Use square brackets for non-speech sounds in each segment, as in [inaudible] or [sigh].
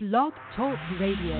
Blog Talk Radio.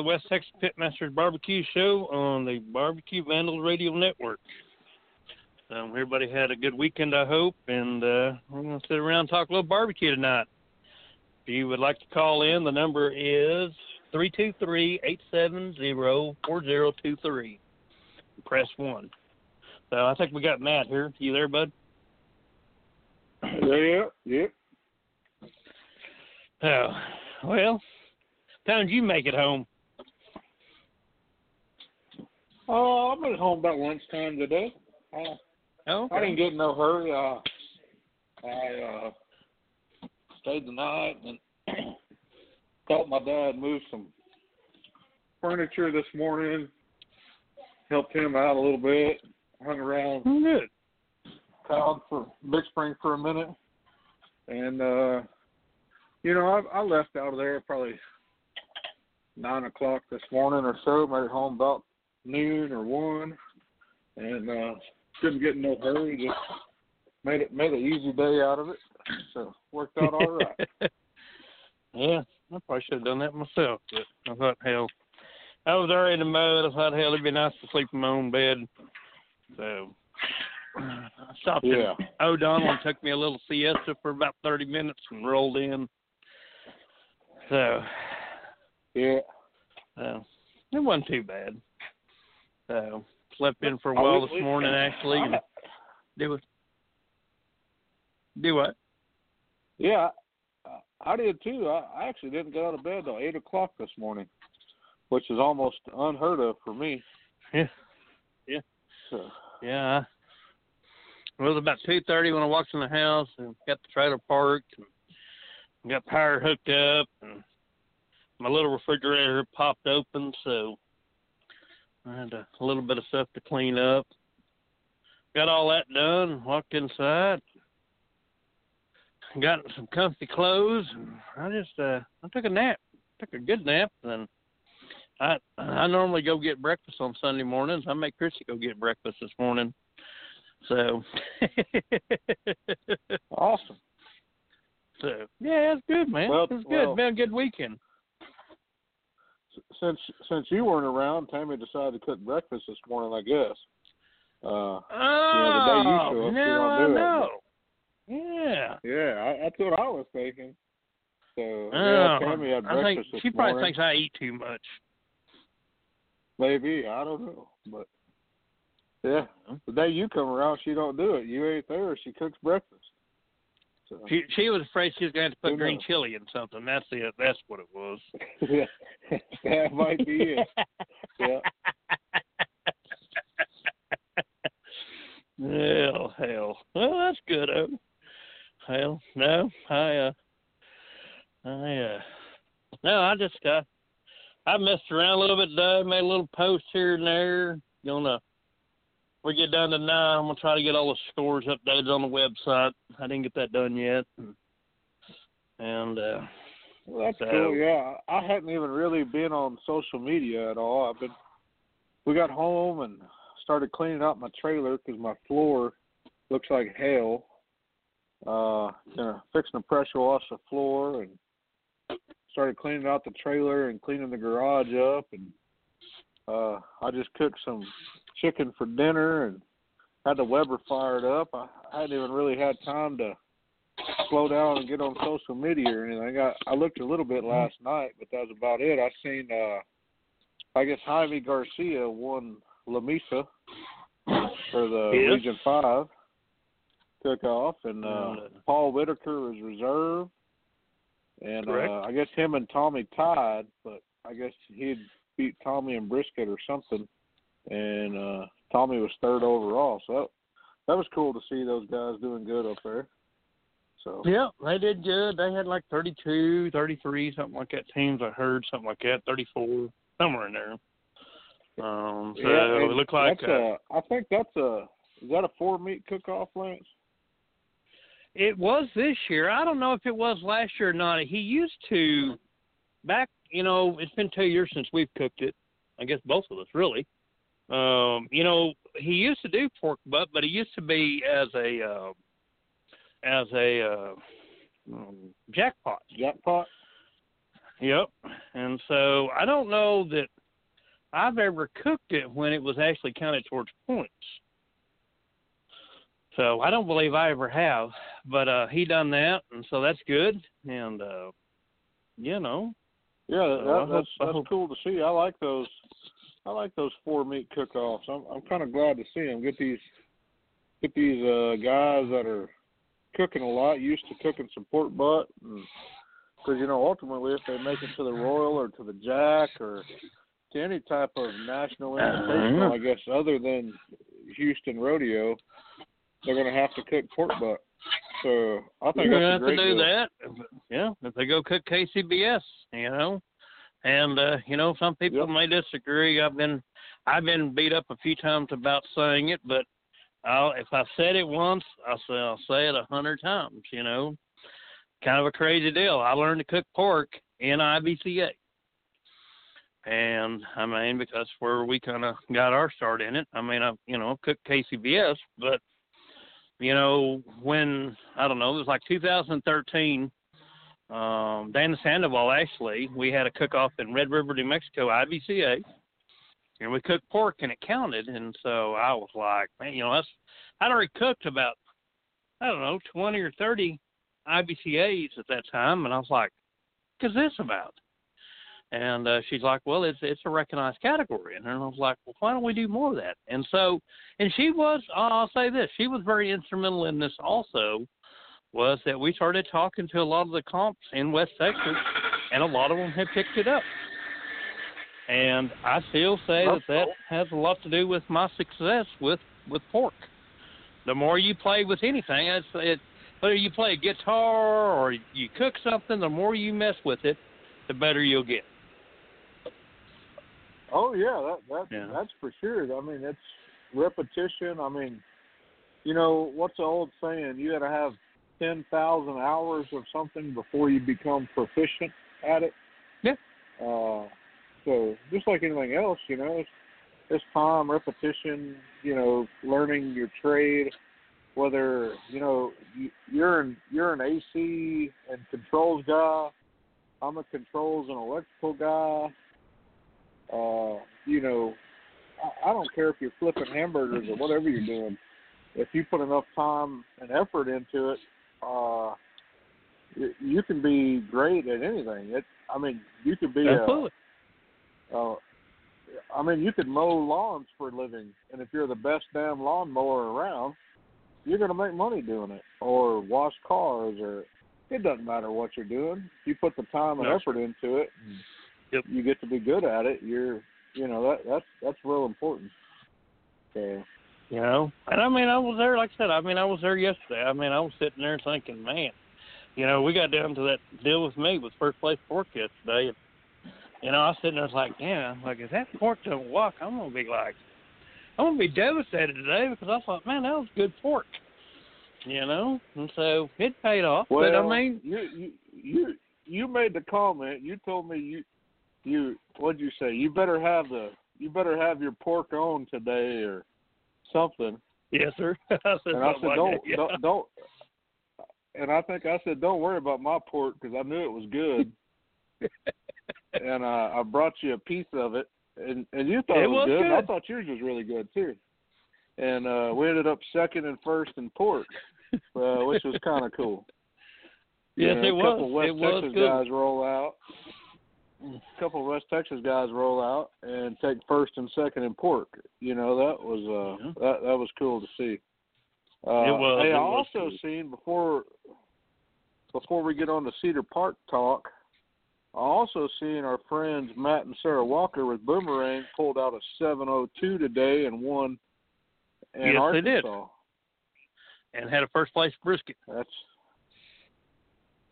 The West Texas Pitmasters Barbecue Show on the Barbecue Vandals Radio Network. Um, everybody had a good weekend, I hope, and uh, we're going to sit around and talk a little barbecue tonight. If you would like to call in, the number is three two three eight seven zero four zero two three. Press one. So I think we got Matt here. You there, bud? Yeah, yeah. Oh, well, time did you make it home? Oh, I've been home about lunchtime today. Uh, Oh, I didn't get in no hurry. Uh, I uh, stayed the night and [clears throat] helped my dad move some furniture this morning. Helped him out a little bit. Hung around Oh, good. town for Big Spring for a minute, and uh, you know I, I left out of there probably nine o'clock this morning or so. Made it home about noon or one, and uh, didn't get in no hurry. Just made it made an easy day out of it. So worked out all right. [laughs] yeah, I probably should have done that myself, but I thought, hell, I was already in the mud. I thought, hell, it'd be nice to sleep in my own bed. So I stopped Yeah. in O'Donnell and took me a little siesta for about 30 minutes and rolled in. So Yeah. uh, it wasn't too bad. So slept in for a I while this morning, actually. And do it. Do what? Yeah, I- did too. I, I actually didn't get out of bed till eight o'clock this morning, which is almost unheard of for me. Yeah. Yeah. So yeah. It was about two thirty when I walked in the house and got the trailer parked and got power hooked up and my little refrigerator popped open so I had a, little bit of stuff to clean up. Got all that done, walked inside, got some comfy clothes and I just uh I took a nap. Took a good nap and I I normally go get breakfast on Sunday mornings. I make Chrissy go get breakfast this morning. So Awesome. [laughs] So yeah, it's good, man. Well- it's good. well- Been a good weekend. Since since you weren't around, Tammy decided to cook breakfast this morning. I guess. Uh, Oh, the day you show up, now I do it. Yeah. yeah, I, that's what I was thinking. So Oh, yeah, Tammy had I think breakfast this she probably morning. thinks I eat too much. Maybe I don't know, but yeah, the day you come around, she don't do it. You ain't there. She cooks breakfast. So She she was afraid she was going to have to put green knows? chili in something. That's it. That's what it was. yeah, [laughs] that might be it. [laughs] Yeah. Hell, hell. Well, that's good. Hell, no, I, uh, I, uh, no, I just, uh, I messed around a little bit today, made a little post here and there. Gonna, we get down to nine, I'm gonna try to get all the scores updated on the website. I didn't get that done yet, and uh, Well, that's So- cool. Yeah, I hadn't even really been on social media at all. I've been. We got home and started cleaning out my trailer because my floor looks like hell. Uh, gonna fixing to pressure wash the floor and started cleaning out the trailer and cleaning the garage up and uh, I just cooked some chicken for dinner and had the Weber fired up. I, I hadn't even really had time to slow down and get on social media or anything. I I looked a little bit last night, but that was about it. I seen uh I guess Jaime Garcia won Lamesa for the Yes. Region Five cook off and uh uh, Paul Whitaker was reserve and Correct. uh I guess him and Tommy tied, but I guess he'd beat Tommy in brisket or something and uh Tommy was third overall. So that, that was cool to see those guys doing good up there. So Yeah, they did good. They had like 32, 33, something like that. Teams I heard something like that, 34, somewhere in there. Um, so Yeah, it looked like that's uh, a, I think that's a is that a four meat cook off, Lance? it was this year. I don't know if it was last year or not. He used to back. You know, it's been two years since we've cooked it. I guess both of us really. Um, you know, he used to do pork butt, but he used to be as a uh, as a uh, um, jackpot. Jackpot? Yep. And so I don't know that I've ever cooked it when it was actually counted towards points. So I don't believe I ever have, but uh he done that, and so that's good. And uh you know, Yeah, that, that's that's cool to see. I like those. I like those four meat cook offs. I'm I'm kind of glad to see them get these get these uh guys that are cooking a lot, used to cooking some pork butt, because you know ultimately if they make it to the Royal or to the Jack or to any type of national invitational, Uh-huh. I guess other than Houston Rodeo, they're gonna have to cook pork butt. So I think you're that's gonna have to do deal. that. Yeah, if they go cook KCBS, you know. And uh, you know, some people Yep. may disagree. I've been I've been beat up a few times about saying it, but I'll if I said it once, I'll say I'll say it a hundred times, you know. Kind of a crazy deal. I learned to cook pork in IBCA. And I mean, because that's where we kind of got our start in it. I mean, I you know cooked KCBS, but you know when I don't know, it was like 2013. Um, Dan Sandoval actually, we had a cook off in Red River, New Mexico, IBCA, and we cooked pork and it counted. And so I was like, man, you know, that's I'd already cooked about I don't know 20 or 30 IBCA's at that time, and I was like, "What's this about?" And uh, she's like, "Well, it's it's a recognized category," and I was like, "Well, why don't we do more of that?" And so, and she was, I'll say this, she was very instrumental in this also, was that we started talking to a lot of the comps in West Texas, and a lot of them had picked it up. And I still say that that has a lot to do with my success with with pork. The more you play with anything, it's, it, whether you play a guitar or you cook something, the more you mess with it, the better you'll get. Oh yeah, that that Yeah. that's for sure. I mean, it's repetition. I mean, you know what's the old saying? You got to have ten thousand hours of something before you become proficient at it. Yeah. Uh, so just like anything else, you know, it's, it's time, repetition. You know, learning your trade. Whether you know you- you're an you're an AC and controls guy, I'm a controls and electrical guy uh, you know, I, I don't care if you're flipping hamburgers or whatever you're doing. If you put enough time and effort into it, uh, you, can be great at anything. It, I mean, you could be Absolutely. a, uh, I mean, you could mow lawns for a living, and if you're the best damn lawn mower around, you're going to make money doing it, or wash cars, or it doesn't matter what you're doing. You put the time and No. effort into it, Yep. you get to be good at it. You're, you know, that that's that's real important. So, You know, and I mean, I was there. Like I said, I mean, I was there yesterday. I mean, I was sitting there thinking, man, you know, we got down to that deal with me with first place pork yesterday, and you know, I was sitting there like, damn, like if that pork don't walk, I'm gonna be like, I'm gonna be devastated today because I thought, man, that was good pork. You know, and so it paid off. well, but I mean, you you you you made the comment. You told me you you what'd you say? You better have the you better have your pork on today or something. yes, sir. [laughs] I said And I said, like don't, yeah. don't, don't. And I think I said, don't worry about my pork because I knew it was good. [laughs] and uh, I brought you a piece of it, and and you thought It it, was, was good. and I thought yours was really good too. And uh, we ended up second and first in pork, uh, which was kind of cool. [laughs] yes, You know, it a was. couple West it was Texas good. guys roll out. A couple of West Texas guys roll out and take first and second in pork. You know that was uh Yeah. that that was cool to see. Uh, It was, Hey, I also cool. seen before before we get on to Cedar Park talk. I also seen our friends Matt and Sarah Walker with Boomerang pulled out a 702 today and won in Yes, they did. And had a first place brisket. That's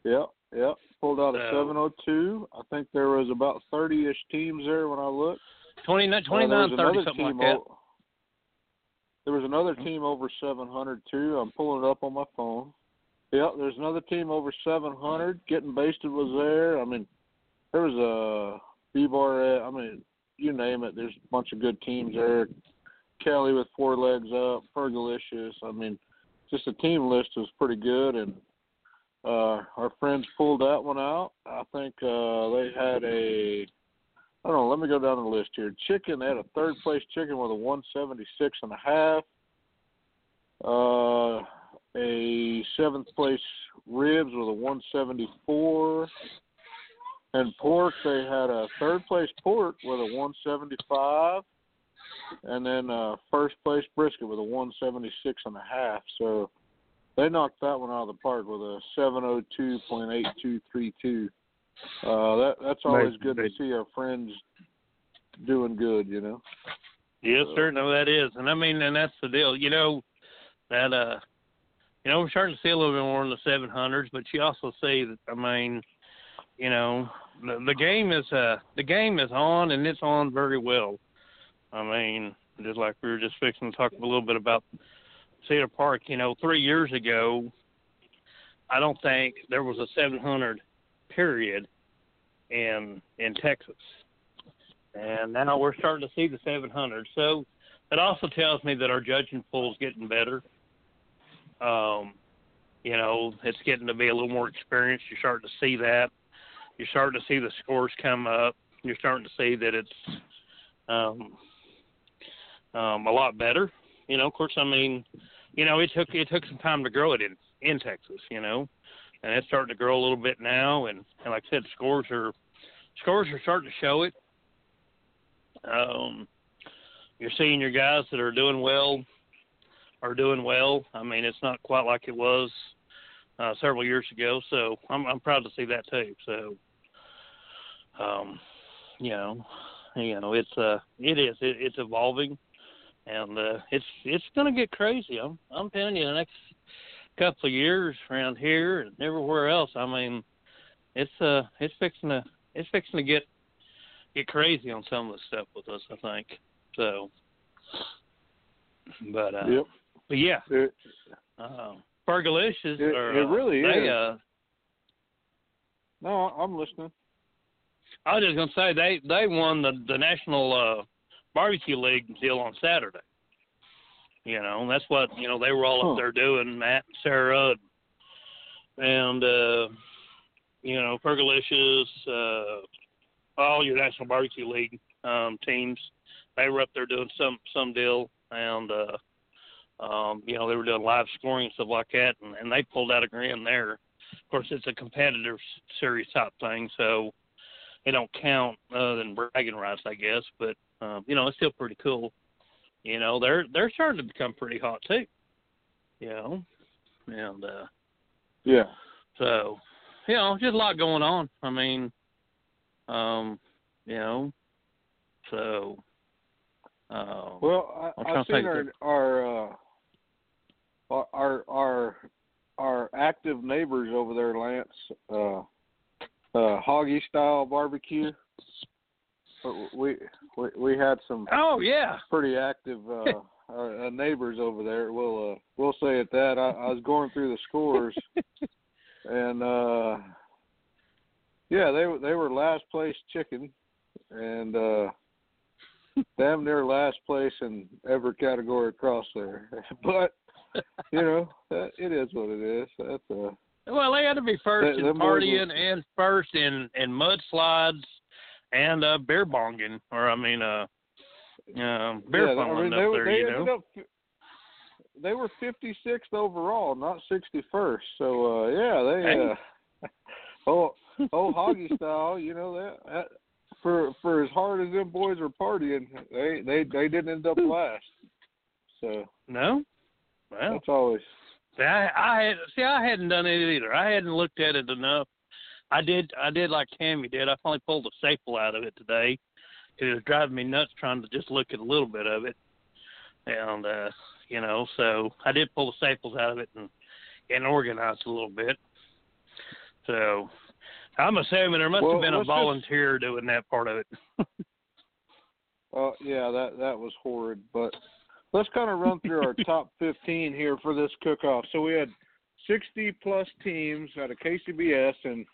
yep, yep. Pulled out a So- 702. I think there was about 30ish teams there when I looked. 29, Uh, 29 was 30, something like that. o- there was another Mhm. team over 700 too. I'm pulling it up on my phone. Yep, there's another team over 700. Getting basted was there. I mean, there was a B-bar. I mean, you name it. There's a bunch of good teams there. Kelly with four legs up, Fergalicious. I mean, just the team list was pretty good, and uh, our friends pulled that one out. I think uh, they had a. I don't know. Let me go down the list here. Chicken. They had a third place chicken with a 176 and a half. Uh, a seventh place ribs with a 174. And pork, they had a third place pork with a 175, and then uh, first place brisket with a 176 and a half. So they knocked that one out of the park with a 702.8232. Uh, that that's always good to see our friends doing good. You know. Yes, So- sir. No, that is, and I mean, and that's the deal. You know, that uh, you know, we're starting to see a little bit more in the seven hundreds, but you also see that. I mean, you know, the, the game is uh, the game is on, and it's on very well. I mean, just like we were just fixing to talk a little bit about Cedar Park. You know, three years ago, I don't think there was a 700 period in in Texas and now we're starting to see the 700. So it also tells me that our judging pool is getting better. Um, you know, it's getting to be a little more experienced. You're starting to see that. You're starting to see the scores come up. You're starting to see that it's um, um, a lot better. You know, of course, I mean, you know, it took it took some time to grow it in in Texas. You know, and it's starting to grow a little bit now. And, and like I said, scores are scores are starting to show it. Um, you're seeing your guys that are doing well are doing well. I mean, it's not quite like it was uh, several years ago, so I'm I'm proud to see that too. So, um, you know, you know, it's uh, it is it, it's evolving, and uh, it's it's gonna get crazy. I'm I'm telling you, the next couple of years around here and everywhere else. I mean, it's uh it's fixing to it's fixing to get get crazy on some of the stuff with us. I think so. But uh, Yep. but yeah, It, uh, Fergalicious It- are it uh, really they, is. Uh, no, I'm listening. I was just gonna say they they won the the national uh, barbecue league deal on Saturday. You know, and that's what you know they were all Huh. up there doing. Matt, and Sarah, and uh, you know Fergalicious, uh, all your national barbecue league um, teams. They were up there doing some some deal, and uh, um, you know they were doing live scoring and stuff like that, and, and they pulled out a grand there. Of course, it's a competitive series type thing, so it don't count other than bragging rights, I guess. But um, you know, it's still pretty cool. You know, they're they're starting to become pretty hot too. You know, and uh, Yeah. so you know, just a lot going on. I mean, um, you know, so uh, Well, I, I've seen our our, uh, our our our our active neighbors over there, Lance. Uh, uh, Hoggy style barbecue. We we we had some oh yeah, pretty active [laughs] uh, uh, neighbors over there. We'll uh, we'll say it that. I, I was going through the scores, [laughs] and uh, yeah, they were they were last place chicken, and uh, damn near last place in every category across there. [laughs] but you know, that, it is what it is. That's uh, Well, they had to be first Th- in partying and first in in mudslides and uh beer bonging, or I mean, uh, uh beer yeah, I mean, up they, were- there. they you know, up. They were 56th overall, not 61st. So uh yeah, they Hey. uh [laughs] oh oh hoggy style, you know that, that for for as hard as them boys are partying, they they they didn't end up last. So no. Well, that's always see, I I had see I hadn't done it either. I hadn't looked at it enough. I did I did like Tammy did. I finally pulled a staple out of it today. It was driving me nuts trying to just look at a little bit of it, and uh, you know, so I did pull the staples out of it and and organize a little bit. So I'm assuming there must Well, have been a let's just- volunteer doing that part of it. [laughs] uh yeah, that that was horrid, but let's kind of run through our [laughs] top 15 here for this cook-off. So we had 60 plus teams out of KCBS in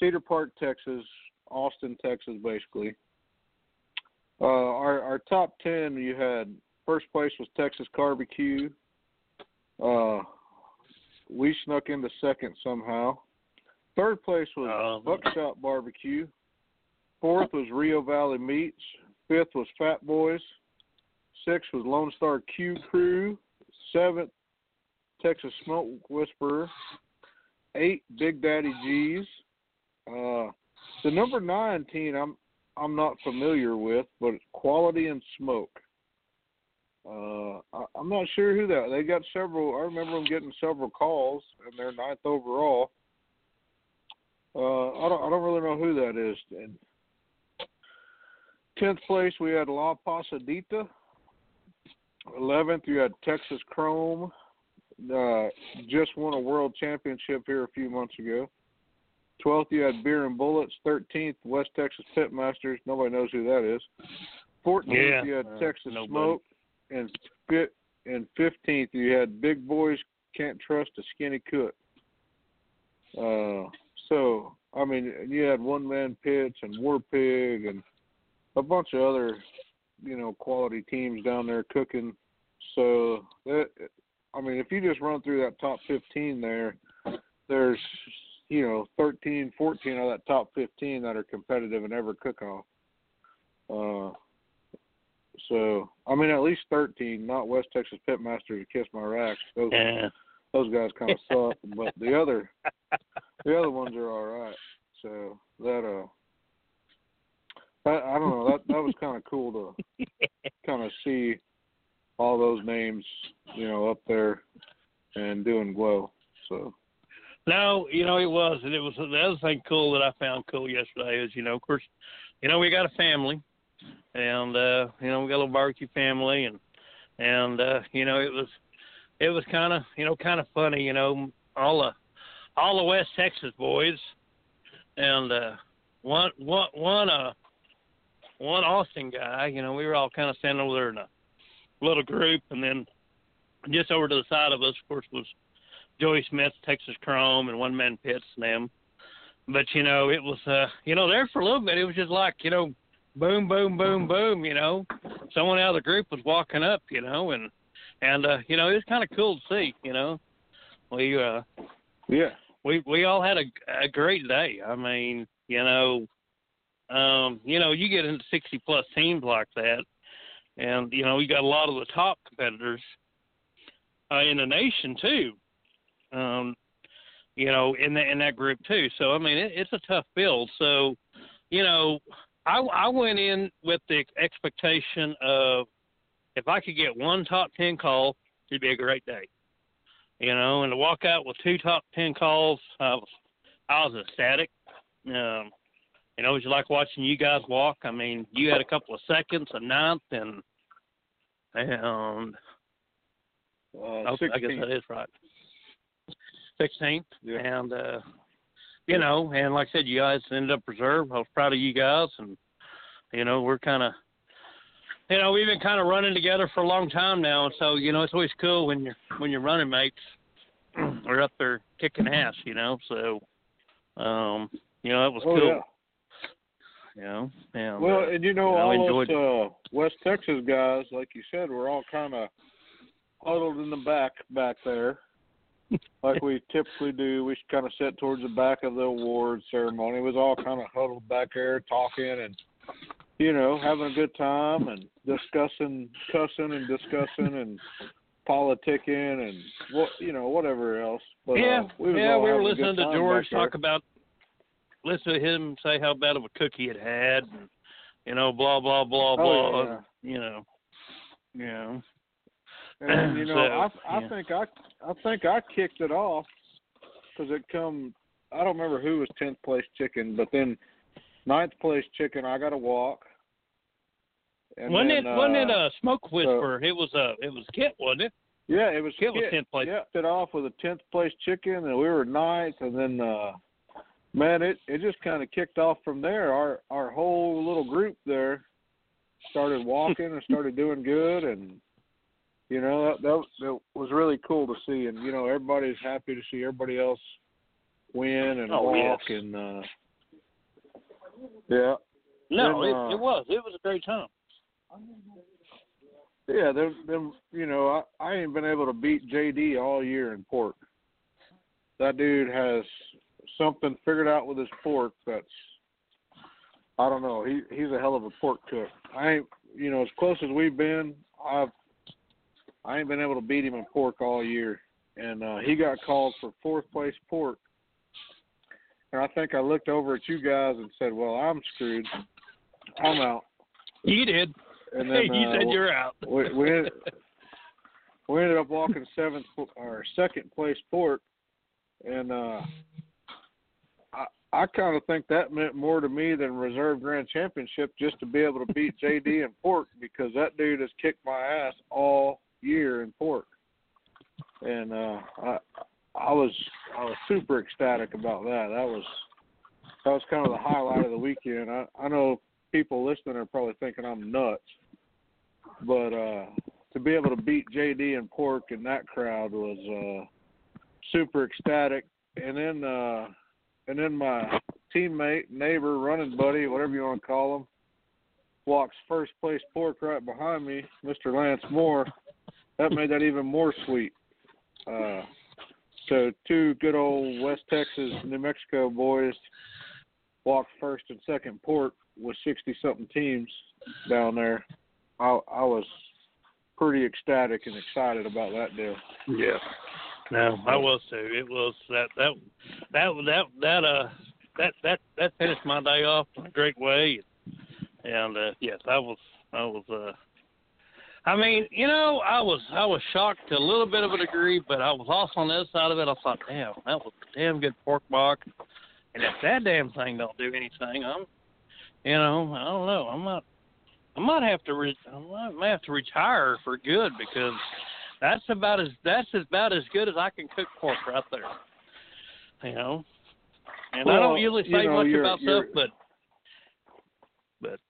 Cedar Park, Texas, Austin, Texas, basically. Uh, our our top 10, you had first place was Texas Barbecue. Uh, we snuck into second somehow. Third place was Oh. Buckshot Barbecue. Fourth was Rio Valley Meats. Fifth was Fat Boys. Sixth was Lone Star Q Crew. Seventh, Texas Smoke Whisperer. Eight, Big Daddy G's. Uh, the number nine team I'm I'm not familiar with, but it's Quality and Smoke. Uh, I, I'm not sure who that. They got several. I remember them getting several calls, and they're ninth overall. Uh, I don't I don't really know who that is. And tenth place we had La Pasadita. Eleventh you had Texas Chrome. Uh, just won a world championship here a few months ago. Twelfth you had Beer and Bullets. Thirteenth West Texas Pitmasters. Nobody knows who that is. Fourteenth Yeah, you had uh, Texas nobody. Smoke, and fit and fifteenth you had Big Boys Can't Trust a Skinny Cook. Uh, so I mean, you had One Man Pits and War Pig and a bunch of other, you know, quality teams down there cooking. So that, I mean, if you just run through that top 15 there, there's, you know, 13, 14 of that top 15 that are competitive in every cook-off. Uh, so I mean, at least 13, not West Texas Pitmasters to kiss my racks. Those Yeah. those guys kind of [laughs] suck, but the other the other ones are all right. So that uh, I, I don't know that that was kind of cool to [laughs] kind of see all those names, you know, up there and doing well. So No, you know it was, and it was the other thing cool that I found cool yesterday is you know, of course, you know we got a family, and uh, you know we got a little barbecue family, and and uh, you know it was it was kind of you know kind of funny, you know all the all the West Texas boys, and uh, one one one uh one Austin guy, you know we were all kind of standing over there in a little group, and then just over to the side of us, of course, was Joey Smith, Texas Chrome, and One Man Pits and them. But you know, it was uh, you know, there for a little bit, it was just like you know, boom, boom, boom, boom. You know, someone out of the group was walking up, you know, and and uh, you know, it was kind of cool to see. You know, we uh, Yeah. we we all had a a great day. I mean, you know, um, you know, you get into sixty plus teams like that, and you know, you got a lot of the top competitors uh, in the nation too. Um, you know, in that in that group too. So I mean, it, it's a tough build. So, you know, I I went in with the expectation of if I could get one top ten call, it'd be a great day. You know, and to walk out with two top ten calls, I was I was ecstatic. Um, you know, it was like watching you guys walk. I mean, you had a couple of seconds, a ninth, and and Uh, Oh, I guess that is right. Sixteenth, Yeah. and uh, you know, and like I said, you guys ended up reserve. I was proud of you guys, and you know, we're kind of, you know, we've been kind of running together for a long time now, and so you know, it's always cool when you're, when your running mates are up there kicking ass, you know. So, um, you know, that was Oh, cool. yeah. You know, and, Well, uh, and you know, I all those uh, West Texas guys, like you said, were all kind of huddled in the back back there, [laughs] like we typically do. We kind of sit towards the back of the award ceremony. It was all kind of huddled back there, talking and you know having a good time and discussing, cussing and discussing and politicking and what you know whatever else. But, yeah, uh, we was yeah, we were listening to George talk about, listen to him say how bad of a cook he had had, and you know, blah blah blah blah. Oh, yeah. You know, you know, And [clears throat] you know, So, I I yeah. think I I think I kicked it off because it come. I don't remember who was tenth place chicken, but then ninth place chicken. I got to walk. And wasn't then, it wasn't it uh, a smoke whisperer? it was a it was Kit, wasn't it? Yeah, it was Kit Kit was tenth place. Yeah, it off with a tenth place chicken, and we were ninth, and then uh man, it it just kind of kicked off from there. Our our whole little group there started walking and started doing good, and you know that, that that was really cool to see. And you know everybody's happy to see everybody else win and Oh, walk, yes. and uh yeah, No, Then, it, uh, it was. It was a great time. Yeah, them, them, you know, I, I ain't been able to beat JD all year in pork. That dude has something figured out with his pork that's, I don't know. He he's a hell of a pork cook. I ain't, you know, as close as we've been, I've, I ain't been able to beat him in pork all year. And uh, he got called for fourth place pork. And I think I looked over at you guys and said, "Well, I'm screwed. I'm out." He did. And then you uh, said you're out. we we ended, we ended up walking seventh or second place port, and uh, I I kind of think that meant more to me than reserve grand championship just to be able to beat JD in pork because that dude has kicked my ass all year in pork, and uh, I I was I was super ecstatic about that. That was that was kind of the highlight of the weekend. I I know people listening are probably thinking I'm nuts, but uh to be able to beat JD and Pork in that crowd was uh super ecstatic. And then uh and then my teammate, neighbor, running buddy, whatever you want to call him, walks first place Pork right behind me, Mr. Lance Moore. That made that even more sweet. Uh so two good old West Texas, New Mexico boys walked first and second port with sixty something teams down there. I I was pretty ecstatic and excited about that deal. Yeah. No, I was too. It was that that that that that uh that that that finished my day off in a great way. And uh yes, I was I was uh I mean, you know, I was I was shocked to a little bit of a degree, but I was also on the other side of it. I thought, damn, that was a damn good pork bark. And if that damn thing don't do anything, I'm, you know, I don't know. I'm not, I might have to re- I might- might have to retire for good because that's about as that's about as good as I can cook pork right there. You know, and I don't usually you say know, much you're- about you're- stuff, but but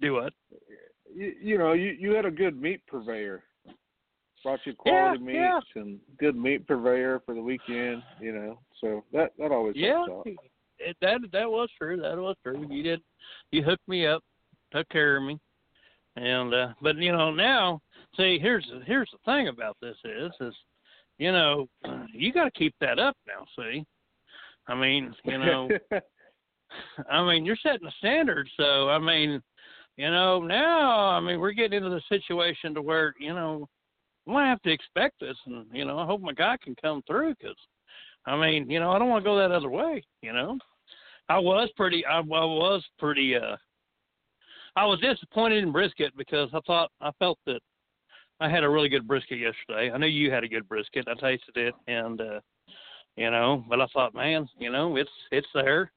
do what? You, you know, you you had a good meat purveyor. Brought you quality Yeah, meats yeah. and good meat purveyor for the weekend. You know, so that that always Yeah, helps out. it, that that was true. That was true. You did. You hooked me up, took care of me, and uh but you know now, see, here's here's the thing about this is is, you know, [clears throat] you got to keep that up now. See, I mean, you know, [laughs] I mean, you're setting a standard. So I mean, you know, now I mean, we're getting into the situation to where you know, I might have to expect this, and you know, I hope my guy can come through because. I mean, you know, I don't want to go that other way. You know, I was pretty, I, I was pretty, uh, I was disappointed in brisket because I thought I felt that I had a really good brisket yesterday. I knew you had a good brisket. I tasted it, and uh, you know, but I thought, man, you know, it's it's there.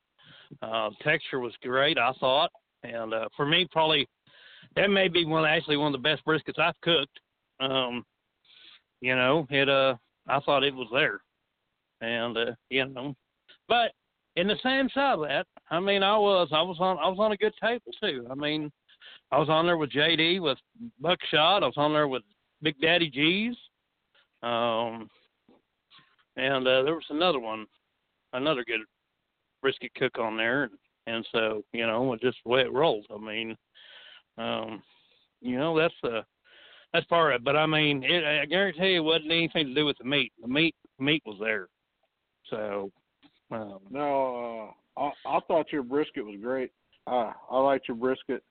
Uh, texture was great, I thought, and uh, for me, probably that may be one actually one of the best briskets I've cooked. Um, you know, it uh, I thought it was there and uh, you know, but in the same side of that, I mean, I was I was on I was on a good table too. I mean, I was on there with JD with Buckshot. I was on there with Big Daddy G's, um, and uh, there was another one, another good brisket cook on there, and so you know, it's just the way it rolls. I mean, um, you know, that's uh that's part of it. But I mean, it, I guarantee you, it wasn't anything to do with the meat. The meat meat was there. So, um, No, uh, I I thought your brisket was great. I I liked your brisket.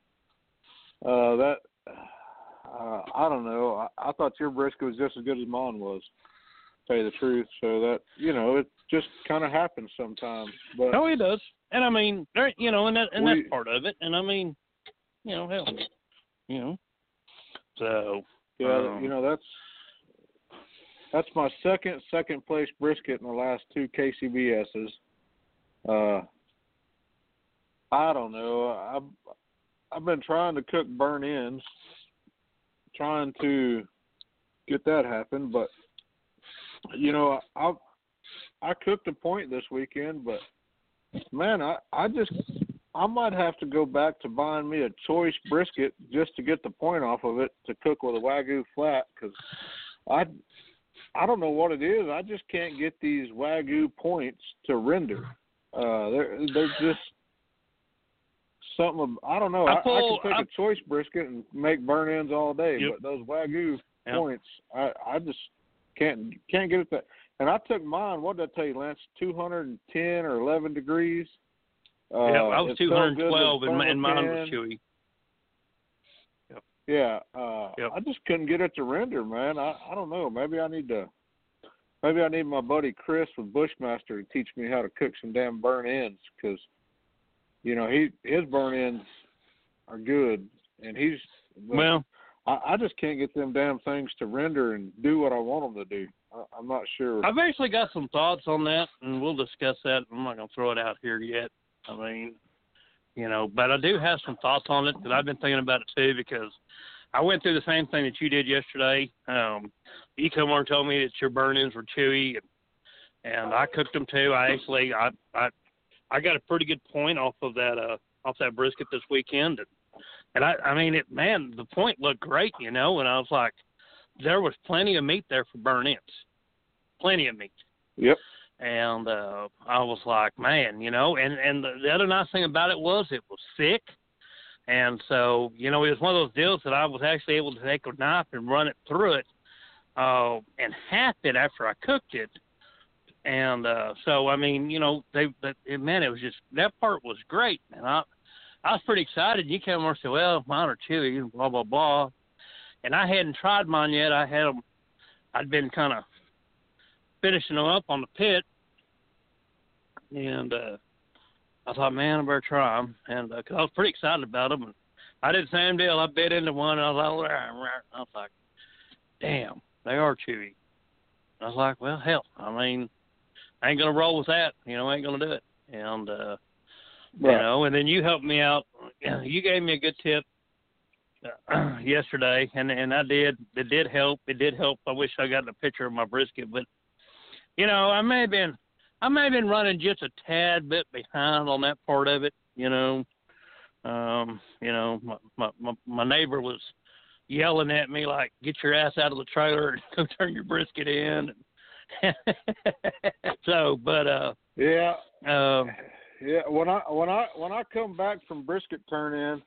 Uh, that uh, I don't know. I, I thought your brisket was just as good as mine was. To tell you the truth, so that you know, it just kind of happens sometimes. But no, he does. And I mean, there, you know, and that and We- that's part of it. And I mean, you know, hell, you know. So, yeah, um, you know that's that's my second second place brisket in the last two KCBSs. Uh, I don't know. I've I've been trying to cook burn ends, trying to get that happen, but you know I I cooked a point this weekend, but man, I I just I might have to go back to buying me a choice brisket just to get the point off of it to cook with a wagyu flat because I I don't know what it is. I just can't get these wagyu points to render. Uh, they're they're just something. I don't know. I I, pull- I can take I- a choice brisket and make burn ends all day, Yep. but those wagyu Yep. points, I I just can't can't get it that. And I took mine. What did I tell you, Lance? Two hundred and ten or eleven degrees. Uh, yeah, I was two hundred and twelve, so two hundred with and, mine was chewy. Yeah, uh, Yep. I just couldn't get it to render, man. I I don't know. Maybe I need to. Maybe I need my buddy Chris with Bushmaster to teach me how to cook some damn burn ends, because, you know, he his burn ends are good, and he's. Well, I, I just can't get them damn things to render and do what I want them to do. I, I'm not sure. I've actually got some thoughts on that, and we'll discuss that. I'm not going to throw it out here yet. I mean, you know, but I do have some thoughts on it because I've been thinking about it too. Because I went through the same thing that you did yesterday. Um, and told me that your burn-ins were chewy, and, and I cooked them too. I actually, I, I, I got a pretty good point off of that, uh, off that brisket this weekend, and, and I, I mean, it, man, the point looked great, you know, and I was like, there was plenty of meat there for burn-ins, plenty of meat. Yep. and uh I was like, man, you know, and and the, the other nice thing about it was it was thick, and so you know it was one of those deals that I was actually able to take a knife and run it through it, uh, and half it after I cooked it, and uh so I mean, you know, they, they man, it was just that part was great, and I I was pretty excited. You came over and said, well, mine are chewy, and blah blah blah, and I hadn't tried mine yet. I had them, I'd been kind of finishing them up on the pit, and uh, I thought, man, I better try them, and uh 'cause I was pretty excited about them. And I did the same deal. I bit into one, and I was like, "Rah, rah." I was like, damn, they are chewy. I was like, well, hell, I mean, I ain't gonna roll with that. You know, I ain't gonna do it. And uh, you know, and then you helped me out. [clears throat] You gave me a good tip [clears throat] yesterday, and and I did. It did help. It did help. I wish I got a picture of my brisket, but you know, I may have been, I may have been running just a tad bit behind on that part of it. You know, um, you know, my my my, my neighbor was yelling at me like, "Get your ass out of the trailer and [laughs] go turn your brisket in." [laughs] so, but uh, Yeah, um, yeah. When I when I when I come back from brisket turn in,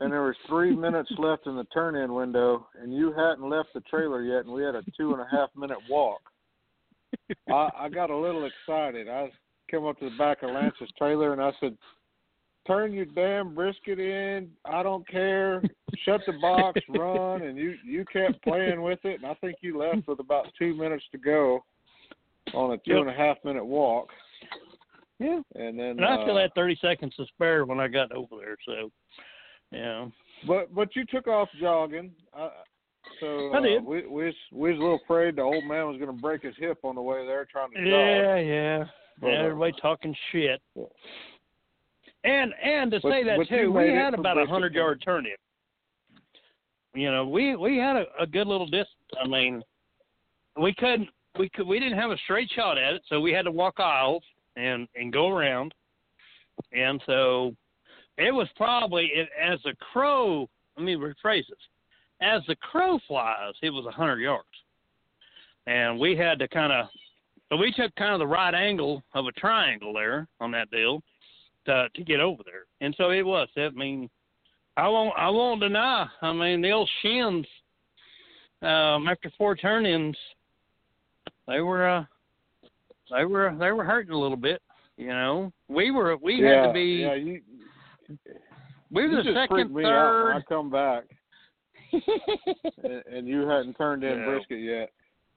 and there was three minutes left in the turn in window, and you hadn't left the trailer yet, and we had a two and a half minute walk. I, I got a little excited. I came up to the back of Lance's trailer and I said, "Turn your damn brisket in. I don't care. Shut the box, run." And you you kept playing with it, and I think you left with about two minutes to go on a two Yep. and a half minute walk. yeah. And then, And I still uh, had 30 seconds to spare when I got over there. So, yeah. but but you took off jogging. Uh, so I uh, did. we we was, we was a little afraid the old man was going to break his hip on the way there trying to jog. Yeah, yeah. But, yeah uh, everybody talking shit. Yeah. And and to But- say that too, we had about a hundred yard turn in. You know, we we had a, a good little distance. I mean, we couldn't we could we didn't have a straight shot at it, so we had to walk aisles and and go around. And so it was probably it, as a crow. Let me rephrase this. As the crow flies, it was a hundred yards, and we had to kind of. So we took kind of the right angle of a triangle there on that deal to to get over there, and so it was. I mean, I won't I won't deny. I mean, the old shins um, after four turn-ins, they were uh, they were they were hurting a little bit. You know, we were we yeah, had to be Yeah, you, we were the just second, freaked me out when I come back. [laughs] and, and you hadn't turned in Yeah. brisket yet.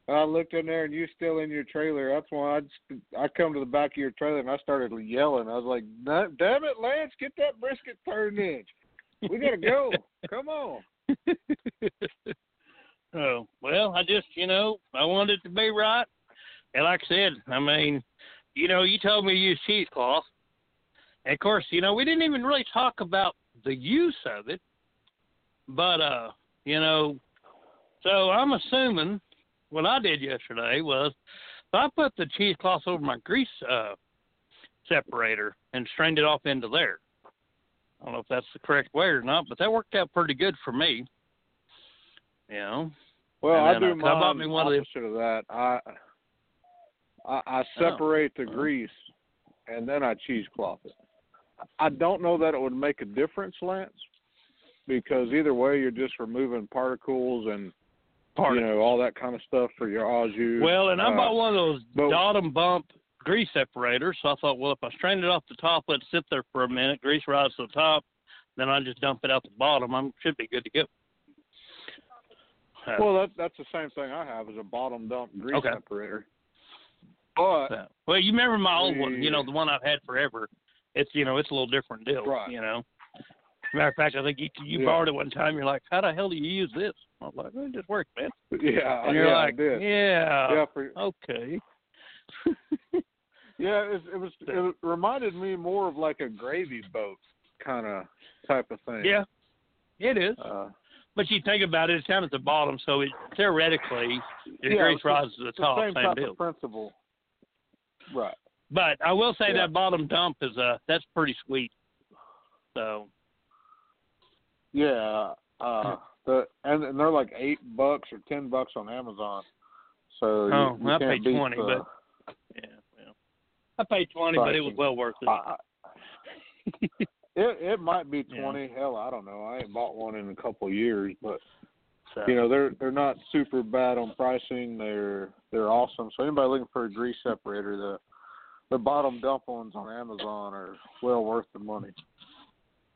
And I looked in there and you still in your trailer. That's why I just, I come to the back of your trailer and I started yelling. I was like, "No- "Damn it, Lance, get that brisket turned in. We gotta go. [laughs] Come on." [laughs] oh well, I just you know I wanted it to be right, and like I said, I mean, you know, you told me to use cheesecloth, and of course, you know, we didn't even really talk about the use of it, but uh, you know, so I'm assuming what I did yesterday was so I put the cheesecloth over my grease uh separator and strained it off into there. I don't know if that's the correct way or not, but that worked out pretty good for me. You know. Well, And I do uh, I bought me one of the- of that. I I, I Oh. separate the grease and then I cheesecloth it. I don't know that it would make a difference, Lance, because either way you're just removing particles and Part you know all that kind of stuff for your au jus. Well, and I Uh, bought one of those but- dot bump grease separators. So I thought, well, if I strain it off the top, let it sit there for a minute, grease rise to the top, then I just dump it out the bottom. I should be good to go. Uh, Well, that that's the same thing I have is a bottom dump grease Okay. separator. But well, you remember my old one? You know, the one I've had forever. It's you know, it's a little different deal. Right. You know. Matter of fact, I think you you Yeah. borrowed it one time. You're like, how the hell do you use this? I was like, well, it just works, man. [laughs] yeah, And you're yeah, like, yeah, yeah, for, okay. [laughs] yeah, it, it was it reminded me more of like a gravy boat kind of type of thing. yeah, it is. Uh, But you think about it, it's down at the bottom, so it theoretically the Yeah, grease the- rises to the it's top, same, same type deal. of principle. Right. But I will say Yeah. that bottom dump is uh that's pretty sweet. So Yeah. Uh, the and, and they're like eight bucks or ten bucks on Amazon. So you, Oh, you I can't paid 20, the, but- yeah, well, I paid twenty, but it was well worth it. I, I- [laughs] it it might be Yeah. twenty. Hell, I don't know. I ain't bought one in a couple of years, but so, you know they're they're not super bad on pricing. They're they're awesome. So anybody looking for a grease separator, the the bottom dump ones on Amazon are well worth the money.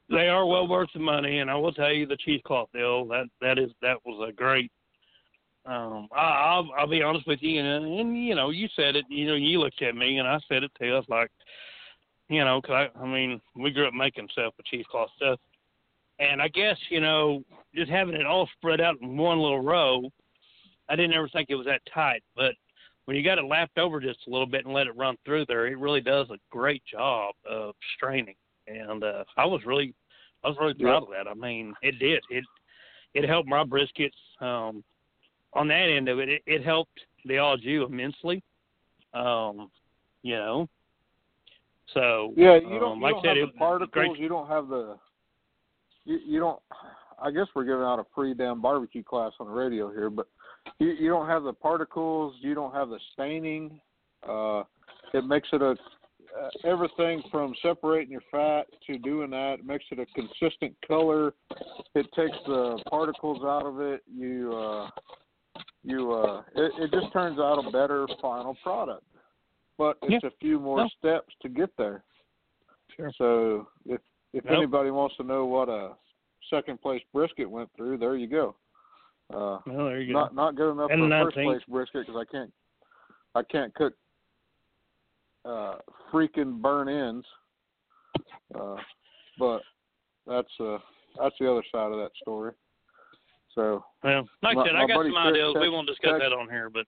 they are well worth the money, and I will tell you the cheesecloth deal that that is that was a great. Um, I, I'll I'll be honest with you, and, and you know you said it. You know you looked at me, and I said it. I was like, you know, 'cause I I mean we grew up making stuff with cheesecloth stuff, and I guess you know just having it all spread out in one little row, I didn't ever think it was that tight, but when you got it lapped over just a little bit and let it run through there, it really does a great job of straining. And uh, I was really, I was really proud of that. I mean, it did. It it helped my briskets. Um, on that end of it, it, it helped the au jus immensely. Um, you know. So Yeah, you don't, um, you like don't said, have the particles. great. You don't have the. You, you don't. I guess we're giving out a free damn barbecue class on the radio here, but you, you don't have the particles. You don't have the staining. Uh, it makes it a uh, everything from separating your fat to doing that. It makes it a consistent color. It takes the particles out of it. You uh, you uh, it, it just turns out a better final product. But it's a few more No. steps to get there. Sure. So if if Nope. anybody wants to know what a second place brisket went through, there you go. Uh, Well, there you go. not not good enough And for a first place brisket because I can't I can't cook uh, freaking burn ends. Uh, but that's uh that's the other side of that story. So Well, like My- I said, I got some ideas. We won't discuss text- that on here, but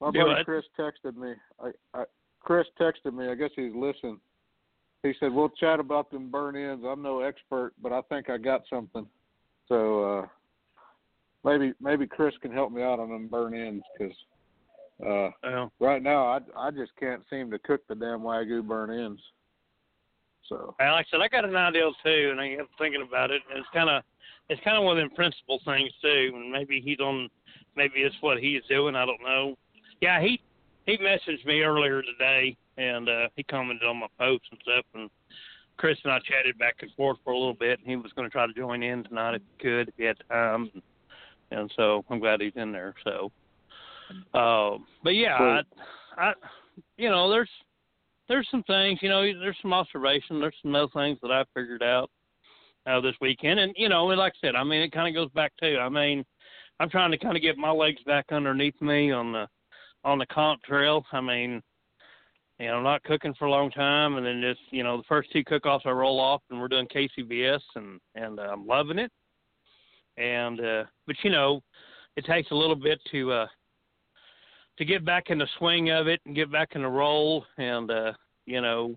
my buddy what? Chris texted me. I, I Chris texted me. I guess he's listening. He said, "We'll chat about them burn ends. I'm no expert, but I think I got something." So uh maybe maybe Chris can help me out on them burn ends because uh, well, right now I I just can't seem to cook the damn wagyu burn ends. So Well, like I said, I got an idea too, and I am thinking about it. And it's kind of, it's kind of one of them principal things too. And maybe he's on, maybe it's what he's doing. I don't know. Yeah, he he messaged me earlier today, and uh, he commented on my posts and stuff. And Chris and I chatted back and forth for a little bit. And he was going to try to join in tonight if he could, if he had time. And, and so I'm glad he's in there. So, uh, but yeah, I, I, you know, there's there's some things, you know, there's some observation, there's some other things that I figured out uh, this weekend, and you know, and like I said, I mean, it kind of goes back to, I mean, I'm trying to kind of get my legs back underneath me on the on the comp trail. I mean, you know, not cooking for a long time, and then just you know, the first two cook-offs I roll off, and we're doing KCBS, and and uh, I'm loving it. And uh, but you know, it takes a little bit to uh, to get back in the swing of it and get back in the roll. And uh, you know,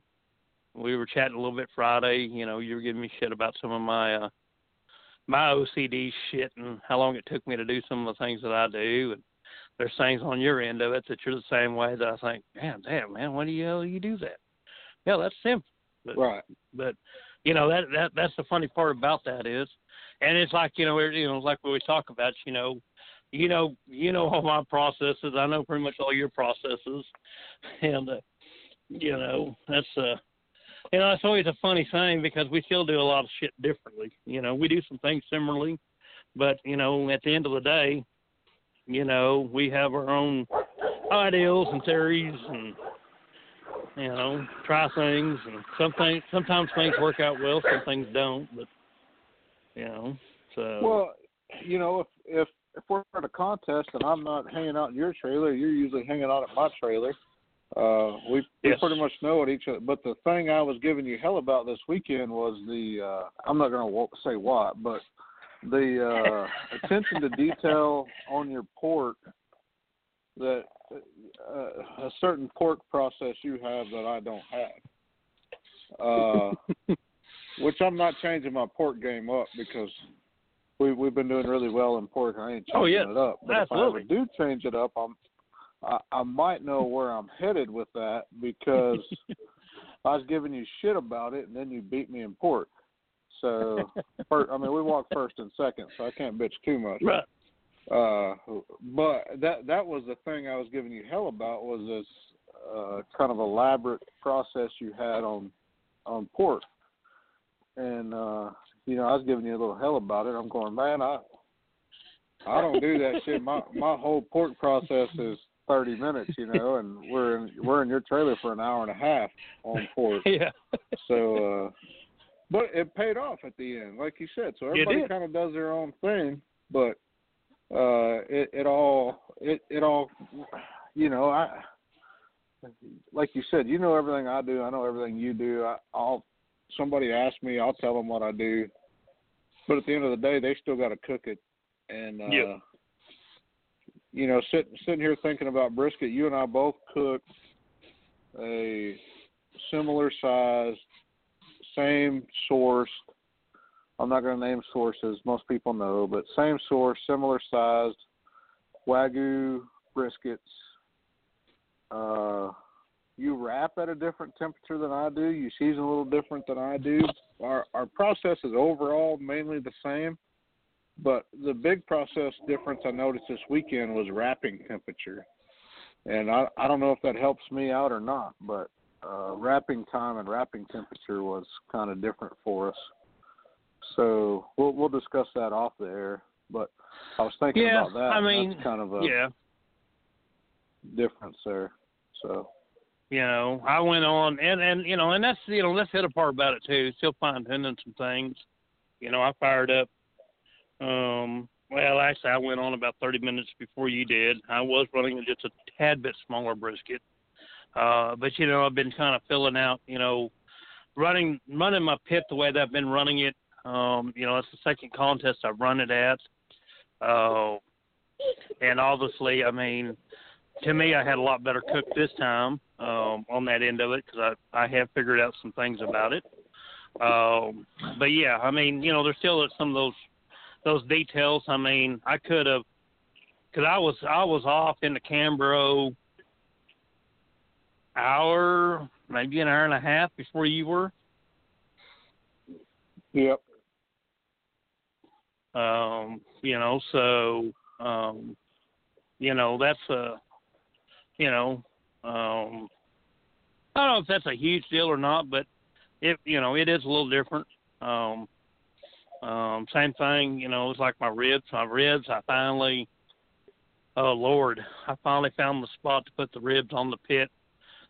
we were chatting a little bit Friday. You know, you were giving me shit about some of my uh, my OCD shit and how long it took me to do some of the things that I do. And there's things on your end of it that you're the same way that I think, man, damn, man, why do you hell you do that? Yeah, that's simple. But right. but you know that that that's the funny part about that is, and it's like you know you know like we always talk about you know, you know you know all my processes. I know pretty much all your processes, [laughs] and uh, you know that's uh you know it's always a funny thing because we still do a lot of shit differently. You know we do some things similarly, but you know at the end of the day, you know we have our own ideals and theories and you know, try things and some things sometimes things work out well, some things don't, but you know. So Well, you know, if if if we're at a contest and I'm not hanging out in your trailer, you're usually hanging out at my trailer. Uh, we we Yes. pretty much know what each other. But the thing I was giving you hell about this weekend was the uh, I'm not going to say what, but the uh, [laughs] attention to detail on your pork that uh, a certain pork process you have that I don't have. Uh, [laughs] which I'm not changing my pork game up because we we've been doing really well in pork. I ain't changing Oh, yes. it up. But Absolutely. if I ever do change it up, I'm I, I might know where I'm headed with that because [laughs] I was giving you shit about it and then you beat me in pork. So, first, I mean, we walked first and second, so I can't bitch too much. right. Uh, but that that was the thing I was giving you hell about was this uh, kind of elaborate process you had on on pork, and uh, you know I was giving you a little hell about it. I'm going, man, I I don't do that shit. My my whole pork process is 30 minutes, you know, and we're in we're in your trailer for an hour and a half on pork. [laughs] Yeah. So, uh, but it paid off at the end, like you said. So everybody kind of does their own thing, but uh, it it all it it all, you know, I like you said, you know everything I do. I know everything you do. I, I'll somebody asks me, I'll tell them what I do. But at the end of the day, they still got to cook it, and uh, Yep. you know, sitting sitting here thinking about brisket, you and I both cooked a similar sized same source. I'm not going to name sources. Most people know, but same source, similar sized wagyu briskets. Uh, you wrap at a different temperature than I do. You season a little different than I do. Our our process is overall mainly the same, but the big process difference I noticed this weekend was wrapping temperature, and I I don't know if that helps me out or not, but uh, wrapping time and wrapping temperature was kind of different for us. So we'll we'll discuss that off the air. But I was thinking Yeah, about that. I mean, that's kind of a yeah. difference there. So you know, I went on and and you know, and that's you know, that's the other part about it too. Still fine tuning some things. You know, I fired up. Um, well, actually, I went on about 30 minutes before you did. I was running just a tad bit smaller brisket, uh, but you know, I've been kind of filling out. You know, running running my pit the way that I've been running it. Um, you know, it's the second contest I've run it at. Uh, and obviously, I mean, to me, I had a lot better cook this time um, on that end of it because I I have figured out some things about it. Um, but yeah, I mean, you know, there's still some of those those details. I mean, I could have because I was I was off in the Cambro hour, maybe an hour and a half before you were. yep. Um, you know, so um, you know that's a you know um, I don't know if that's a huge deal or not, but it you know it is a little different. Um, um, same thing, you know, it's like my ribs. My ribs, I finally, oh Lord, I finally found the spot to put the ribs on the pit.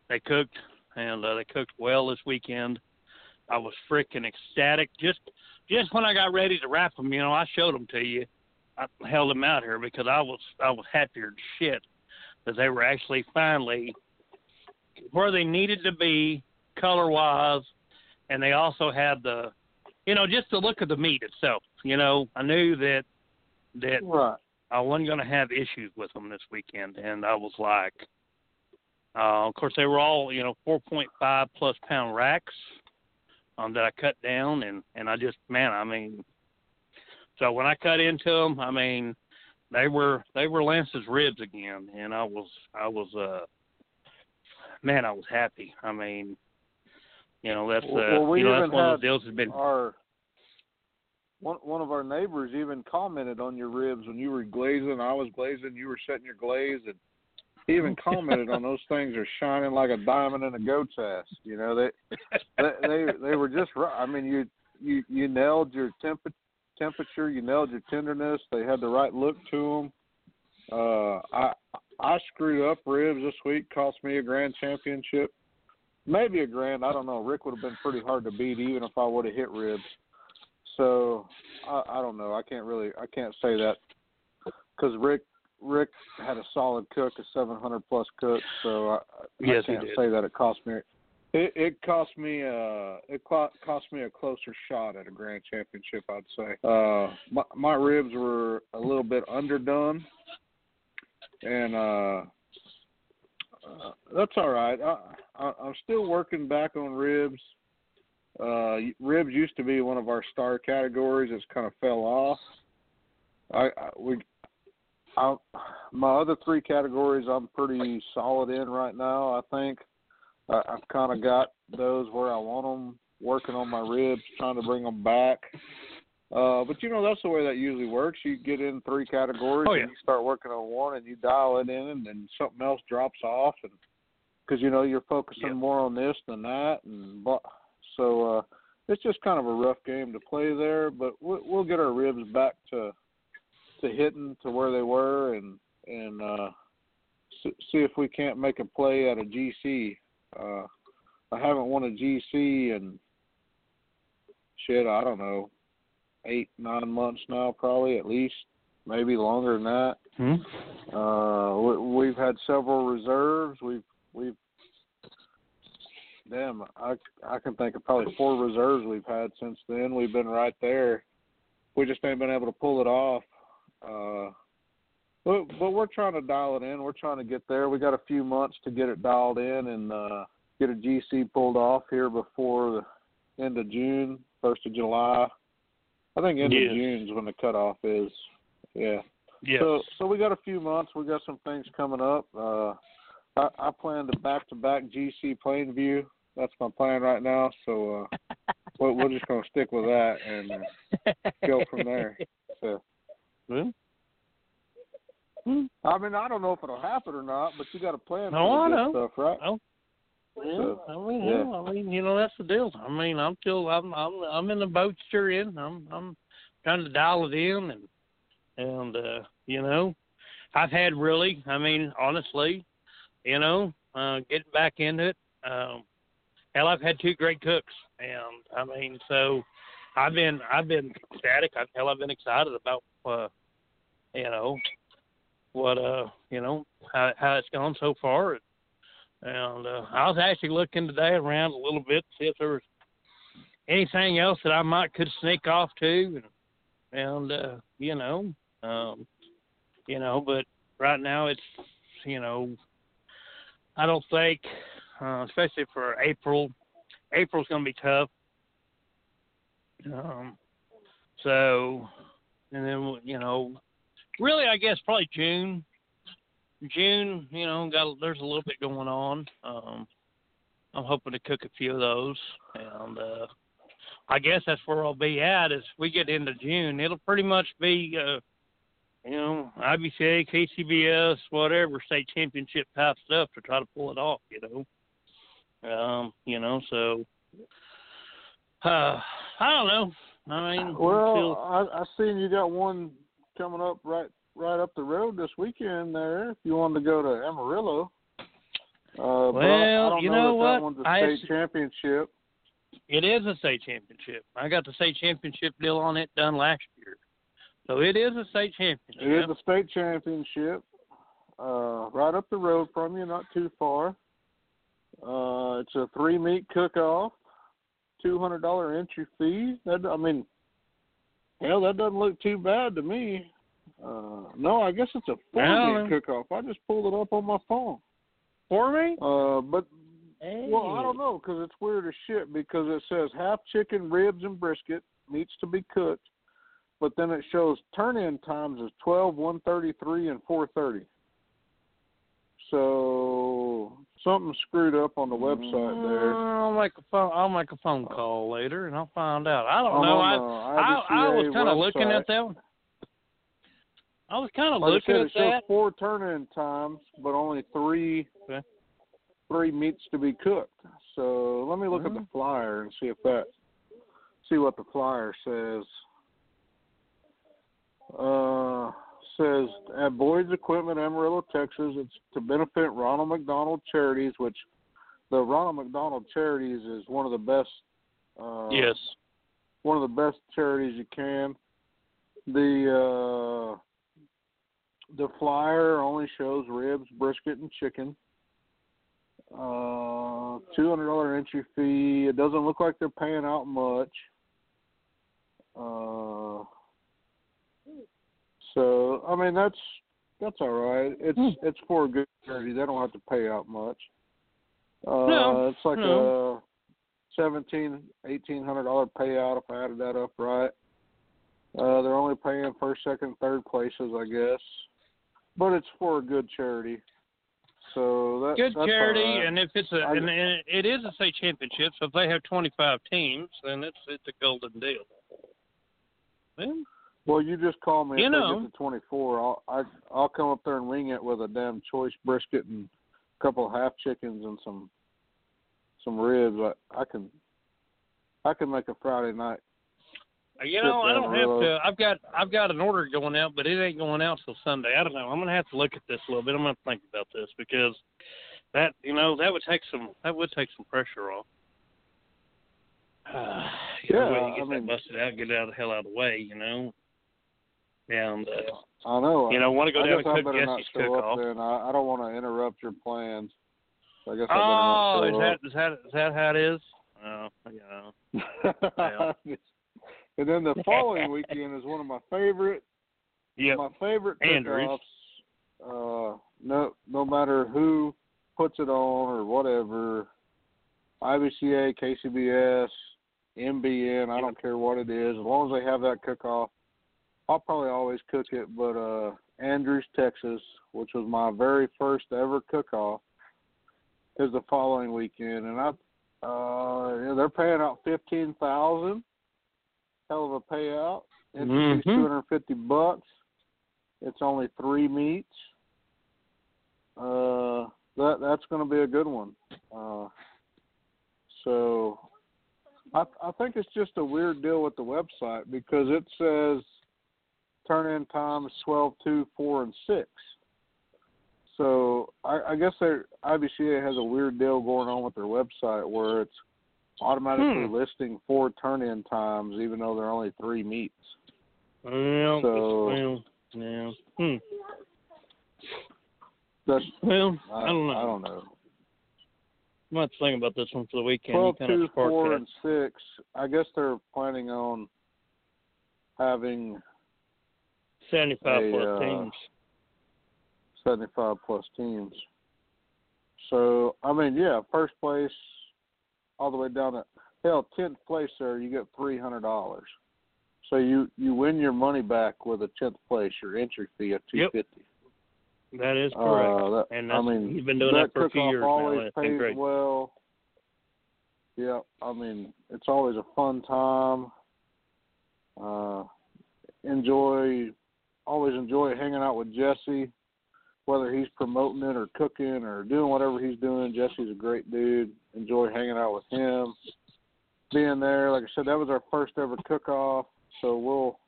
They cooked, and uh, they cooked well this weekend. I was freaking ecstatic. Just, just when I got ready to wrap them, you know, I showed them to you. I held them out here because I was, I was happier than shit that they were actually finally where they needed to be color wise, and they also had the, you know, just the look of the meat itself. You know, I knew that that Right. I wasn't going to have issues with them this weekend, and I was like, uh, of course, they were all you know 4.5 plus pound racks um, that I cut down, and and I just man, I mean, so when I cut into them, I mean, they were they were Lance's ribs again, and I was I was uh man, I was happy. I mean, you know that's uh, Well, we you know that's one of those deals that's been Our one one of our neighbors even commented on your ribs when you were glazing. I was glazing. You were setting your glaze, and he even [laughs] commented on those things are shining like a diamond in a goat's ass. You know they they they, they were just right. I mean you you you nailed your temp temperature. You nailed your tenderness. They had the right look to them. Uh, I I screwed up ribs this week. Cost me a grand championship. Maybe a grand. I don't know. Rick would have been pretty hard to beat even if I would have hit ribs. So I, I don't know. I can't really. I can't say that because Rick Rick had a solid cook, a 700 plus cook. So I, Yes, I can't say that it cost me. It, it cost me uh it co- cost me a closer shot at a grand championship I'd say. Uh my my ribs were a little bit underdone and uh, uh that's all right. I, I I'm still working back on ribs. Uh ribs used to be one of our star categories. It's kind of fell off. I, I we I, my other three categories I'm pretty solid in right now. I think I, I've kind of got those where I want them. Working on my ribs, trying to bring them back. Uh, but you know that's the way that usually works. You get in three categories Oh, yeah. and you start working on one, and you dial it in, and then something else drops off, and because you know you're focusing Yep. more on this than that, and blah. so uh, it's just kind of a rough game to play there. But we'll, we'll get our ribs back to to hitting to where they were, and and uh, see, see if we can't make a play at a GC. Uh, I haven't won a GC in shit. I don't know, eight nine months now, probably at least, maybe longer than that. Hmm? Uh, we, we've had several reserves. We've we've damn, I I can think of probably four reserves we've had since then. We've been right there. We just ain't been able to pull it off. Uh, but but we're trying to dial it in. We're trying to get there. We got a few months to get it dialed in and uh, get a GC pulled off here before the end of June, first of July. I think end Yes. of June is when the cutoff is. Yeah. Yes. So so we got a few months. We got some things coming up. Uh, I, I plan to back to back GC Plainview. That's my plan right now. So uh, we're, we're just gonna stick with that and uh, go from there. [laughs] So Well, I mean I don't know if it'll happen or not, but you got to plan No, for I know. stuff, right? Oh, Yeah, So, I mean, yeah. yeah. I mean, you know, that's the deal. I mean, I'm still, I'm, I'm, I'm in the boat you're in. I'm, I'm trying to dial it in, and, and, uh, you know, I've had really, I mean, honestly, you know, uh, getting back into it. Um, hell, I've had two great cooks, and I mean, so I've been, I've been ecstatic. I've, hell, I've been excited about, uh, you know, what, uh, you know, how, how it's gone so far. And uh, I was actually looking today around a little bit to see if there was anything else that I might could sneak off to, and and uh, you know, um, you know, but right now it's you know, I don't think, uh, especially for April, April's going to be tough. Um, so, and then you know, really, I guess probably June. June, you know, got there's a little bit going on. Um, I'm hoping to cook a few of those, and uh, I guess that's where I'll be at. As we get into June, it'll pretty much be, uh, you know, IBCA, KCBS, whatever state championship type stuff to try to pull it off. You know, um, you know, so uh, I don't know. I mean, Well, until- I I seen you got one coming up right right up the road this weekend there. If you wanted to go to Amarillo. Uh, but I, I Well, you know, know what? that one's a I state s- championship. It is a state championship. I got the state championship deal on it done last year. So it is a state championship. It is a state championship. Uh, right up the road from you, not too far. Uh, it's a three meat cook off, two hundred dollar entry fee. That I mean, hell, that doesn't look too bad to me. Uh, no, I guess it's a four Well, meat cook off. I just pulled it up on my phone. For me? Uh, but well, I don't know because it's weird as shit because it says half chicken, ribs, and brisket needs to be cooked, but then it shows turn-in times as twelve, one thirty-three, and four thirty. So something screwed up on the website there. I'll make a phone. I'll make a phone call later, and I'll find out. I don't On know. I I, I was kind of looking at that. one. I was kind of Like I looking said, at it shows that. four turn-in times, but only three Okay. three meats to be cooked. So let me look at the Mhm. flyer and see if that see what the flyer says. Uh, says at Boyd's Equipment, Amarillo, Texas. It's to benefit Ronald McDonald Charities, which the Ronald McDonald Charities is one of the best. Uh, yes. one of the best charities you can. The uh the flyer only shows ribs, brisket, and chicken. Uh, two hundred dollar entry fee. It doesn't look like they're paying out much. Uh, so I mean that's that's all right. It's Hmm. it's for a good charity. They don't have to pay out much. Uh, No, it's like no. a seventeen, eighteen hundred dollar payout if I added that up right. Uh, they're only paying first, second, third places, I guess, but it's for a good charity. So that Good that's charity, right. and if it's a I- and, it is a state championship, so if they have 25 teams, then it's it's a golden deal. Well, Well, you just call me You if know. they get to 24. I'll I, I'll come up there and wing it with a damn choice brisket and a couple of half chickens and some some ribs. I, I can I can make a Friday night. You know, I don't have to. I've got I've got an order going out, but it ain't going out till Sunday. I don't know. I'm gonna have to look at this a little bit. I'm gonna think about this because that you know that would take some that would take some pressure off. Uh, [sighs] you know, Yeah, you get I that mean- busted out, get it out of the hell out of the way, you know. And uh, I know. you know, want to go I down and cook Jesse's cook-off. then. I, I don't want to interrupt your plans. So I guess I Oh, is not that is that is that how it is? Oh, you know. up. [laughs] and then the following weekend is one of my favorite Yeah. my favorite cook-offs. Uh, no, no matter who puts it on or whatever, IBCA, KCBS, MBN, I don't care what it is, as long as they have that cook off, I'll probably always cook it. But uh Andrews, Texas, which was my very first ever cook off, is the following weekend, and I uh yeah, they're paying out fifteen thousand. Hell of a payout. Entry two hundred and fifty bucks. It's only three meats. Uh that that's gonna be a good one. Uh so I I think it's just a weird deal with the website because it says turn in times twelve, two, four, and six. So I, I guess they IBCA has a weird deal going on with their website where it's automatically Hmm. listing four turn in times even though there are only three meets. Well, So- well, yeah. Hmm. That's Well, I, I don't know. I don't know. Going to think about this one for the weekend. You Twelve, kind two, sparked four, that. and six. I guess they're planning on having 75 a, plus uh, teams. 75 plus teams. So, I mean, yeah, first place all the way down to hell, 10th place there, you get $300. So you you win your money back with a 10th place, your entry fee of Yep. 250. That is correct. Uh, that, and I that's, mean, he's been doing that that for a few years now. always That's been pays great. well. Yeah, I mean, it's always a fun time. Uh, enjoy, always enjoy hanging out with Jesse, whether he's promoting it or cooking or doing whatever he's doing. Jesse's a great dude. Enjoy hanging out with him, being there. Like I said, that was our first ever cook-off, so we'll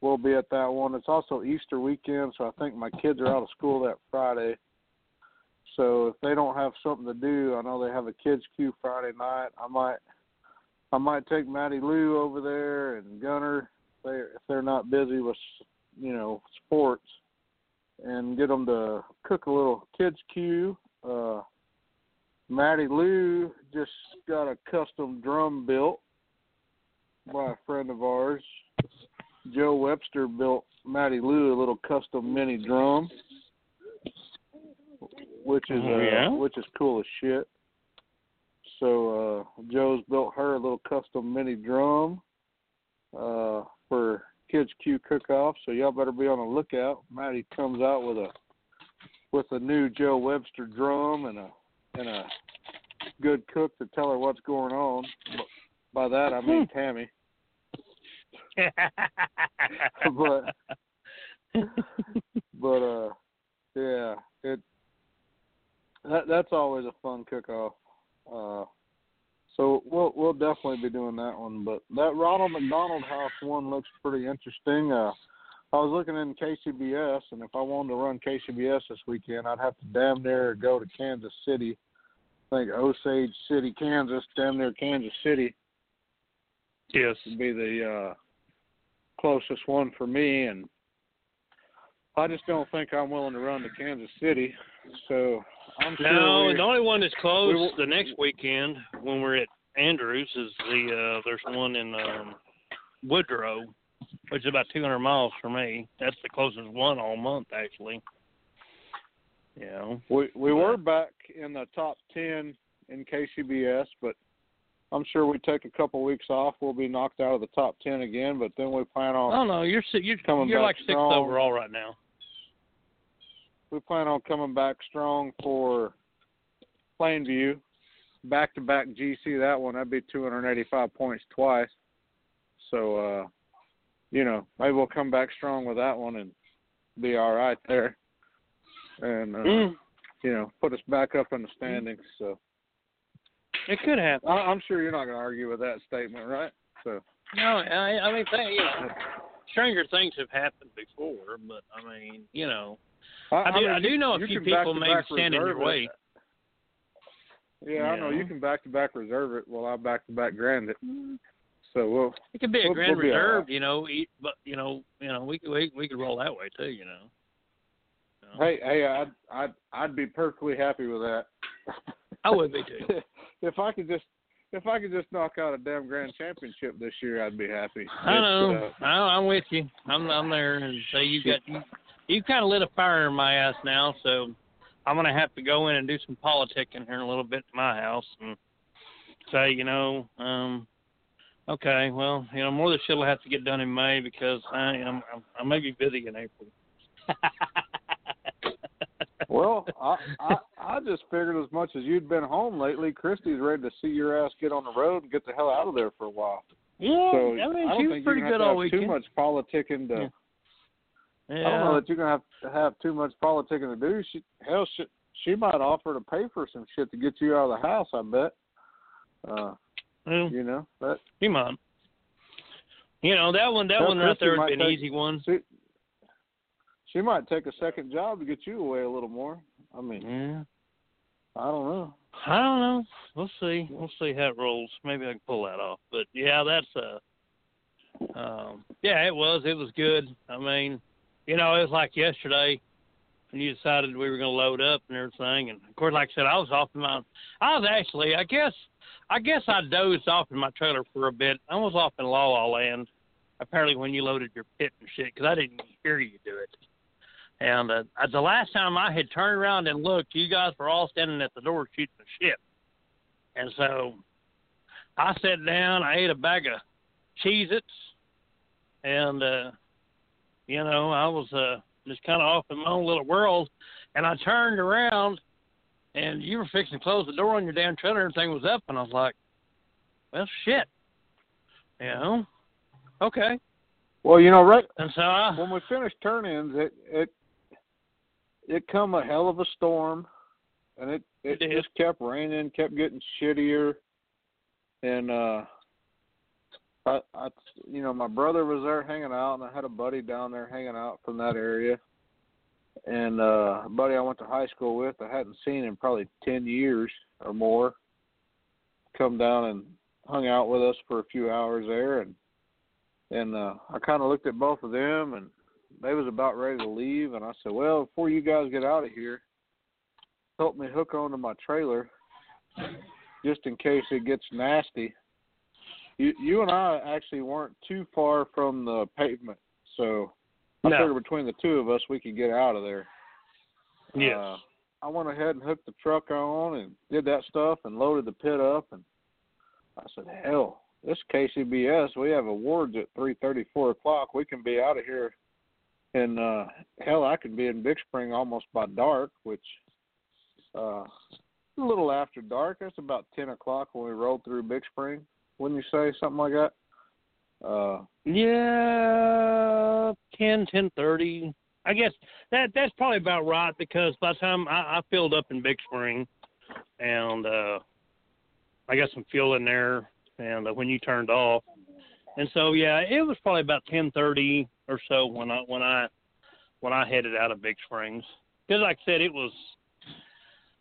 we'll be at that one. It's also Easter weekend, so I think my kids are out of school that Friday. So if they don't have something to do, I know they have a kids Q Friday night. I might I might take Matty Lou over there and Gunner if they're not busy with you know sports and get them to cook a little kids cue. Uh Matty Lou just got a custom drum built by a friend of ours. Joe Webster built Maddie Lou a little custom mini drum, which is Oh, uh, yeah? which is cool as shit. So uh, Joe's built her a little custom mini drum uh, for Kids Q cook off. So y'all better be on the lookout. Matty comes out with a with a new Joe Webster drum and a and a good cook to tell her what's going on. By that I mean Tammy. [laughs] but but uh yeah it that that's always a fun cook off uh so we'll we'll definitely be doing that one but that ronald mcdonald house one looks pretty interesting uh i was looking in kcbs and if i wanted to run kcbs this weekend i'd have to damn near go to kansas city i think osage city kansas damn near kansas city yes. would be the uh closest one for me and I just don't think I'm willing to run to Kansas City. So I'm sure No, we, the only one that's close we will- the next weekend when we're at Andrews is the uh there's one in um Woodrow, which is about 200 miles from me. That's the closest one all month actually. Know. we we were back in the top ten in KCBS, but I'm sure we take a couple weeks off. We'll be knocked out of the top ten again, but then we plan on Oh no, you're you're Coming you're like sixth strong. overall right now. We plan on coming back strong for Plainview, back to back GC. That one that'd be 285 points twice. So, uh, you know, maybe we'll come back strong with that one and be all right there, and uh, Mm, you know, put us back up in the standings. So, it could happen. I, I'm sure you're not going to argue with that statement, right? So, No, I I mean th- you know, stranger things have happened before, but I mean, you know, I do- mean, I do you- know a few people may stand in your way. Yeah, I know you can back to back reserve it while I back to back grand it. So we'll It could be a We'll- grand we'll reserve, you know. Eat, but you know, you know, we could we, we could roll that way too, you know. So, Hey, hey, I'd I'd I'd be perfectly happy with that. I would be too. [laughs] if I could just if I could just knock out a damn grand championship this year, I'd be happy. I know. Uh, I, I'm with you. I'm I'm there, and say you got you. You kind of lit a fire in my ass now, so I'm gonna have to go in and do some politicking here in a little bit at my house and say, you know, um, Okay, well, you know, more of the shit will have to get done in May because I am I'm, I may be busy in April. [laughs] Well, I, I I just figured as much as you'd been home lately, Christy's ready to see your ass get on the road and get the hell out of there for a while. yeah, So I mean, don't she was pretty good have all to weekend. Too much politicking to. Yeah. I don't know that you're gonna have to have too much politicking to do. She hell, she she might offer to pay for some shit to get you out of the house. I bet. Uh, Well, you know that She might. You know that one. That one right there would be an take- easy one. she she might take a second job to get you away a little more. I mean, Yeah. I don't know. I don't know. We'll see. We'll see how it rolls. Maybe I can pull that off. But yeah, that's uh um yeah, it was. It was good. I mean, you know, it was like yesterday when you decided we were gonna load up and everything and of course like I said, I was off in my I was actually I guess I guess I dozed off in my trailer for a bit. I was off in La La Land apparently when you loaded your pit and shit because I didn't hear you do it. And uh, the last time I had turned around and looked, you guys were all standing at the door shooting the shit. And so I sat down, I ate a bag of Cheez Its, and, uh, you know, I was uh, just kind of off in my own little world. And I turned around, and you were fixing to close the door on your damn trailer, and everything was up. And I was like, well, shit. You know? Okay. Well, you know, right And so I, when we finished turn-ins, it it it come a hell of a storm, and it it It just kept raining, kept getting shittier, and uh, I I you know my brother was there hanging out, and I had a buddy down there hanging out from that area, and uh, a buddy I went to high school with, I hadn't seen in probably ten years or more, come down and hung out with us for a few hours there, and and uh, I kind of looked at both of them, and they was about ready to leave, and I said, "Well, before you guys get out of here, help me hook onto my trailer, just in case it gets nasty." You you and I actually weren't too far from the pavement, so I No. figured between the two of us we could get out of there. yes. Uh, I went ahead and hooked the truck on and did that stuff and loaded the pit up and I said, Hell, this KCBS, we have awards at three thirty, four o'clock. We can be out of here and uh hell I could be in Big Spring almost by dark, which uh a little after dark. That's about ten o'clock when we rolled through Big Spring. Wouldn't you say something like that? Uh Yeah, ten, ten thirty. I guess that that's probably about right because by the time I, I filled up in Big Spring, and uh I got some fuel in there, and uh, when you turned off, and so yeah, it was probably about ten thirty or so when I when I when I headed out of Big Springs. Because like I said, it was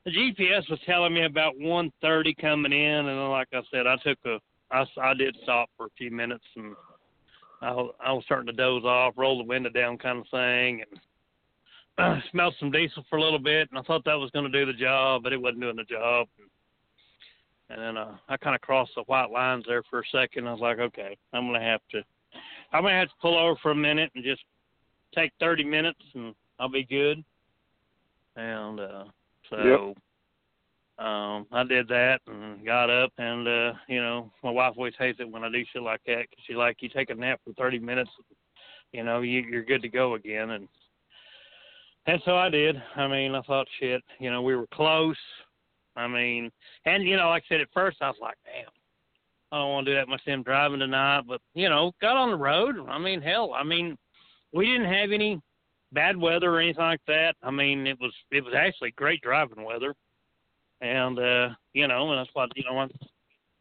the GPS was telling me about one thirty coming in, and like I said, I took a I, I did stop for a few minutes and I, was- I was starting to doze off, roll the window down, kind of thing, and [clears throat] smelled some diesel for a little bit, and I thought that was going to do the job, but it wasn't doing the job. And, and then uh, I kind of crossed the white lines there for a second. I was like, okay, I'm going to have to, I'm going to have to pull over for a minute and just take 30 minutes, and I'll be good. And uh, so. Um, I did that and got up, and uh, you know, my wife always hates it when I do shit like that 'cause she's like, "You take a nap for 30 minutes, you know, you, you're good to go again." And and so I did. I mean, I thought, shit, you know, we were close. I mean, and you know, like I said at first, I was like, damn, I don't want to do that much them driving tonight, but you know, got on the road. I mean, hell, I mean, we didn't have any bad weather or anything like that. I mean, it was it was actually great driving weather. And uh, you know, and that's why you know I,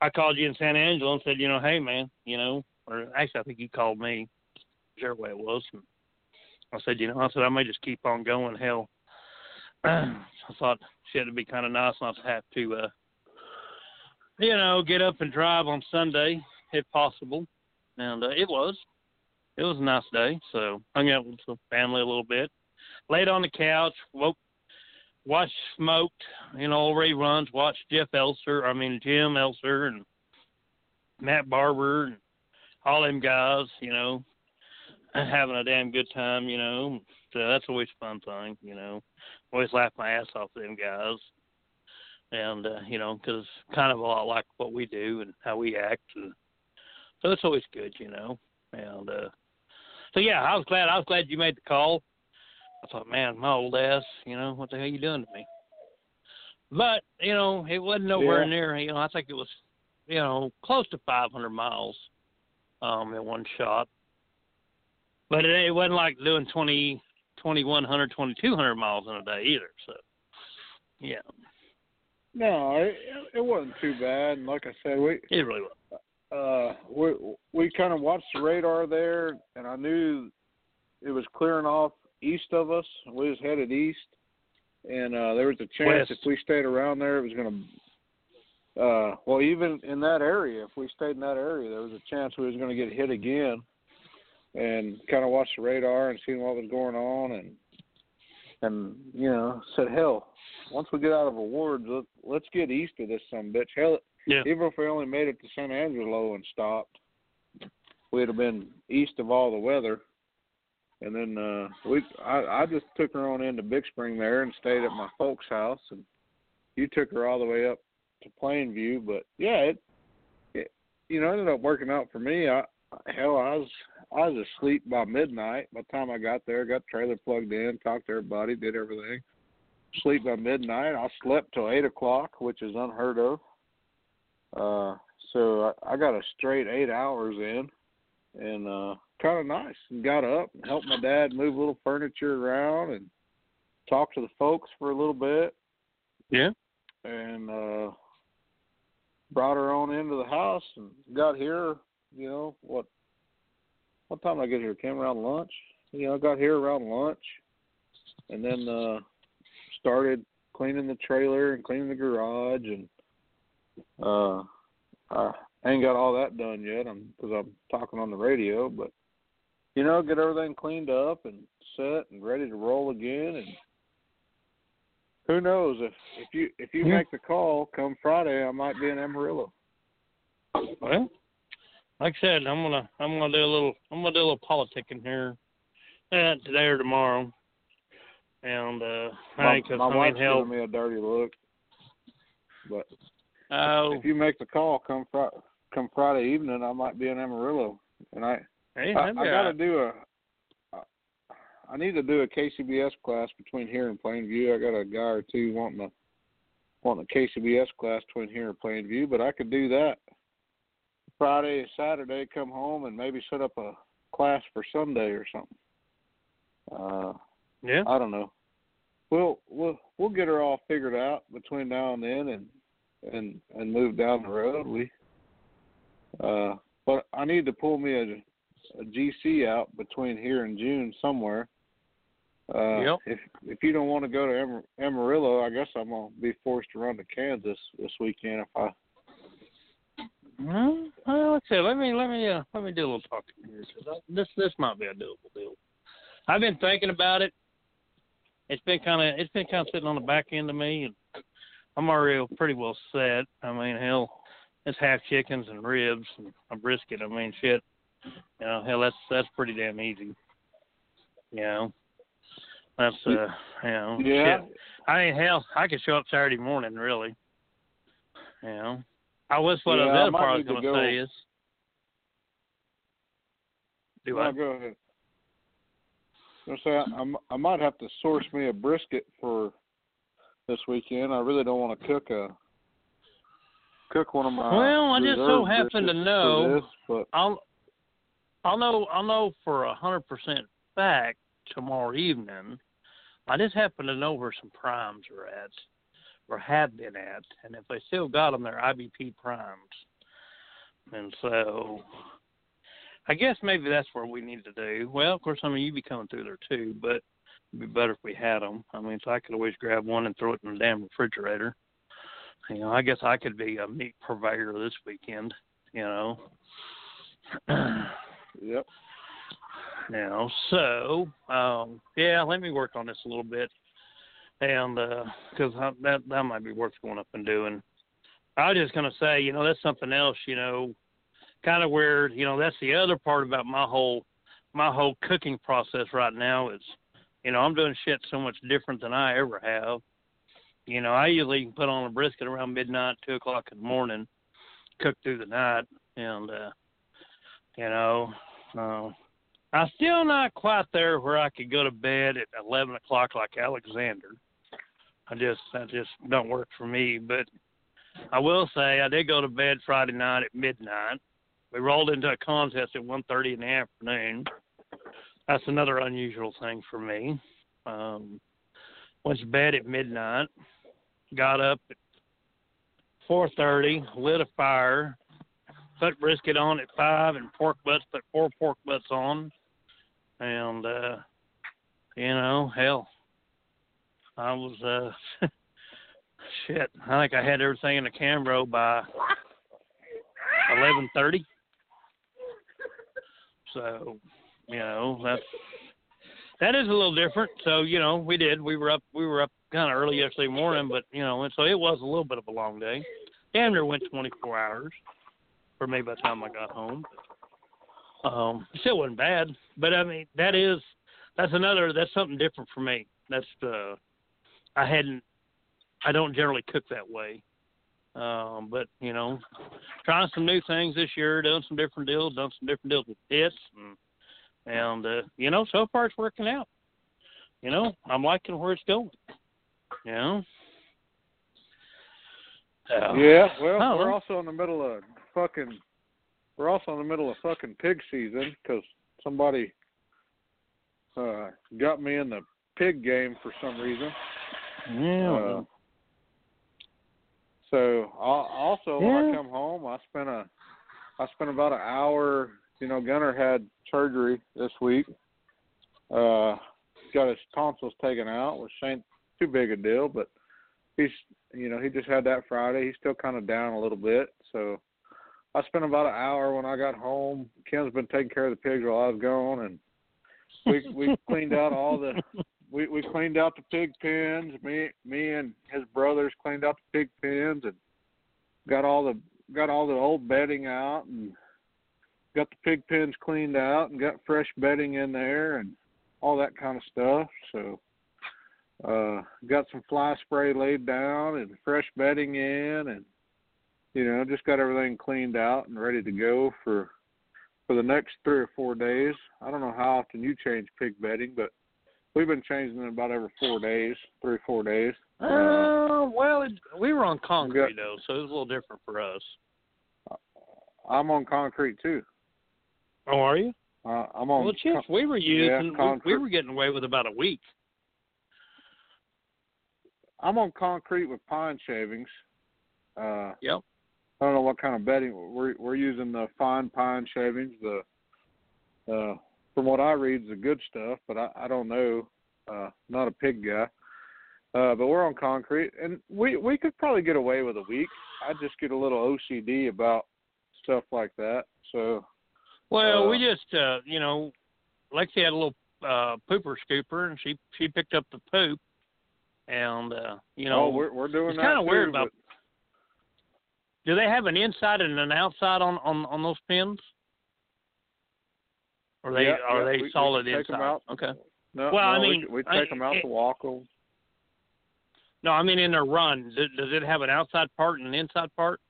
I called you in San Angelo and said, you know, hey man, you know, or actually I think you called me, whichever way it was. And I said, you know, I said I may just keep on going. Hell, [clears throat] I thought shit it'd be kind of nice not to have to, uh, you know, get up and drive on Sunday if possible. And uh, it was, it was a nice day. So hung out with the family a little bit, laid on the couch, woke watched Smoked, you know, reruns, watch Jeff Elser, I mean Jim Elser and Matt Barber and all them guys, you know, [clears throat] having a damn good time, you know. So that's always a fun thing, you know. Always laugh my ass off them guys. And, uh, you know, because kind of a lot like what we do and how we act. And So it's always good, you know. And uh so yeah, I was glad I was glad you made the call. I thought, man, my old ass, you know, what the hell you doing to me? But, you know, it wasn't nowhere Yeah. near, you know, I think it was, you know, close to 500 miles um, in one shot. But it, it wasn't like doing 20, 2100, 2200 miles in a day either. So, yeah, No, it, it wasn't too bad. And like I said, we it really was. uh we we kind of watched the radar there, and I knew it was clearing off east of us. We was headed east, and uh there was a chance West. if we stayed around there, it was going to. Uh, well, even in that area, if we stayed in that area, there was a chance we was going to get hit again, and kind of watched the radar and seeing what was going on, and and you know said, hell, once we get out of awards, let, let's get east of this some bitch. Hell, Yeah. even if we only made it to San Angelo and stopped, we'd have been east of all the weather. And then uh we I, I just took her on into Big Spring there and stayed at my folks' house and you took her all the way up to Plainview, but yeah, it, it you know, ended up working out for me. I hell I was I was asleep by midnight. By the time I got there, got the trailer plugged in, talked to everybody, did everything. Sleep by midnight. I slept till eight o'clock, which is unheard of. Uh, so I, I got a straight eight hours in, and uh, kind of nice. And got up and helped my dad move a little furniture around and talked to the folks for a little bit, Yeah. and uh, brought her on into the house and got here. You know what? What time did I get here? Came around lunch. You know, I got here around lunch, and then uh, started cleaning the trailer and cleaning the garage and uh, I ain't got all that done yet. I'm because I'm talking on the radio, but you know, get everything cleaned up and set and ready to roll again. And who knows if if you if you Yeah. make the call come Friday, I might be in Amarillo. Well, like I said, I'm gonna I'm gonna do a little I'm gonna do a little politicking here, uh, today or tomorrow. And uh, My, I my I wife's giving me a dirty look, but oh, if you make the call come Fri come Friday evening, I might be in Amarillo, and I hey, I, I got to do a. I need to do a KCBS class between here and Plainview. I got a guy or two wanting a wanting a KCBS class between here and Plainview, but I could do that Friday, Saturday, come home and maybe set up a class for Sunday or something. Uh, yeah. I don't know. We'll we'll we'll get her all figured out between now and then, and and and move down the road. We, uh, but I need to pull me a, a GC out between here and June somewhere. Uh, Yep. If if you don't want to go to Amar- Amarillo, I guess I'm gonna be forced to run to Kansas this weekend if I. Well, well, let's see. Let me let me uh, let me do a little talking here. 'cause I, this this might be a doable deal. I've been thinking about it. It's been kind of it's been kind of sitting on the back end of me, and I'm already pretty well set. I mean, hell, it's half chickens and ribs and a brisket. I mean, shit. You know, hell, that's that's pretty damn easy. You know, that's uh, you know, Yeah. shit. I mean, hell, I could show up Saturday morning, really. You know, I was what Yeah, the I part I was going to say is. Do No, I? go ahead. I say I, I might have to source me a brisket for this weekend. I really don't want to cook a cook one of my. Well, I just so happen to know- this, but I'll I'll know I'll know for a hundred percent fact tomorrow evening. I just happen to know where some primes are at, or have been at, and if they still got them, they're IBP primes. And so, I guess maybe that's where we need to do. Well, of course, I mean you'd be coming through there too, but it'd be better if we had them. I mean, so I could always grab one and throw it in the damn refrigerator. You know, I guess I could be a meat purveyor this weekend. You know. [clears throat] yep. now. So, um, yeah, let me work on this a little bit, and because I that that might be worth going up and doing. I was just gonna say, you know, that's something else, you know, kind of where you know that's the other part about my whole my whole cooking process right now is, you know, I'm doing shit so much different than I ever have. You know, I usually put on a brisket around midnight, two o'clock in the morning, cook through the night, and uh You know, uh, I'm still not quite there where I could go to bed at 11 o'clock like Alexander. I just that just don't work for me. But I will say I did go to bed Friday night at midnight. We rolled into a contest at 1:30 in the afternoon. That's another unusual thing for me. Um, went to bed at midnight. Got up at 4:30, lit a fire, put brisket on at five, and pork butts. Put four pork butts on, and uh, you know, hell, I was uh, [laughs] shit. I think I had everything in the Cambro by 11:30. So, you know, that's that is a little different. So, you know, we did. We were up. We were up kind of early yesterday morning, but you know, and so it was a little bit of a long day. Damn near went 24 hours for me by the time I got home. Um, it still wasn't bad, but I mean, that is that's another that's something different for me. That's uh, I hadn't. I don't generally cook that way. Um, but you know, trying some new things this year, doing some different deals, done some different deals with pits, and and uh, you know, so far it's working out. You know, I'm liking where it's going. You know. Uh, Yeah, well, oh, we're well. also in the middle of fucking. We're also in the middle of fucking pig season because somebody uh got me in the pig game for some reason. Yeah. Uh, so al- also when I come home, I spent a I spent about an hour. You know, Gunner had surgery this week. Uh, got his tonsils taken out, which ain't too big a deal, but he's you know he just had that Friday. He's still kind of down a little bit, so I spent about an hour when I got home. Kim's been taking care of the pigs while I was gone, and we we [laughs] cleaned out all the we we cleaned out the pig pens. Me me and his brothers cleaned out the pig pens and got all the got all the old bedding out and got the pig pens cleaned out and got fresh bedding in there and all that kind of stuff. So uh got some fly spray laid down and fresh bedding in and you know, just got everything cleaned out and ready to go for for the next three or four days. I don't know how often you change pig bedding, but we've been changing it about every four days, three or four days. Uh, Uh, well, it, we were on concrete though, so it was a little different for us. I'm on concrete too. Oh, are you? Uh, I'm on. well, chips, we were yeah, using. we, concrete. we were getting away with about a week. I'm on concrete with pine shavings. Uh, Yep. I don't know what kind of bedding we're we're using the fine pine shavings. The uh, from what I read, is the good stuff, but I, I don't know. Uh, not a pig guy. Uh, but we're on concrete, and we we could probably get away with a week. I just get a little OCD about stuff like that. So Well, Uh, we just, uh, you know, Lexi had a little uh, pooper scooper, and she she picked up the poop, and uh, you know, oh, we're we're doing it's that kinda weird about- do they have an inside and an outside on on on those pins? Or they Yeah, are yeah, they we- we solid 'em inside? out. Okay. no, Well, I mean, we, we I- take them out it- to them. No, I mean in their run. Does, does it have an outside part and an inside part?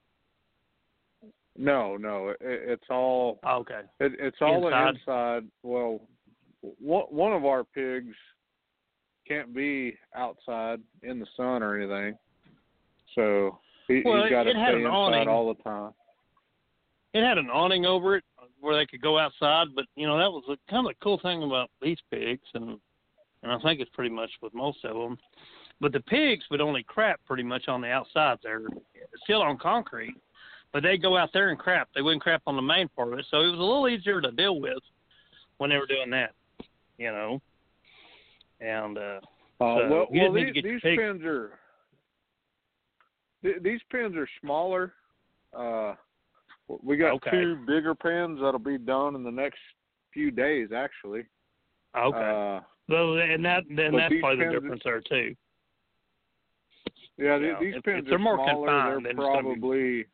No, no, it, it's all Oh, okay. It, it's all Inside? inside. Well, one one of our pigs can't be outside in the sun or anything, so he, Well, he's got to it had stay an inside awning. all the time. It had an awning over it where they could go outside, but you know that was a, kind of the cool thing about these pigs, and and I think it's pretty much with most of them. But the pigs would only crap pretty much on the outside. They're still on concrete, but they'd go out there and crap. They wouldn't crap on the main part of it, so it was a little easier to deal with when they were doing that, you know. And uh Uh, So, well, you well these, to get your these pins are th- these pins are smaller. Uh, we got Okay. two bigger pins that'll be done in the next few days, actually. okay, Uh, well, and that then that's these probably the difference there too. yeah, th- Yeah, these if- pins if they're are more smaller. they're gonna be- probably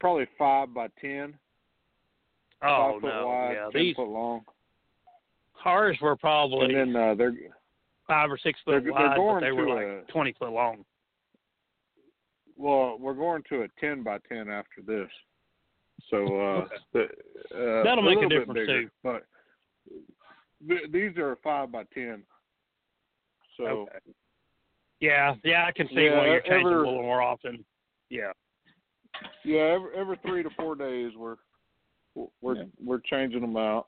probably five by ten. Oh five no, wide, yeah, these foot long. ours were probably And then uh, they're five or six foot they're- they're wide, but they were like a- twenty foot long. Well, we're going to a ten by ten after this. So uh, the, uh That'll make a little bit difference, bigger, too. But th- these are five by ten. So Okay. Yeah, yeah, I can see Yeah, why you're changing ever- a little more often. Yeah. yeah, every, every three to four days we're we're Yeah. we're changing them out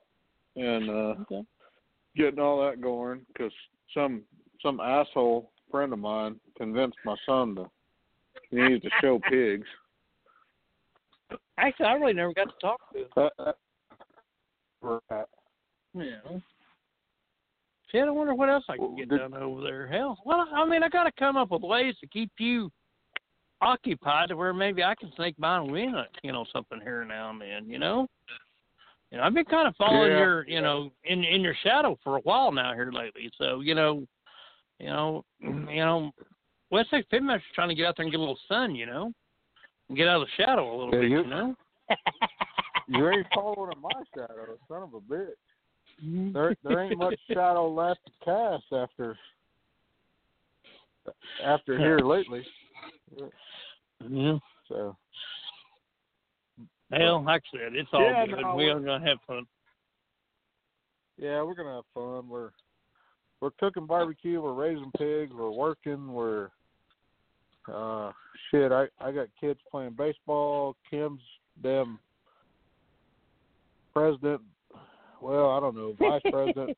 and uh Okay. getting all that going because some some asshole friend of mine convinced my son to he needs to show pigs. Actually, I really never got to talk to him. That, right. Yeah. Shit, I wonder what else I can get done over there. Hell, well, I mean, I got to come up with ways to keep you occupied to where maybe I can sneak by and win, you know, something here now and then. You know. You know, I've been kind of following Yeah. your, you know, in in your shadow for a while now here lately. So you know, you know, [clears throat] you know, West Texas Pitmaster's trying to get out there and get a little sun. You know, and get out of the shadow a little Yeah, bit. you- You know. [laughs] You ain't following in my shadow, son of a bitch. There there ain't much [laughs] shadow left to cast after after here lately. Yeah. So Hell, like I said, it's all Yeah, good. no, we are gonna have fun. yeah, we're gonna have fun. We're we're cooking barbecue. We're raising pigs. We're working. We're uh shit. I I got kids playing baseball. Kim's them president. Well, I don't know, vice president,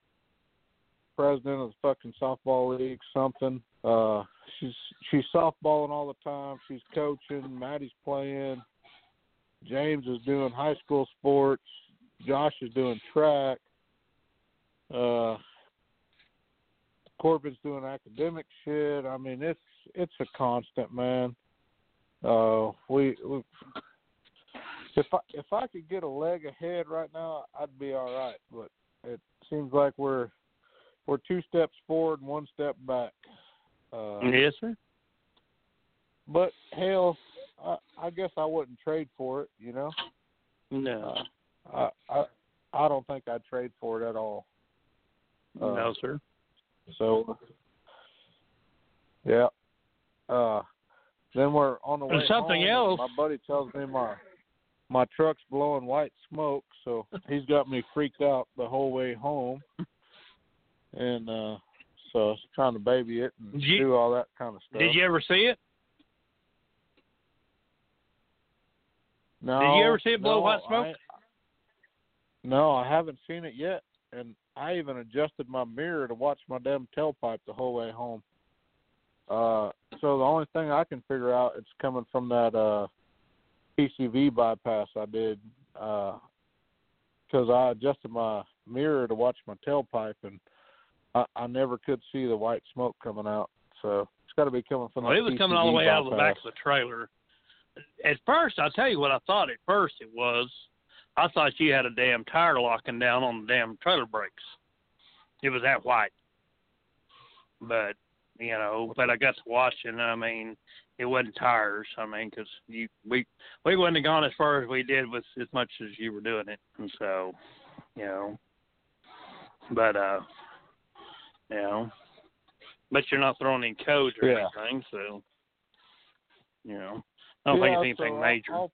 [laughs] president of the fucking softball league, something. Uh, she's she's softballing all the time. She's coaching. Maddie's playing. James is doing high school sports. Josh is doing track. Uh, Corbin's doing academic shit. I mean, it's it's a constant, man. Uh, we, we if I if I could get a leg ahead right now, I'd be all right. But it seems like we're we're two steps forward and one step back. Uh, yes, sir. But hell, I, I guess I wouldn't trade for it. You know, No, I I I don't think I'd trade for it at all. Uh, no, sir. So, yeah. Uh, then we're on the way. And something home, else. My buddy tells me my my truck's blowing white smoke, so he's got me freaked out the whole way home. And uh so I was trying to baby it and Did you- do all that kind of stuff. Did you ever see it? No, Did you ever see it blow no, white smoke? I, no, I haven't seen it yet, and I even adjusted my mirror to watch my damn tailpipe the whole way home. Uh, so the only thing I can figure out it's coming from that uh PCV bypass I did because I adjusted my mirror to watch my tailpipe and I, I never could see the white smoke coming out. So it's got to be coming from Well, it was coming all the PCV way out of the back of the trailer. At first, I'll tell you what I thought at first it was. I thought you had a damn tire locking down on the damn trailer brakes. It was that white. But, you know, but I got to watching. I mean, it wasn't tires. I mean, because you we we wouldn't have gone as far as we did with as much as you were doing it, and so, you know. But uh, you know, but you're not throwing in codes or Yeah. anything, so you know. I don't think it's anything so major. I'll,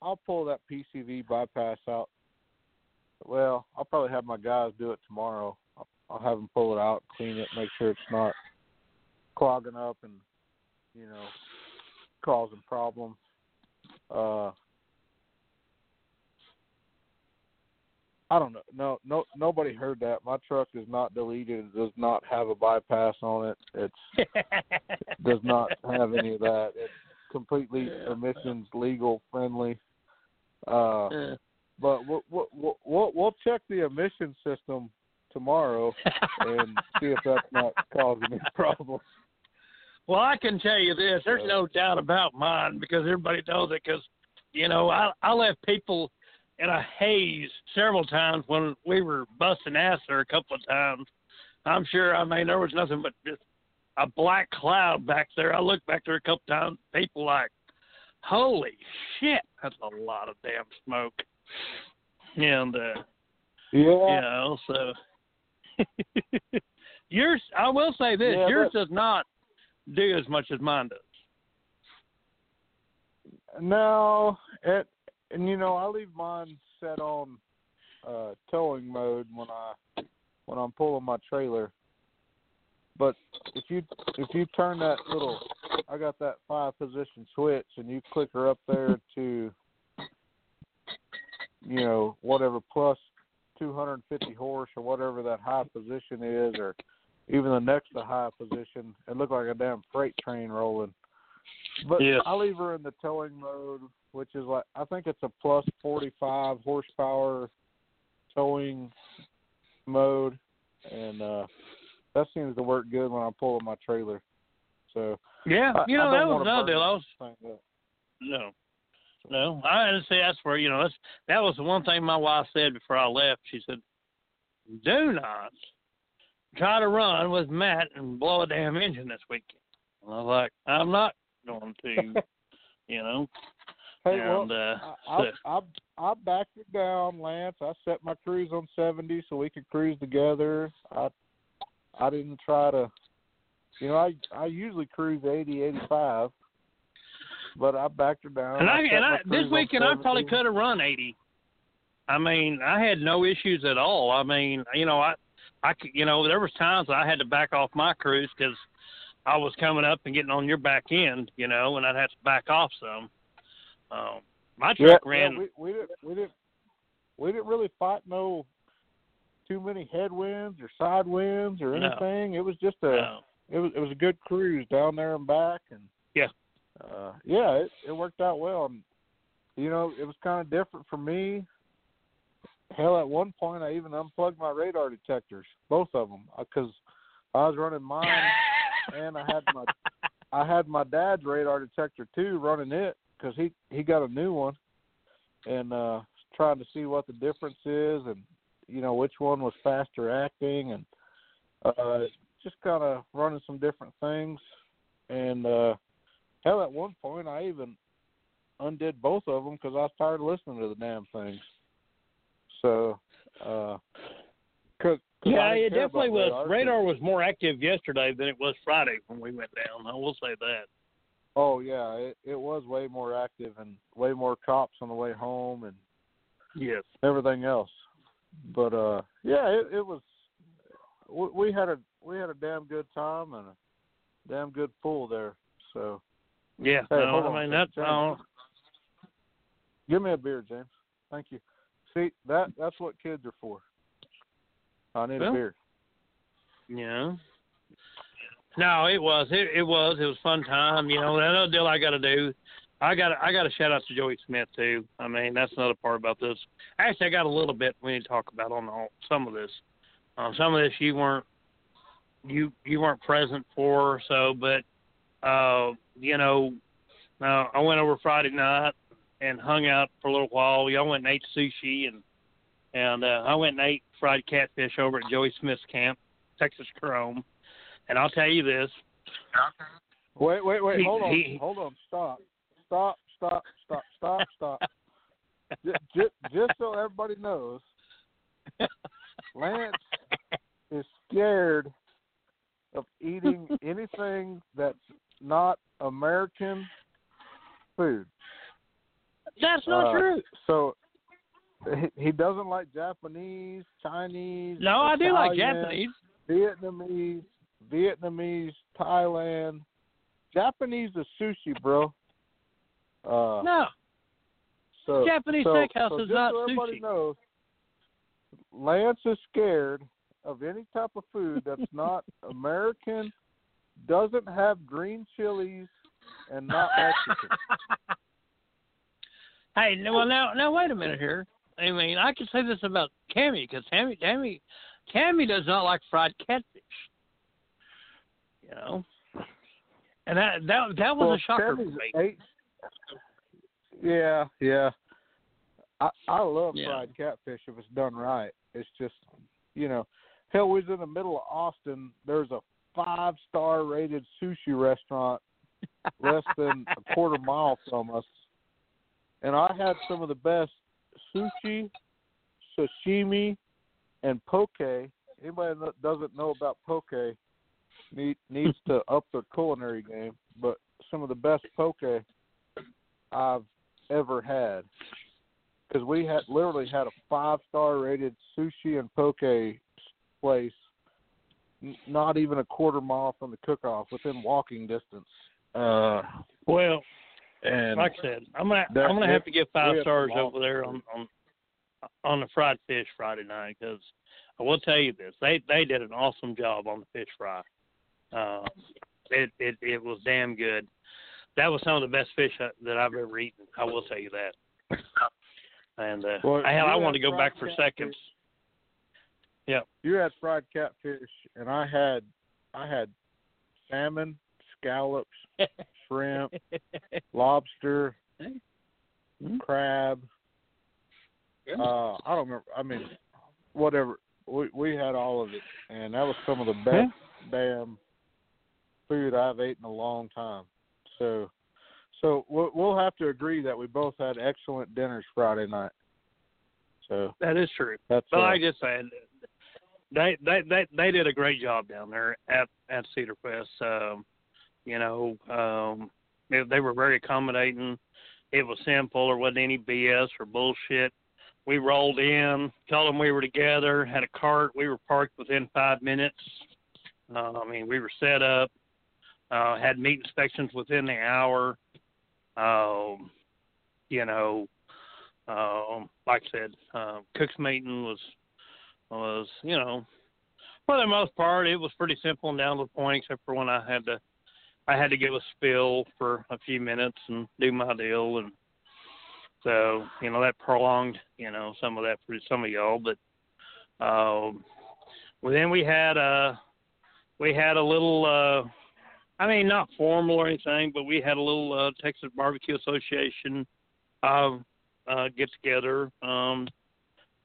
I'll pull that PCV bypass out. Well, I'll probably have my guys do it tomorrow. I'll, I'll have them pull it out, clean it, make sure it's not clogging up and you know causing problems. Uh, I don't know. No, no, nobody heard that. My truck is not deleted. It does not have a bypass on it. It's [laughs] does not have any of that. It's completely emissions legal friendly. Uh, Yeah. but we'll, we'll we'll we'll check the emission system tomorrow and see if that's not causing any problems. Well, I can tell you this: there's no doubt about mine because everybody knows it. Because you know, I I left people in a haze several times when we were busting ass there a couple of times. I'm sure. I mean, there was nothing but just a black cloud back there. I looked back there a couple times. People like, holy shit, that's a lot of damn smoke. And uh, Yeah, you know, so yours. I will say this: Yeah, yours but- does not do as much as mine does. no, it and you know I leave mine set on uh towing mode when I when I'm pulling my trailer. But if you if you turn that little I got that five position switch and you click her up there [laughs] to you know whatever plus 250 horse or whatever that high position is or even the next to high position it looked like a damn freight train rolling but Yes. I leave her in the towing mode, which is like I think it's a plus forty five horsepower towing mode, and uh that seems to work good when I'm pulling my trailer. So Yeah, I- you know that was another deal. I was no, no. I had to say that's where you know that's that was the one thing my wife said before I left. She said, "Do not try to run with Matt and blow a damn engine this weekend." And I was like, "I'm not going to," [laughs] you know. Hey, and well, uh, I, I I I backed it down, Lance. I set my cruise on seventy so we could cruise together. I I didn't try to, you know, I I usually cruise eighty, eighty five, but I backed her down. And I, set and I this weekend I probably could have run eighty. I mean, I had no issues at all. I mean, you know, I, I, you know, there was times I had to back off my cruise because I was coming up and getting on your back end, you know, and I'd have to back off some. Um, my truck yeah, ran. we, we didn't we didn't we didn't really fight no too many headwinds or side winds or No. anything. It was just a no. It was it was a good cruise down there and back and Yeah. uh yeah it it worked out well and you know it was kind of different for me hell at one point i even unplugged my radar detectors both of them because i was running mine and i had my [laughs] i had my dad's radar detector too running it because he he got a new one and uh trying to see what the difference is and you know which one was faster acting and uh just kind of running some different things and uh hell at one point i even undid both of them because i was tired of listening to the damn things so uh cause, 'cause Yeah, it definitely was. radar, was more active yesterday than it was Friday when we went down. I will say that. oh yeah it it was way more active and way more cops on the way home and Yes. everything else. But uh yeah, it, it was we, we had a we had a damn good time and a damn good pool there. So Yeah. Hey, no, on mean that's give me a beer, James. Thank you. See that that's what kids are for. I need Well, a beer. Yeah. No, it was. It, it was. It was a fun time. You know, another deal I got to do. I got. I got to shout out to Joey Smith too. I mean, that's another part about this. Actually, I got a little bit we need to talk about on all, some of this. Um, some of this you weren't. You you weren't present for. So, but uh, you know, uh, I went over Friday night and hung out for a little while. Y'all went and ate sushi and and uh, I went and ate fried catfish over at Joey Smith's camp. Texas Chrome. And I'll tell you this. Wait, wait, wait, He- hold on. he- hold on. Stop. Stop, stop, stop, stop, stop. just, just, just so everybody knows, Lance is scared of eating [laughs] anything that's not American food. That's not Uh, true. So he, he doesn't like Japanese, Chinese. No, I do like Japanese. Vietnamese, Vietnamese, Thailand. Japanese is sushi, bro. Uh, No, so, Japanese so, steakhouse so is not sushi. knows, Lance is scared of any type of food that's not [laughs] American, doesn't have green chilies, and not Mexican. [laughs] hey, well now, now wait a minute here. I mean, I can say this about Cammy because Tammy, Tammy, Cammy does not like fried catfish. You know, and that that that was Well, a shocker for me. Eight, yeah, yeah. I I love Yeah. fried catfish if it's done right. It's just, you know, hell, we was in the middle of Austin. There's a five star rated sushi restaurant [laughs] less than a quarter mile from us, and I had some of the best sushi, sashimi, and poke. Anybody that doesn't know about poke need, needs to up their culinary game. But some of the best poke I've ever had. because we had literally had a five star rated sushi and poke place, n- not even a quarter mile from the cook off, within walking distance. Uh, Well, and like I said, I'm gonna that- I'm gonna have to give five stars over there on on on the fried fish Friday night because I will tell you this they they did an awesome job on the fish fry. Uh, it it it was damn good. That was some of the best fish I, that I've ever eaten. I will tell you that. And uh, Well, I, hell, I want to go back fried for catfish. Seconds. you had fried catfish, and I had I had salmon, scallops, [laughs] shrimp, [laughs] lobster, Hmm? crab. Uh, I don't remember. I mean, whatever. We we had all of it, and that was some of the best damn food I've eaten in a long time. So, so we'll, we'll have to agree that we both had excellent dinners Friday night. So That is true. that's But uh, like I just said, they they they they did a great job down there at at Cedar Fest. Um, you know, um, they, they were very accommodating. It was simple. There wasn't any BS or bullshit. We rolled in, told them we were together, had a cart. We were parked within five minutes. Uh, I mean, we were set up. Uh, had meat inspections within the hour. Um, you know, um, like I said, uh, Cook's meeting was was you know for the most part it was pretty simple and down to the point, except for when I had to I had to give a spill for a few minutes and do my deal, and so you know that prolonged you know some of that for some of y'all, but um, well then we had a we had a little. uh I mean, not formal or anything, but we had a little uh, Texas Barbecue Association uh, uh, get together, um,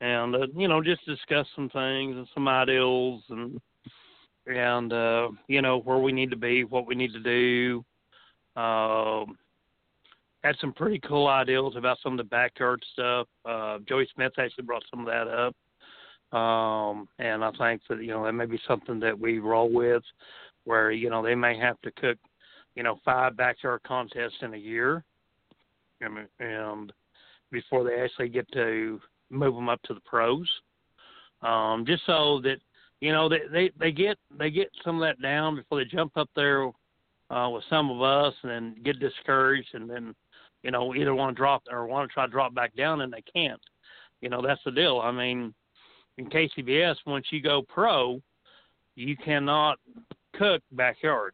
and uh, you know, just discuss some things and some ideals, and and uh, you know where we need to be, what we need to do. Um, had some pretty cool ideals about some of the backyard stuff. Uh, Joey Smith actually brought some of that up. Um, and I think that, you know, that may be something that we roll with where, you know, they may have to cook, you know, five backyard contests in a year. And, and before they actually get to move them up to the pros. Um, just so that, you know, they, they, they get, they get some of that down before they jump up there, uh, with some of us and then get discouraged and then, you know, either want to drop or want to try to drop back down and they can't. You know, that's the deal. I mean, in KCBS, once you go pro, you cannot cook backyard.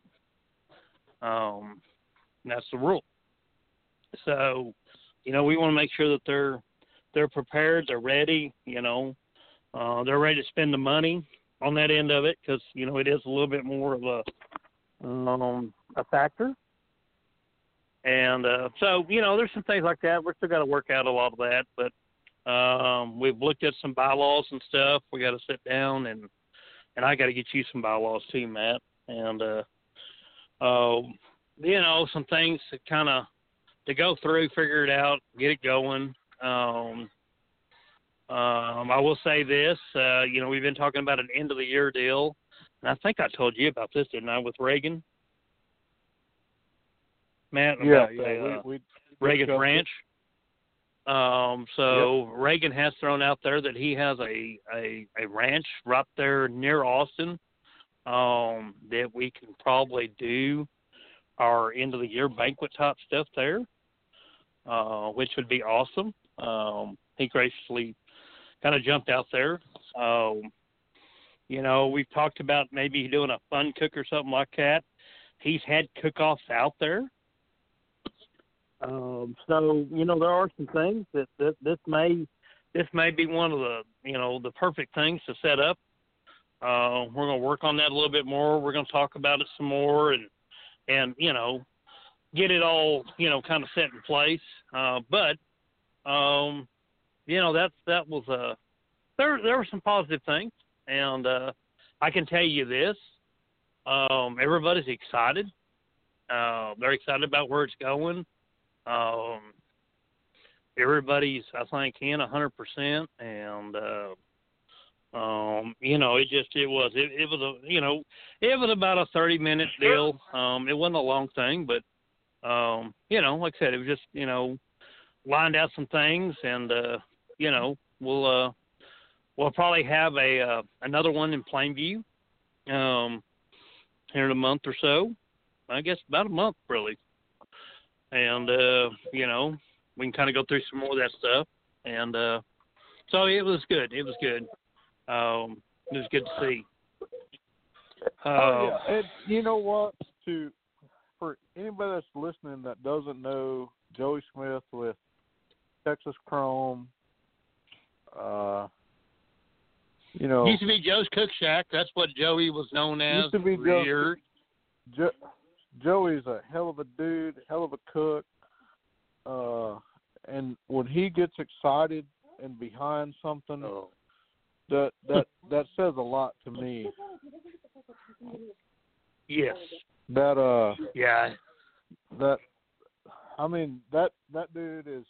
Um, that's the rule. So, you know, we want to make sure that they're they're prepared, they're ready. You know, uh, they're ready to spend the money on that end of it because you know it is a little bit more of a um, a factor. And uh, so, you know, there's some things like that. We're still got to work out a lot of that, but um, we've looked at some bylaws and stuff. We got to sit down and and I got to get you some bylaws too, Matt. And uh, uh, you know, some things to kind of to go through, figure it out, get it going. Um, um, I will say this, uh, you know, we've been talking about an end of the year deal, and I think I told you about this, didn't I, with Reagan? Matt, yeah, yeah. the, uh, we, we Reagan. Ranch. Um, so Reagan has thrown out there that he has a, a, a ranch right there near Austin um, that we can probably do our end of the year banquet type stuff there, uh, which would be awesome. Um, he graciously kind of jumped out there. Um, you know, we've talked about maybe doing a fun cook or something like that. He's had cook-offs out there. Um, so you know there are some things that, that this may this may be one of the you know the perfect things to set up. Uh, we're going to work on that a little bit more. We're going to talk about it some more and and you know get it all you know kind of set in place. Uh, but um, you know that's that was a there there were some positive things and uh, I can tell you this: um, everybody's excited. Uh, they're excited about where it's going. Um, everybody's, I think, in a hundred percent, and uh, um, you know, it just it was it, it was a you know it was about a thirty minute deal. Um, it wasn't a long thing, but um, you know, like I said, it was just you know lined out some things, and uh, you know, we'll uh, we'll probably have a uh, another one in Plainview um, here in a month or so. I guess about a month, really. And uh, you know, we can kind of go through some more of that stuff, and uh, so it was good. It was good. Um, it was good to see. Uh, oh yeah, and you know what? To for anybody that's listening that doesn't know Joey Smith with Texas Chrome, uh, you know, used to be Joe's Cook Shack. That's what Joey was known as. Used to be Joe- jo- Joey's a hell of a dude, hell of a cook. Uh, and when he gets excited and behind something, Oh. that that that says a lot to me. Yes. That uh, Yeah. that I mean that that dude is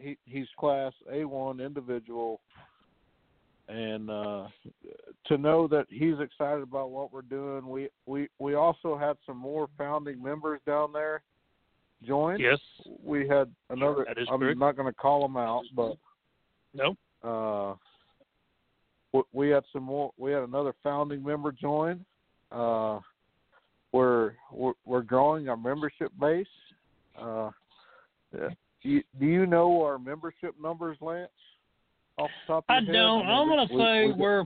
he he's class A one individual and uh to know that he's excited about what we're doing we we we also had some more founding members down there join Yes. we had another That is I'm correct. not going to call them out but No. uh we had some more we had another founding member join uh we're we're, we're growing our membership base uh yeah. Do you, do you know our membership numbers lance off the top of I don't. mean, I'm gonna say we- we're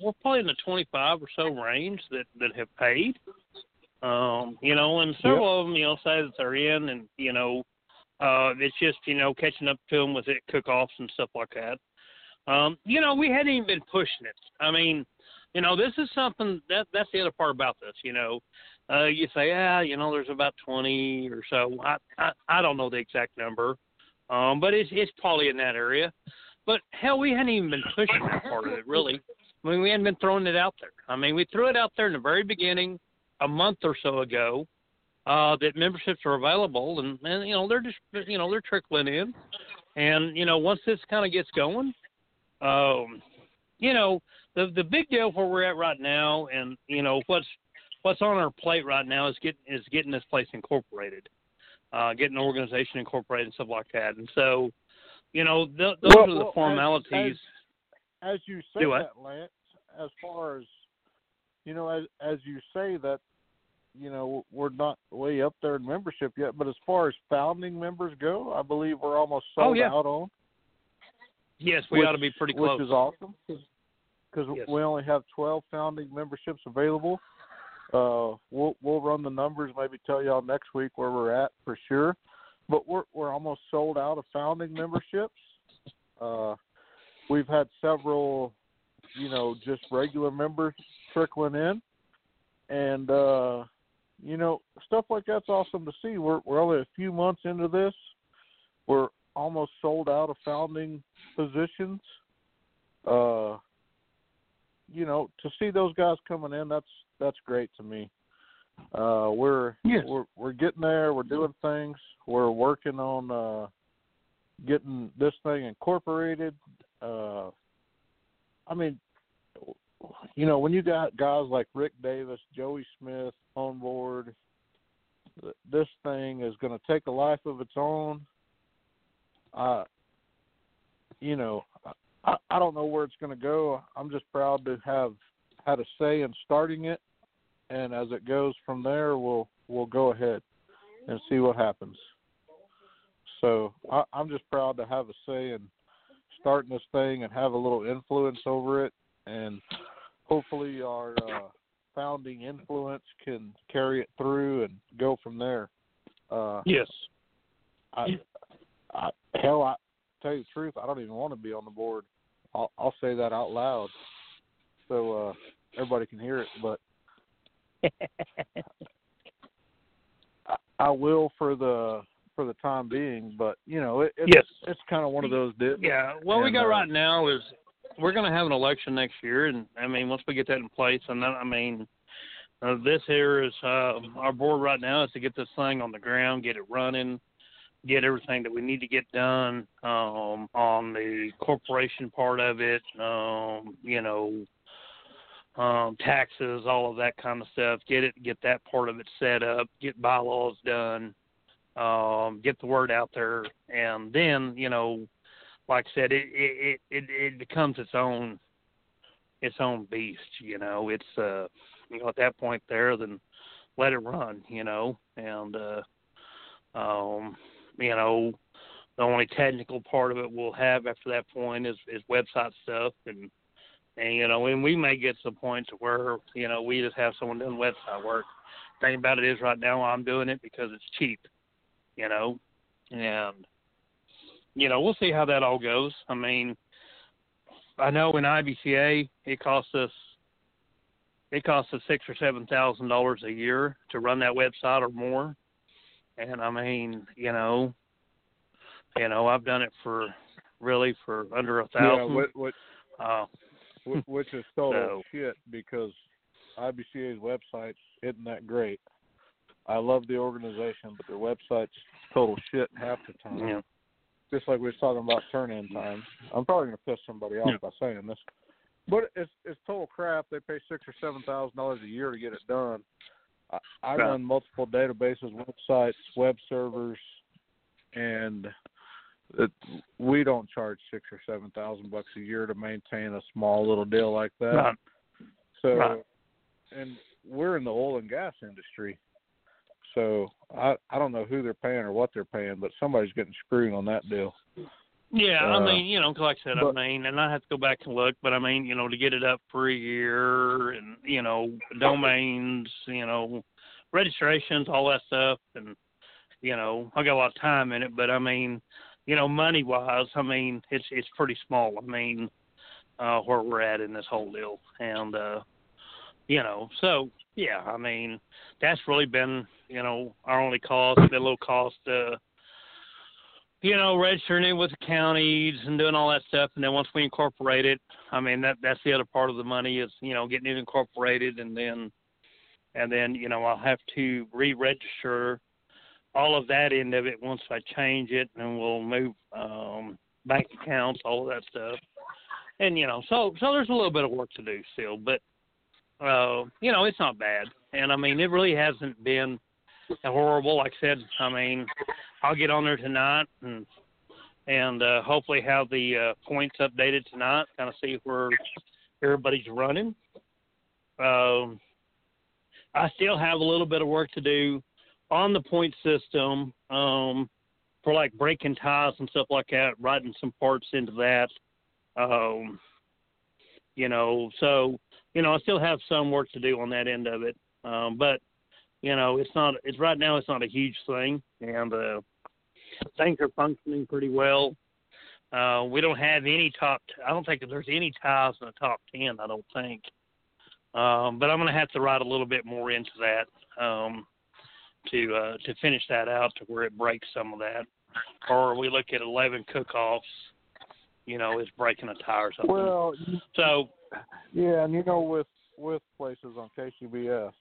we're probably in the 25 or so range that that have paid. Um, you know, and several of them, you know, say that they're in, and you know, uh, it's just you know catching up to them with it cook-offs and stuff like that. Um, you know, we hadn't even been pushing it. I mean, you know, this is something that that's the other part about this. You know, uh, you say, yeah, you know, there's about 20 or so. I I, I don't know the exact number, um, but it's it's probably in that area. But hell, we hadn't even been pushing that part of it, really. I mean, we hadn't been throwing it out there. I mean, we threw it out there in the very beginning, a month or so ago, uh, that memberships are available, and, and you know they're just you know they're trickling in, and you know once this kind of gets going, um, you know the the big deal where we're at right now, and you know what's what's on our plate right now is getting is getting this place incorporated, uh, getting an organization incorporated and stuff like that, and so you know th- those Well- are the well, as- formalities. as you say that, Lance, as far as you know, as as you say that, you know, we're not way up there in membership yet, but as far as founding members go, I believe we're almost Oh, sold yeah. out on, yes, we which- ought to be pretty close. which is awesome because Yes. we only have twelve founding memberships available. Uh, we'll we'll run the numbers, maybe tell y'all next week where we're at for sure, but we're we're almost sold out of founding memberships. Uh, we've had several, you know, just regular members trickling in, and uh, you know, stuff like that's awesome to see. We're we're only a few months into this. We're almost sold out of founding positions. Uh, you know, to see those guys coming in, that's that's great to me. Uh, we're Yes. we're we're getting there. We're doing things. We're working on uh, getting this thing incorporated. Uh, I mean, you know, when you got guys like Rick Davis, Joey Smith on board, this thing is going to take a life of its own. Uh, you know, I, I don't know where it's going to go. I'm just proud to have had a say in starting it, and as it goes from there, we'll we'll go ahead and see what happens. So I, I'm just proud to have a say in starting this thing and have a little influence over it, and hopefully our uh, founding influence can carry it through and go from there. Uh, yes. I, I, hell, I tell you the truth, I don't even want to be on the board. I'll, I'll say that out loud, so uh, everybody can hear it. But I, will for the for the time being. But you know, it, it's Yes. it's kind of one of those. Di- Yeah, what we got uh, right now is we're going to have an election next year, and I mean, once we get that in place, and then I mean, uh, this here is uh, our board right now is to get this thing on the ground, get it running, get everything that we need to get done um, on the corporation part of it. Um, you know, um, taxes, all of that kind of stuff. Get it, get that part of it set up. Get bylaws done. um, get the word out there, and then you know, like I said, it it it, it becomes its own its own beast. You know, it's uh, you know, at that point there, then let it run. You know, and uh, um, you know, the only technical part of it we'll have after that point is is website stuff and and you know and we may get to the point to where you know we just have someone doing website work. Thing about it is right now i'm doing it because it's cheap you know? And you know we'll see how that all goes. I mean i know in ibca it costs us it costs us six or seven thousand dollars a year to run that website or more. And i mean you know you know, I've done it for really for under a thousand. Yeah, what, what, uh, [laughs] which is total So- shit because IBCA's website isn't that great. I love the organization, but their website's total shit half the time. know, Just like we was talking about turn-in times. I'm probably gonna piss somebody off Yeah. by saying this, but it's it's total crap. They pay six or seven thousand dollars a year to get it done. I, I Right. run multiple databases, websites, web servers, and it, we don't charge six or seven thousand bucks a year to maintain a small little deal like that. right, So, Right. and we're in the oil and gas industry, so I I don't know who they're paying or what they're paying, but somebody's getting screwed on that deal. yeah. I Uh, mean, you know, like I said, but- I mean, and I have to go back and look, but I mean, you know, to get it up for a year and you know, domains, you know, registrations, all that stuff, and you know, I got a lot of time in it, but I mean, you know, money wise, I mean, it's it's pretty small. I mean, uh, where we're at in this whole deal, and uh, you know, so yeah, I mean, that's really been, you know, our only cost, the little cost, uh, you know, registering it with the counties and doing all that stuff, and then once we incorporate it, I mean, that that's the other part of the money is, you know, getting it incorporated, and then, and then, you know, I'll have to re-register all of that end of it once I change it, and we'll move um, bank accounts, all of that stuff, and you know, so so there's a little bit of work to do still, but uh, you know, it's not bad, and I mean, it really hasn't been horrible. Like I said, I mean, I'll get on there tonight and and uh, hopefully have the uh, points updated tonight, kind of see where everybody's running. Um, I still have a little bit of work to do on the point system um, for like breaking ties and stuff like that, writing some parts into that. Um, you know, so you know, I still have some work to do on that end of it, um, but you know, it's not. It's right now. It's not a huge thing, and uh, things are functioning pretty well. Uh, we don't have any top. I don't think there's any ties in the top ten. I don't think. Um, but I'm going to have to write a little bit more into that um, to uh, to finish that out to where it breaks some of that. Or we look at 11 cook-offs. You know, it's breaking a tie or something. Well, so yeah, and you know, with with places on KCBS,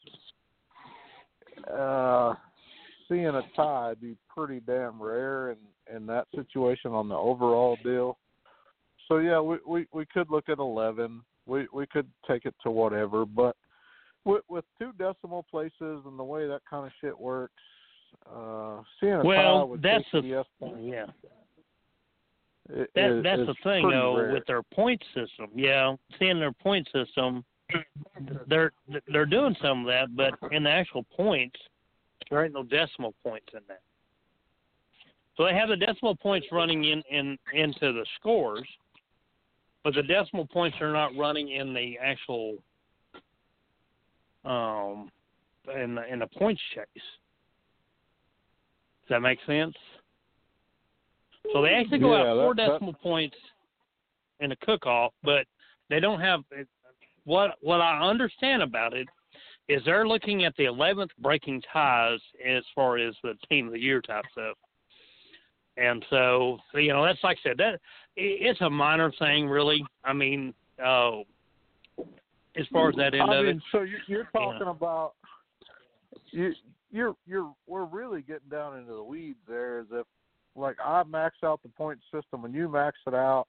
uh, seeing a tie be pretty damn rare in in that situation on the overall deal. So yeah, we we we could look at eleven. We we could take it to whatever, but with with two decimal places and the way that kind of shit works, uh, seeing a well, with that's points yeah. i- That is- that's the thing though rare. with their point system. Yeah, seeing their point system, they're they're doing some of that, but in the actual points, there ain't no decimal points in that. So they have the decimal points running in, in into the scores, but the decimal points are not running in the actual um in the in the points chase. Does that make sense? So they actually go Yeah, out four that- that- decimal points in a cook off, but they don't have what what I understand about it is they're looking at the eleventh breaking ties as far as the team of the year type stuff. And so you know that's like I said that it's a minor thing really. I mean, uh, as far as that end I of mean, it, so you're, you're talking about you you're you're we're really getting down into the weeds there. Is if like I max out the point system and you max it out,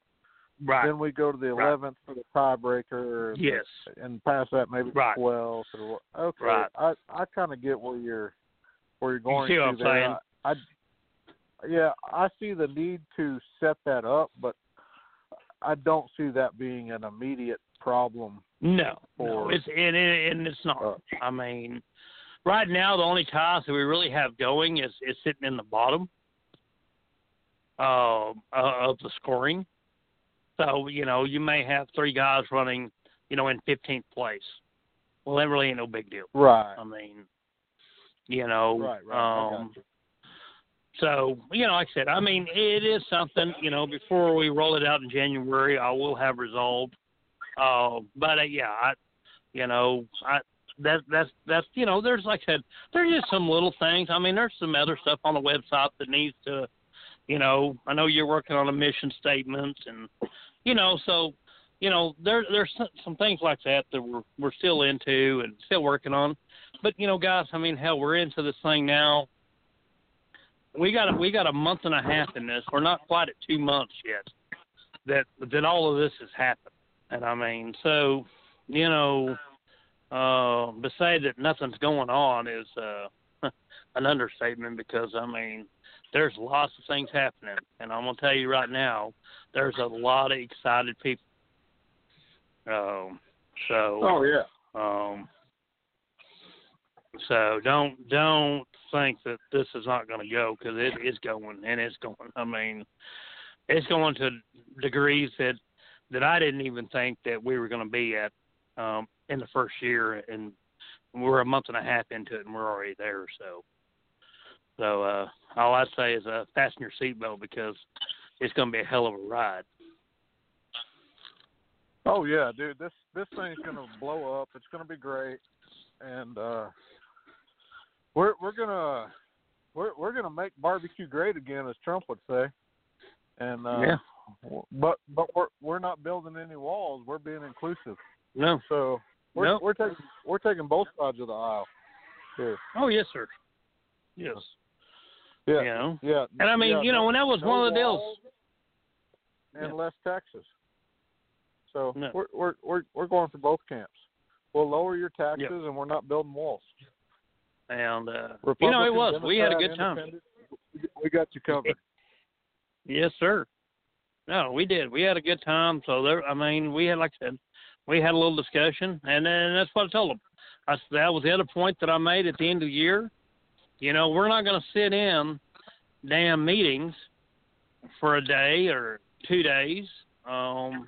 right? then we go to the Right. eleventh for the tiebreaker. Yes. and past that maybe Right. twelve. What- okay, Right. I I kind of get where you're where you're going see what to I'm there. saying? I yeah, I see the need to set that up, but I don't see that being an immediate problem. No, For- no it's and, it, and it's not. Uh, I mean, right now the only ties that we really have going is is sitting in the bottom uh, uh, of the scoring. So you know you may have three guys running, you know, in 15th place. Well, that really ain't no big deal. Right. I mean, you know, Right, right, um, so you know, like I said, I mean, it is something. You know, before we roll it out in January, I will have resolved. Uh, but uh, yeah, I, you know, I that that's that's you know, there's like I said, there's just some little things. I mean, there's some other stuff on the website that needs to, you know, I know you're working on a mission statement and, you know, so you know, there there's some, things like that that we're we're still into and still working on. But you know, guys, I mean, hell, we're into this thing now. We got a, we got a month and a half in this. We're not quite at two months yet. That that all of this has happened, and I mean, so you know, uh, to say that nothing's going on is uh, [laughs] an understatement because I mean, there's lots of things happening, and I'm gonna tell you right now, there's a lot of excited people. Um, so Oh yeah. um, so don't don't think that this is not going to go because it is going and it's going. I mean, it's going to degrees that that I didn't even think that we were going to be at um, in the first year, and we're a month and a half into it, and we're already there. So, so uh, all I'd say is uh, fasten your seatbelt because it's going to be a hell of a ride. Oh yeah, dude. This this thing's gonna blow up. It's gonna be great, and uh, we're we're gonna we're we're gonna make barbecue great again, as Trump would say. And uh, Yeah. But but we're we're not building any walls. We're being inclusive. No. So we're we're taking we're taking both sides of the aisle. Here. Oh yes, sir. Yes. Yeah. You know. Yeah. And I mean, yeah, you know, no- and that was no one of the deals. And Yeah. less taxes. So No. we're we're we're we're going for both camps. We'll lower your taxes, and we're not building walls. And uh, you know, it was. Republican, We had a good time. We got you covered. [laughs] Yes, sir. No, we did. We had a good time. So there, I mean, we had, like I said, we had a little discussion, and then that's what I told them. I said that was the other point that I made at the end of the year. You know, we're not going to sit in damn meetings for a day or two days. Um,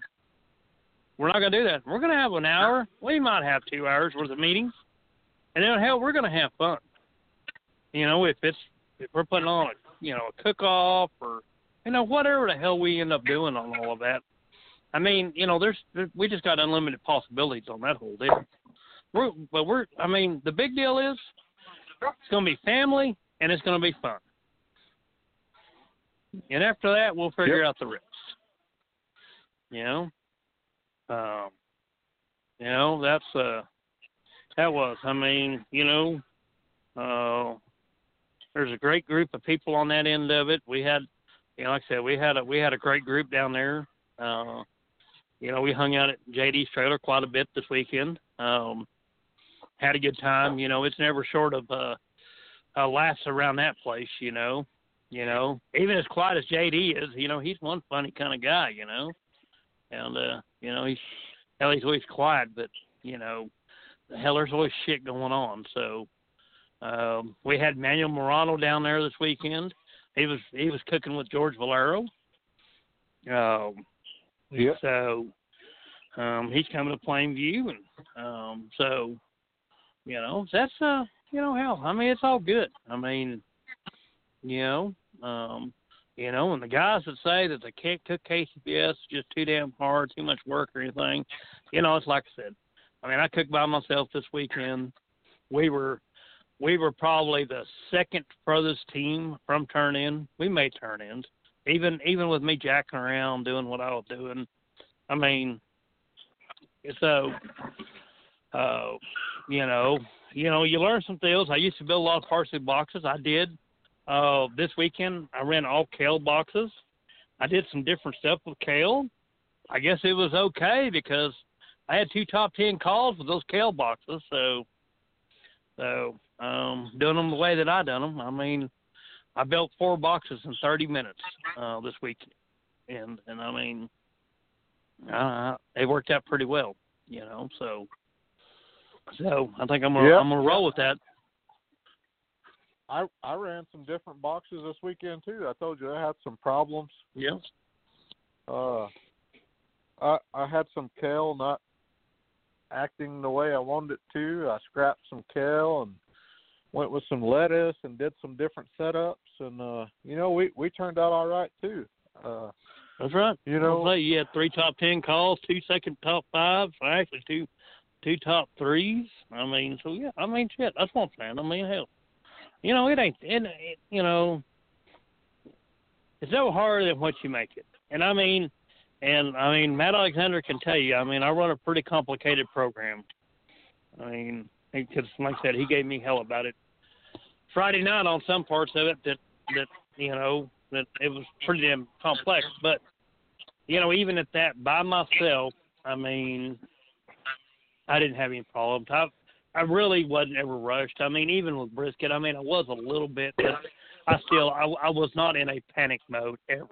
we're not going to do that. We're going to have an hour. We might have two hours worth of meetings, and then hell, we're going to have fun. You know, if it's if we're putting on a you know a cook off or you know whatever the hell we end up doing on all of that. I mean, you know, there's there, we just got unlimited possibilities on that whole deal. We're but we're I mean the big deal is it's going to be family and it's going to be fun. And after that, we'll figure Yep. out the rest. You know, um, you know that's uh that was. I mean, you know, uh, there's a great group of people on that end of it. We had, you know, like I said, we had a we had a great group down there. Uh, you know, we hung out at JD's trailer quite a bit this weekend. Um, had a good time. You know, it's never short of uh, uh, laughs around that place. You know, you know, even as quiet as JD is, you know, he's one funny kind of guy. You know, and uh, you know, he's hell, he's always quiet, but you know, hell, there's always shit going on. So um, we had Manuel Morano down there this weekend. He was he was cooking with George Valero. Um, Yep. so um, he's coming to Plainview, and um, so you know that's uh you know hell. I mean it's all good. I mean you know um, you know, and the guys that say that they can't cook KCBS is just too damn hard, too much work or anything, you know, it's like I said. I mean, I cooked by myself this weekend. We were we were probably the second furthest team from turn in. We made turn ins. Even even with me jacking around doing what I was doing. I mean so uh you know, you know, you learn some deals. I used to build a lot of parsley boxes. I did. Uh this weekend I ran all kale boxes. I did some different stuff with kale. I guess it was okay because I had two top ten calls with those kale boxes, so so um doing them the way that I done them. I mean, I built four boxes in 30 minutes uh, this week, and and I mean, uh, it worked out pretty well, you know. So, so I think I'm gonna Yep. I'm gonna roll with that. I I ran some different boxes this weekend too. I told you I had some problems. Yeah. Uh, I I had some kale not acting the way I wanted it to. I scrapped some kale and went with some lettuce and did some different setups and uh you know we we turned out all right too. Uh That's right. you know say you had three top ten calls, two second top fives, actually two two top threes. I mean, so yeah, I mean shit, that's what I'm saying. I mean hell. You know, it ain't it, it you know it's no harder than what you make it. And I mean and I mean Matt Alexander can tell you, I mean, I run a pretty complicated program. I mean, because like I said, he gave me hell about it Friday night on some parts of it that that you know that it was pretty damn complex. But you know, even at that, by myself, I mean, I didn't have any problems. I I really wasn't ever rushed. I mean, even with brisket, I mean, I was a little bit, but I still I, I was not in a panic mode ever.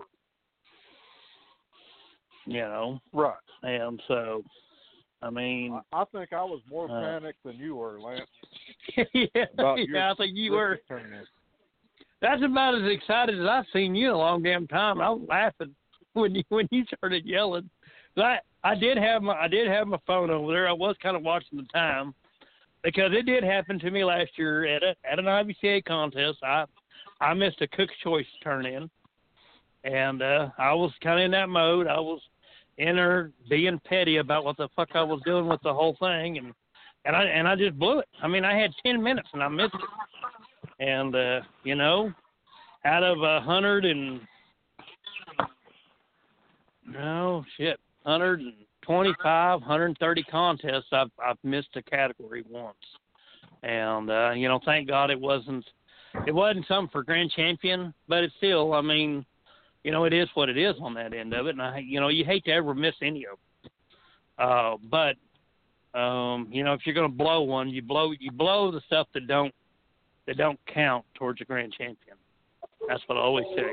You know, right. and so, I mean, I, I think I was more Uh, panicked than you were, Lance. [laughs] yeah, yeah, I think you were. tournament. That's about as excited as I've seen you in a long damn time. I was laughing when you when you started yelling. I I did have my I did have my phone over there. I was kind of watching the time because it did happen to me last year at a at an IBCA contest. I I missed a Cook's Choice turn in, and uh, I was kind of in that mode. I was in there being petty about what the fuck I was doing with the whole thing, and and I and I just blew it. I mean, I had ten minutes and I missed it, and uh, you know, out of a hundred and no shit, hundred and twenty-five, hundred and thirty contests, I've I've missed a category once, and uh, you know, thank God it wasn't it wasn't something for grand champion, but it's still, I mean, you know, it is what it is on that end of it, and I, you know, you hate to ever miss any of them, uh, but um, you know, if you're going to blow one, you blow you blow the stuff that don't that don't count towards a grand champion. That's what I always say.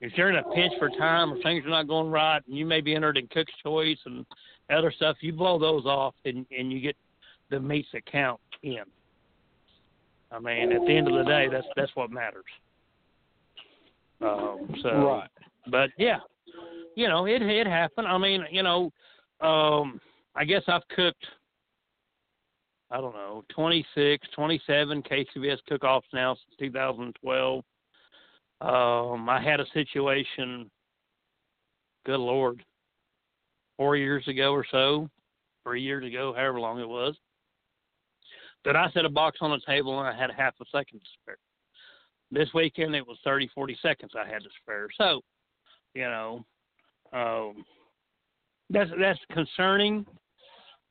If you're in a pinch for time or things are not going right, and you may be entered in Cook's Choice and other stuff, you blow those off and and you get the meats that count in. I mean, at the end of the day, that's that's what matters. Um, so, Right. but yeah, you know, it it happened. I mean, you know, um, I guess I've cooked. I don't know, 26, 27 KCBS cook-offs now since 2012. Um, I had a situation, good Lord, four years ago or so, three years ago, however long it was, that I set a box on the table and I had half a second to spare. This weekend it was 30, 40 seconds I had to spare. So, you know, um, that's that's concerning,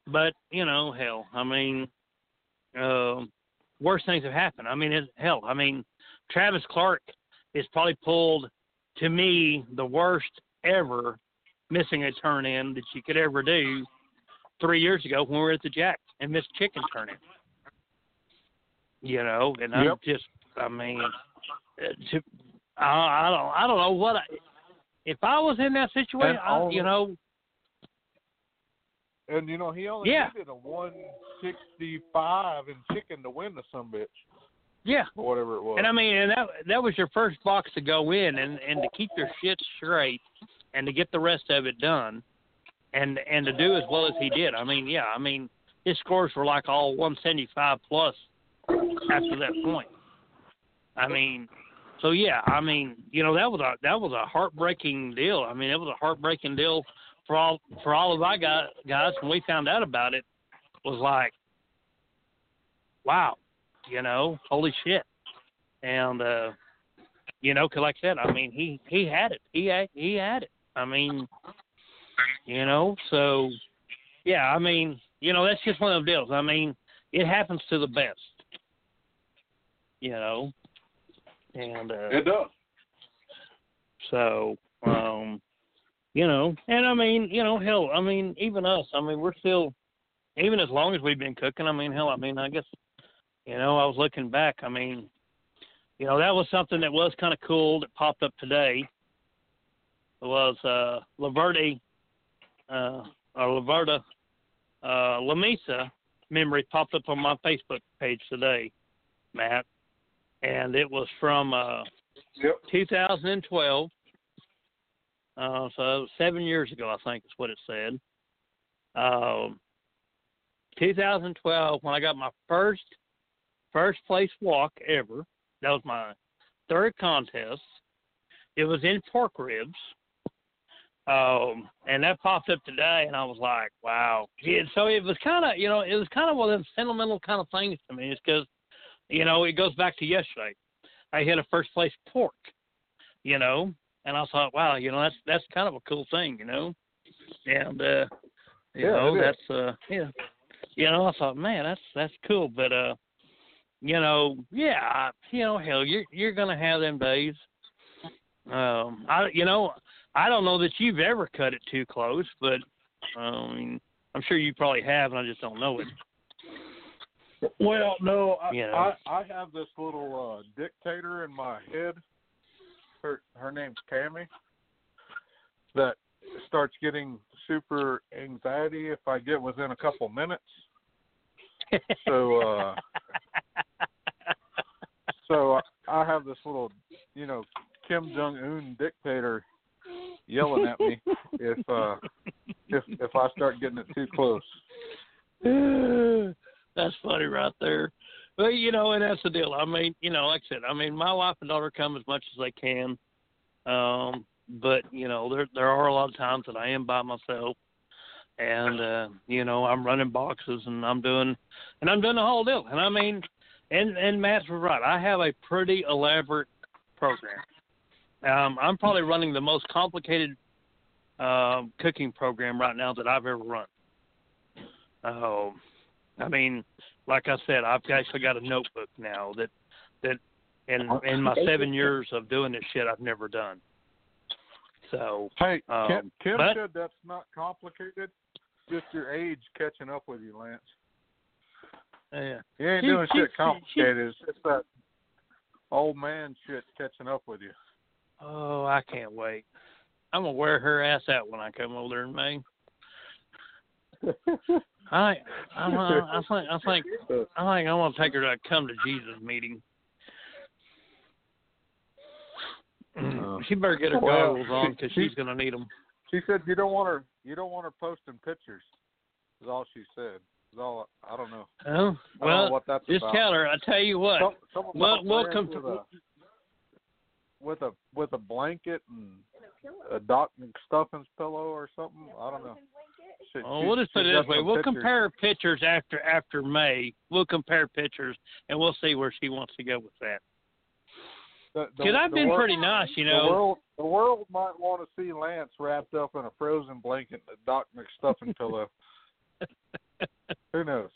but you know, hell, I mean, um, worse things have happened. I mean, it, hell, I mean, Travis Clark is probably pulled to me the worst ever missing a turn in that you could ever do three years ago when we were at the Jack and missed chicken turn in. You know, and I'm just, I mean, uh, Uh, to, I, I don't, I don't know what I, if I was in that situation, I, you know, And you know he only Yeah. needed a one sixty five and chicken to win the some bitch yeah, or whatever it was. And I mean, and that that was your first box to go in, and and to keep your shit straight, and to get the rest of it done, and and to do as well as he did. I mean, yeah, I mean, his scores were like all 175 plus after that point. I mean, so yeah, I mean, you know, that was a that was a heartbreaking deal. I mean, it was a heartbreaking deal for all for all of our guys. Guys, when we found out about it, was like, wow, you know, holy shit. And uh you know, 'cause like I said, I mean, he he had it. He he had it. I mean, you know, so yeah, I mean, you know, that's just one of those deals. I mean, it happens to the best. You know. And uh it does. so, um, you know, and I mean, you know, hell, I mean, even us, I mean, we're still, even as long as we've been cooking, I mean, hell, I mean, I guess, you know, I was looking back, I mean, you know, that was something that was kind of cool that popped up today. It was uh, Laverde, uh, or Laverda, uh, Lamesa memory popped up on my Facebook page today, Matt, and it was from uh, Yep. 2012. Uh, so seven years ago, I think is what it said. Um, 2012, when I got my first first place walk ever. That was my third contest. It was in pork ribs. Um, and that popped up today, and I was like, wow. Yeah, so it was kind of, you know, it was kind of one of them sentimental kind of things to me. It's because, you know, it goes back to yesterday. I hit a first place pork, you know, and I thought, wow, you know, that's that's kind of a cool thing, you know, and uh, you Yeah, know, that's uh, yeah, you know, I thought, man, that's that's cool, but uh, you know, yeah, I- you know, hell, you're you're gonna have them days. Um, I, you know, I don't know that you've ever cut it too close, but I mean, I'm sure you probably have, and I just don't know it. Well, no, I, You know. I I have this little uh dictator in my head. Her her name's Tammy. That starts getting super anxiety if I get within a couple minutes. So uh [laughs] so I have this little, you know, Kim Jong Un dictator yelling at me if uh if if I start getting it too close. [laughs] that's funny right there. But you know, and that's the deal. I mean, you know, like I said, I mean, my wife and daughter come as much as they can. Um, but you know, there there are a lot of times that I am by myself, and uh, you know, I'm running boxes and I'm doing, and I'm doing the whole deal. And I mean, and and Matt's right. I have a pretty elaborate program. Um, I'm probably running the most complicated um, cooking program right now that I've ever run. Um, I mean, like I said, I've actually got a notebook now that that in in my seven years of doing this shit, I've never done. So Hey, Um, Kim, Kim but- said that's not complicated. Just your age catching up with you, Lance. yeah, You ain't She- doing she- shit she- complicated. It's just that old man shit catching up with you. oh, I can't wait. I'm gonna wear her ass out when I come over there in May. I I, uh, [laughs] I think I think I think I want to take her to a come to Jesus meeting. Oh. she better get her Well, goggles on because she- she's gonna need them. She said you don't want her. You don't want her posting pictures. Is all she said. Is all. I don't know. Oh, I don't know well, what that's just about. tell her. I tell you what. Some, some of Well, my we'll come- with a, with a with a blanket and a Doc McStuffins pillow or something. I don't know. She- Oh, we'll just put it this way: we'll pictures. compare pictures after after May. We'll compare pictures, and we'll see where she wants to go with that. The- the- Because I've been world- pretty nice, you The know. world, the world might want to see Lance wrapped up in a frozen blanket and a Doc McStuffin pillow. [laughs] Who knows?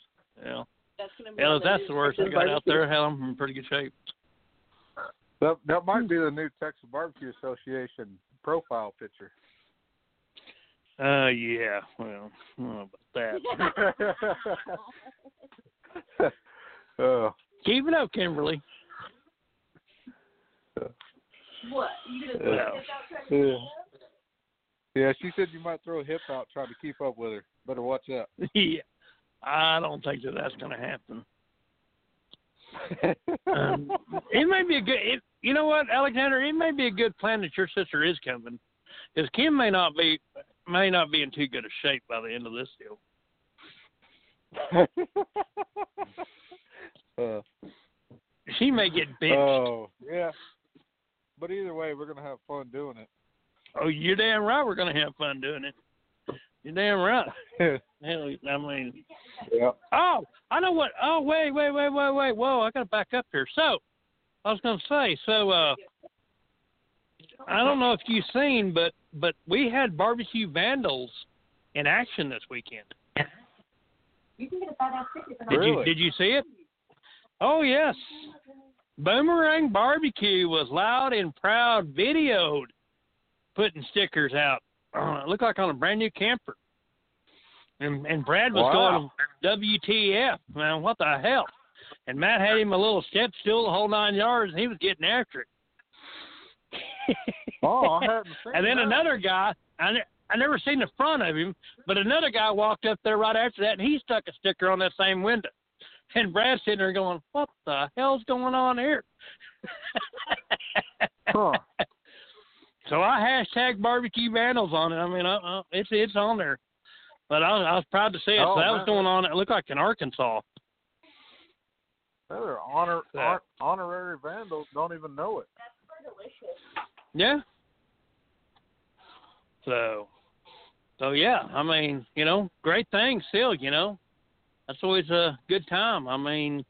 Yeah. That's gonna be Hell, if the that's the news worst I got out there, hell, I'm in pretty good shape. That that might be the new Texas Barbecue Association profile picture. Uh, yeah. Well, I don't know about that. uh, [laughs] Keep it up, Kimberly. What? You gonna Yeah. get out trying to yeah. yeah, she said you might throw a hip out trying to keep up with her. Better watch out. [laughs] yeah. I don't think that that's going to happen. Um, it may be a good. It, you know what, Alexander? It may be a good plan that your sister is coming, because Kim may not be may not be in too good a shape by the end of this deal. [laughs] uh, She may get bitched. oh yeah. But either way, we're gonna have fun doing it. oh, you're damn right. We're going to have fun doing it. You're damn right. [laughs] Hell, I mean, yeah. oh, I know what. Oh, wait, wait, wait, wait, wait. Whoa, I got to back up here. So, I was going to say, so uh, I don't know if you've seen, but but we had barbecue vandals in action this weekend. You can get a five hour ticket for Did you did you see it? Oh yes. Boomerang Barbecue was loud and proud videoed putting stickers out. Uh, it looked like on a brand new camper. And and Brad was Wow. going WTF, man, what the hell? and Matt had him a little step stool, the whole nine yards, and he was getting after it. Oh, I [laughs] hadn't seen and then that. another guy, I, ne- I never seen the front of him, but another guy walked up there right after that, and he stuck a sticker on that same window. And Brad's sitting there going, "What the hell's going on here?" [laughs] Huh. So I hashtag barbecue vandals on it. I mean, uh, uh, it's it's on there. But I was, I was proud to see it. Oh, so that man. was going on. It looked like in Arkansas. They're honor, Yeah. hon- honorary vandals. Don't even know it. Yeah. So, so yeah. I mean, you know, great thing still. You know, that's always a good time. I mean,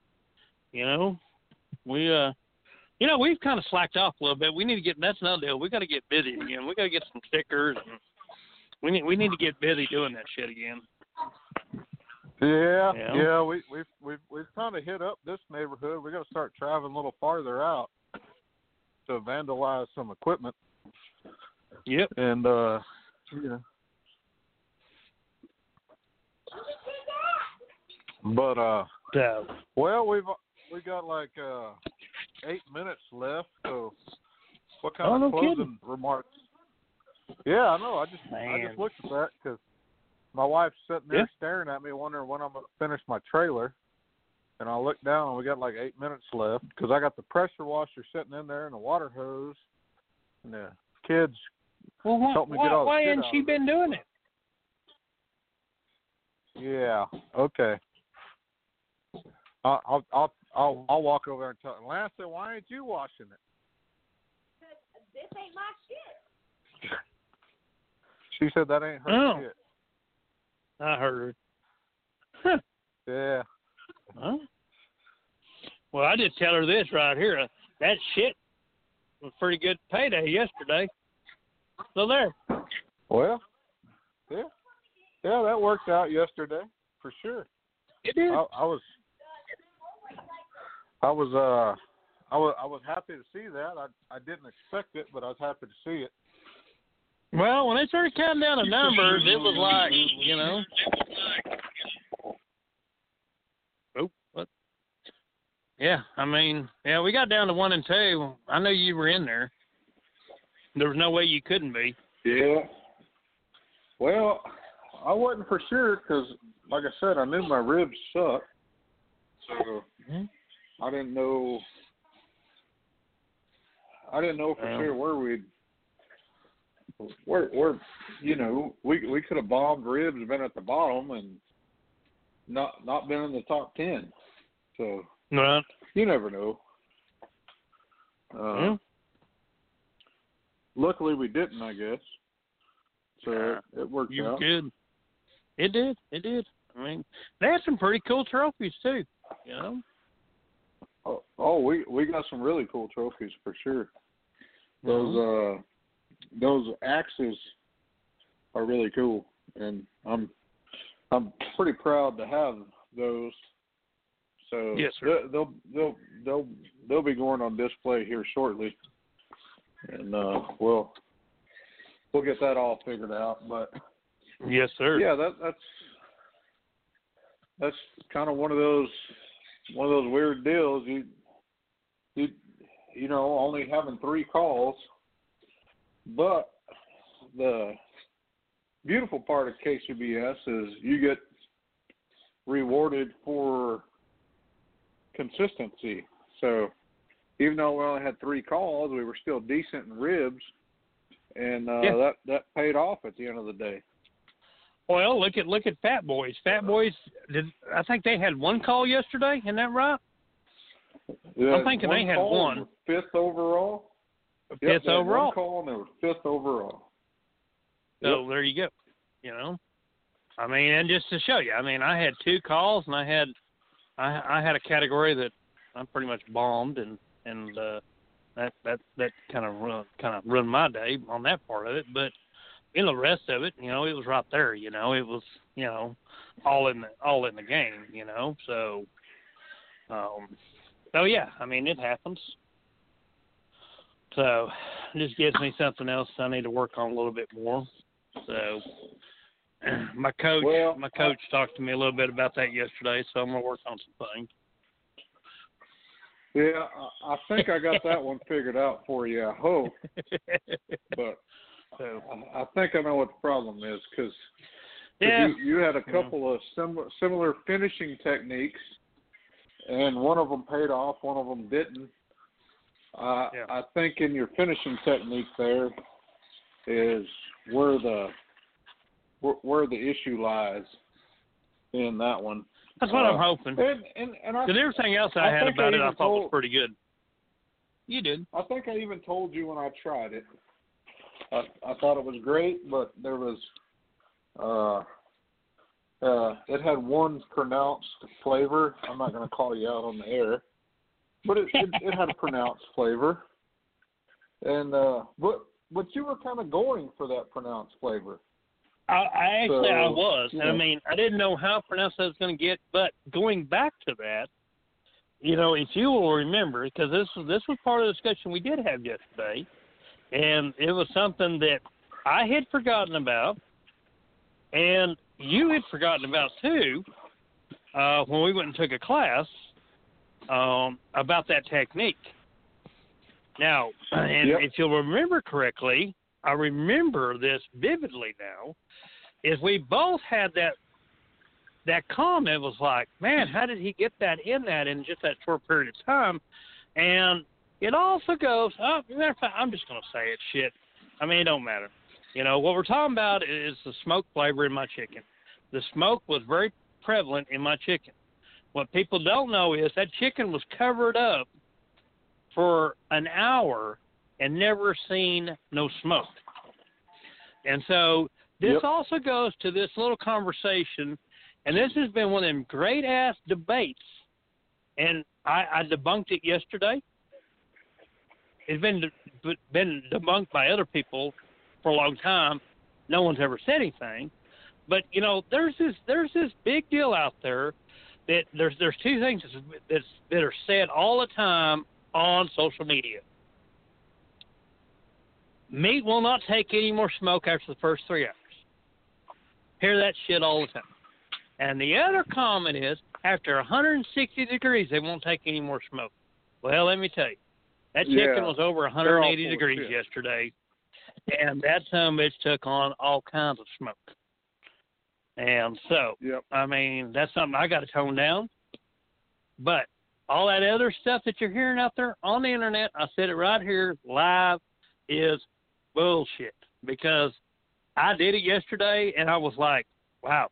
you know, we uh, you know, we've kind of slacked off a little bit. We need to get. That's another deal. We got to get busy again. We got to get some stickers. And we need we need to get busy doing that shit again. Yeah, Yeah. yeah. We we've we've we've kind of hit up this neighborhood. We got to start traveling a little farther out to vandalize some equipment Yep. and uh yeah. But uh, well, we've we got like uh eight minutes left. So, what kind Oh, of no closing kidding. remarks? Yeah, I know. I just I just looked at that because my wife's sitting there Yeah. staring at me, wondering when I'm going to finish my trailer. And I look down, and we got like eight minutes left because I got the pressure washer sitting in there and the water hose, and the kids. well, why, Help me why, get all the why shit hadn't out she of it. been doing it? Yeah. Okay. I'll I'll I'll I'll, I'll walk over there and tell. Lance said, "Why ain't you washing it?" This ain't my shit. [laughs] She said, "That ain't her Oh. shit." I heard her. Yeah. Huh? Well, I just tell her this right here. Uh, that shit was pretty good payday yesterday. So there. Well. Yeah. Yeah, that worked out yesterday for sure. It is. I, I was. I was uh. I was I was happy to see that. I I didn't expect it, but I was happy to see it. Well, when they started counting down the numbers, it was like, you know. Oh, what? Yeah, I mean, yeah, we got down to one and two. I know you were in there. There was no way you couldn't be. Yeah. Well, I wasn't for sure because, like I said, I knew my ribs sucked, so Mhm. I didn't know. I didn't know for Well. sure where we'd. Where, where, you know, we we could have bombed ribs, been at the bottom, and not not been in the top ten. So Right. you never know. Uh, Yeah. Luckily, we didn't, I guess. So it worked You out. good. It did. It did. I mean, they had some pretty cool trophies too. You know. Oh, oh, we we got some really cool trophies for sure. Those uh those axes are really cool, and I'm I'm pretty proud to have those. So Yes, sir. they- they'll they'll they'll they'll be going on display here shortly, and uh we'll we'll get that all figured out. But Yes, sir. yeah, that that's that's kind of one of those one of those weird deals. You you you know only having three calls, but the beautiful part of KCBS is you get rewarded for consistency. So even though we only had three calls, we were still decent in ribs, and uh, Yeah. that that paid off at the end of the day. Well, look at look at Fat Boys. Fat Boys did. I think they had one call yesterday. Isn't that right? Yeah, I'm thinking they had one. Fifth overall. Yep, Fifth had overall. One call and they were fifth overall. So there you go. You know, I mean, and just to show you, I mean, I had two calls and I had, I I had a category that I'm pretty much bombed and and uh, that that that kind of run kind of ruined my day on that part of it. But in the rest of it, you know, it was right there. You know, it was you know all in the all in the game. You know, so um, so yeah, I mean, it happens. So just gives me something else I need to work on a little bit more. So my coach Well, my coach talked to me a little bit about that yesterday, so I'm gonna work on some things. Yeah, I, I think I got that one figured out for you. I hope, [laughs] but so I, I think I know what the problem is because yeah, you, you had a couple of similar similar finishing techniques, and one of them paid off, one of them didn't. Uh, Yeah. I think in your finishing technique there is where the where, where the issue lies in that one. that's what I'm Uh, hoping. And and, and I, everything else I, I had about I it, I thought was pretty good. You did. I think I even told you when I tried it. I I thought it was great, but there was uh uh it had one pronounced flavor. I'm not going to call you out on the air, but it it, it had a pronounced flavor. And uh but but you were kind of going for that pronounced flavor. I, I actually I was. And I mean, I didn't know how pronounced I was going to get, but going back to that, you know, if you will remember, because this was this was part of the discussion we did have yesterday, and it was something that I had forgotten about, and you had forgotten about too, uh, when we went and took a class um, about that technique. Now, and Yep. if you'll remember correctly, I remember this vividly now, is we both had that that comment was like, man, how did he get that in that in just that short period of time? And it also goes, oh, matter of fact, I'm just to say it, shit. I mean, it don't matter. You know, what we're talking about is the smoke flavor in my chicken. The smoke was very prevalent in my chicken. What people don't know is that chicken was covered up for an hour and never seen no smoke. And so this Yep. also goes to this little conversation, and this has been one of them great ass debates. And I, I debunked it yesterday. It's been de- been debunked by other people for a long time. No one's ever said anything. But you know, there's this there's this big deal out there that there's there's two things that's, that's that are said all the time on social media. Meat will not take any more smoke after the first three hours. Hear that shit all the time. And the other comment is after 160 degrees, they won't take any more smoke. Well, let me tell you, that chicken Yeah. was over 180 degrees shit. yesterday, and that a bitch took on all kinds of smoke. And so, Yep. I mean, that's something I got to tone down. But all that other stuff that you're hearing out there on the internet, I said it right here live, is bullshit. Because I did it yesterday and I was like, wow.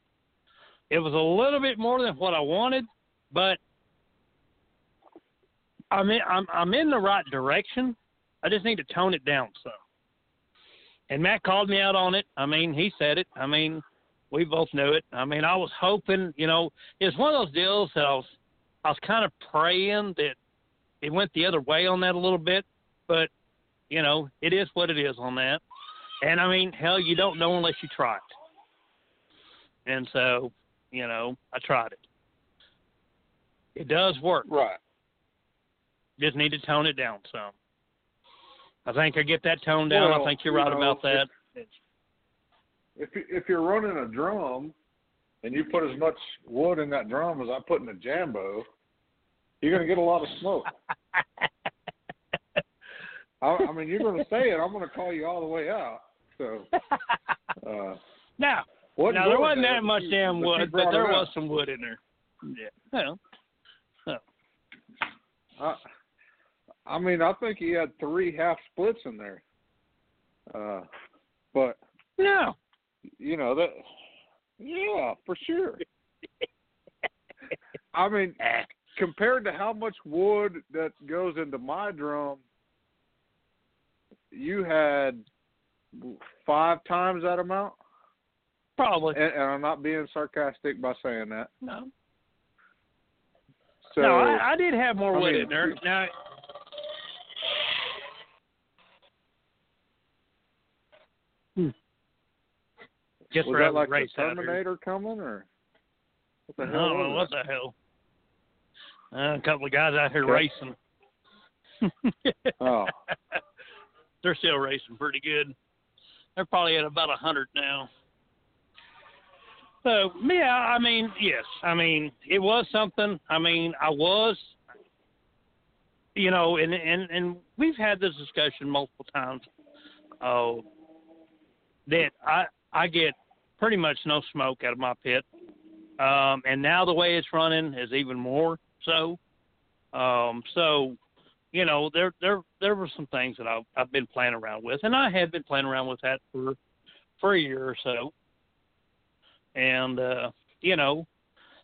It was a little bit more than what I wanted, but I'm in, I'm I'm in the right direction. I just need to tone it down some. And Matt called me out on it. I mean, he said it. I mean, we both knew it. I mean, I was hoping, you know, it's one of those deals that I was I was kind of praying that it went the other way on that a little bit, but you know, it is what it is on that. And I mean, hell, you don't know unless you try it. And so, you know, I tried it. It does work. Right. Just need to tone it down some. I think I get that toned down. I think you're you right know, about that. If you, if you're running a drum and you put as much wood in that drum as I put in a jambo, you're going to get a lot of smoke. [laughs] I, I mean, you're going to say it. I'm going to call you all the way out. So, [laughs] uh, now, what now there wasn't that much damn wood, but there was some wood in there. Yeah. Well, I, I mean, I think he had three half splits in there. Uh, but no. you know that, yeah, for sure. I mean, [laughs] compared to how much wood that goes into my drum, you had five times that amount. Probably. And, and I'm not being sarcastic by saying that. No. So no, I, I did have more I wood mean, in there. Now, hmm. Just was for that like race the out. Terminator coming, or what the I hell? don't know what the hell. Uh, a couple of guys out here Okay. racing. Oh, [laughs] They're still racing pretty good. They're probably at about a hundred now. So yeah, I mean, yes, I mean, it was something. I mean, I was, you know, and and and we've had this discussion multiple times. Oh, that I I get pretty much no smoke out of my pit, um, and now the way it's running is even more so. Um, so, you know, there there there were some things that I've I've been playing around with, and I had been playing around with that for for a year or so, and uh, you know,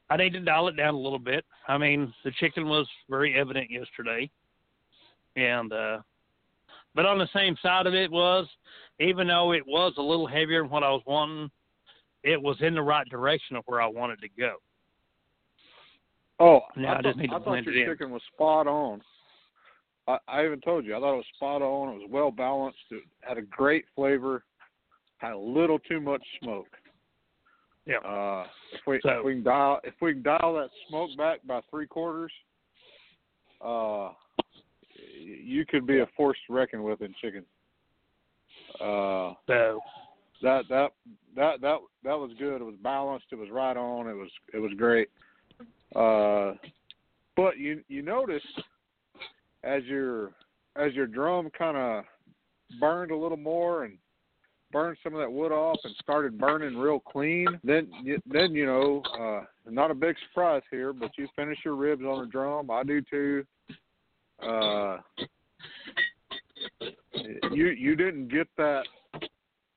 I need to dial it down a little bit. I mean, the chicken was very evident yesterday, and uh, but on the same side of it was, even though it was a little heavier than what I was wanting, it was in the right direction of where I wanted to go. Oh, Now I I, just thought, need to I thought your it in. chicken was spot on. I, I even told you I thought it was spot on. It was well balanced. It had a great flavor. Had a little too much smoke. Yeah. Uh, if we So- if we can dial if we can dial that smoke back by three quarters, uh, you could be a force to reckon with in chicken. Uh, So that that that that that was good. It was balanced. It was right on. It was it was great. Uh, but you you notice as your as your drum kind of burned a little more and burned some of that wood off and started burning real clean. Then you- then you know uh, not a big surprise here, but you finish your ribs on the drum. I do too. Uh, you you didn't get that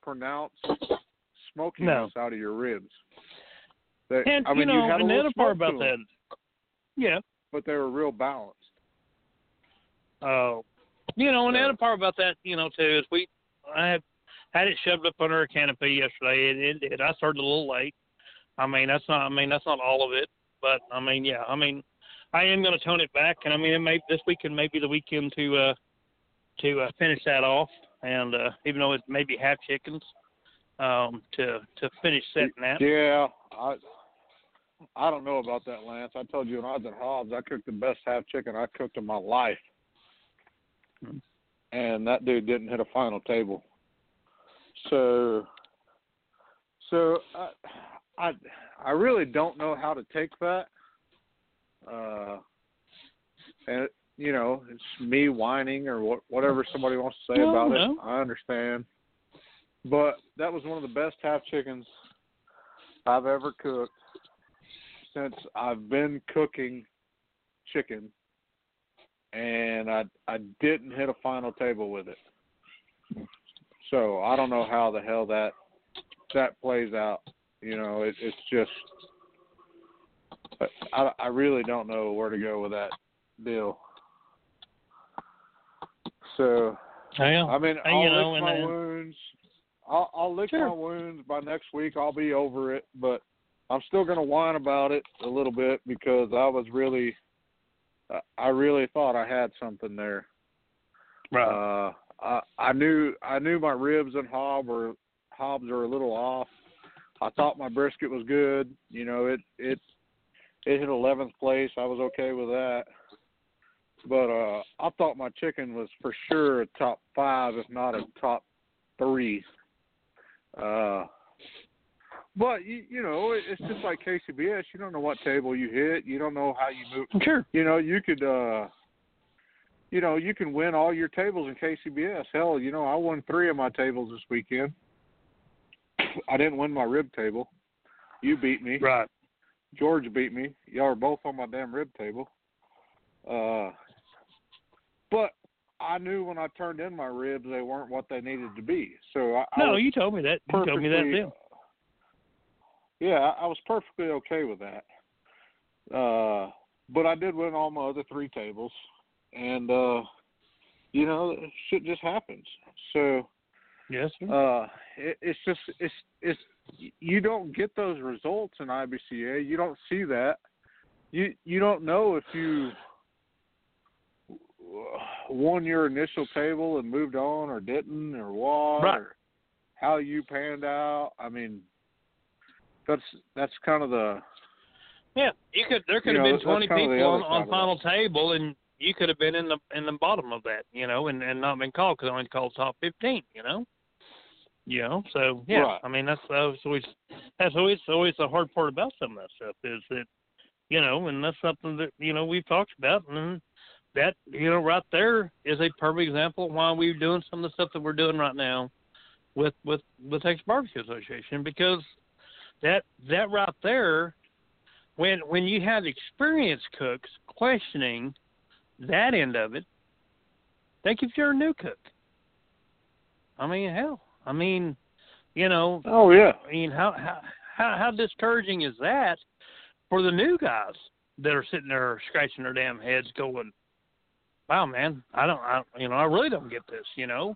pronounced smokiness out of your ribs. They, and I mean, you know, had a and the little other part about that, yeah, but they were real balanced. Oh, you know, and the other part about that, you know, too, is we I had had it shoved up under a canopy yesterday. It, it did. I started a little late. I mean, that's not. I mean, that's not all of it, but I mean, yeah. I mean, I am going to tone it back, and I mean, it may this weekend may be the weekend to uh to uh, finish that off, and uh even though it may be half chickens, um, to to finish setting that. Yeah, I I don't know about that, Lance. I told you when I was at Hobbs, I cooked the best half chicken I cooked in my life. And that dude didn't hit a final table. So, so I I I really don't know how to take that. Uh, and you know, it's me whining or what, whatever somebody wants to say No, about no. it. I understand, but that was one of the best half chickens I've ever cooked since I've been cooking chicken, and I I didn't hit a final table with it. So I don't know how the hell that that plays out. You know, it, it's just I I really don't know where to go with that deal. So. I mean, I'll you know, lick and my then- wounds. I'll, I'll lick Sure. my wounds by next week. I'll be over it, but I'm still going to whine about it a little bit because I was really, I- really thought I had something there. Right. Uh, I, I knew, I knew my ribs and hob were, hobs are a little off. I thought my brisket was good. You know, it, it, it hit 11th place. I was okay with that. But uh I thought my chicken was for sure a top five, if not a top three. Uh, but you you know it's just like KCBS. You don't know what table you hit. You don't know how you move. sure. You know you could uh, you know you can win all your tables in KCBS. Hell, you know I won three of my tables this weekend. I didn't win my rib table. You beat me. Right. George beat me. Y'all are both on my damn rib table. Uh, but I knew when I turned in my ribs they weren't what they needed to be. So I, I No, was you told me that. You told me that then. Yeah, I was perfectly okay with that. Uh, but I did win all my other three tables, and uh, you know, shit just happens. So Yes, uh, it, it's just it's it's you don't get those results in IBCA. You don't see that. You you don't know if you won your initial table and moved on or didn't or what Right. or how you panned out. I mean, that's that's kind of the Yeah, you could. There could have know, been twenty people on, on final table, and you could have been in the in the bottom of that, you know, and and not been called because I only called top fifteen, you know. You know, so yeah, Right. I mean that's that's always that's always always the hard part about some of that stuff is that, you know, and that's something that you know we've talked about, and that you know right there is a perfect example of why we're doing some of the stuff that we're doing right now with with with Texas Barbecue Association because that that right there when when you have experienced cooks questioning that end of it, think if you're a new cook. I mean, hell, I mean, you know, Oh yeah. I mean, how how how, how discouraging is that for the new guys that are sitting there scratching their damn heads, going, "Wow, man, I don't, I, you know, I really don't get this," you know,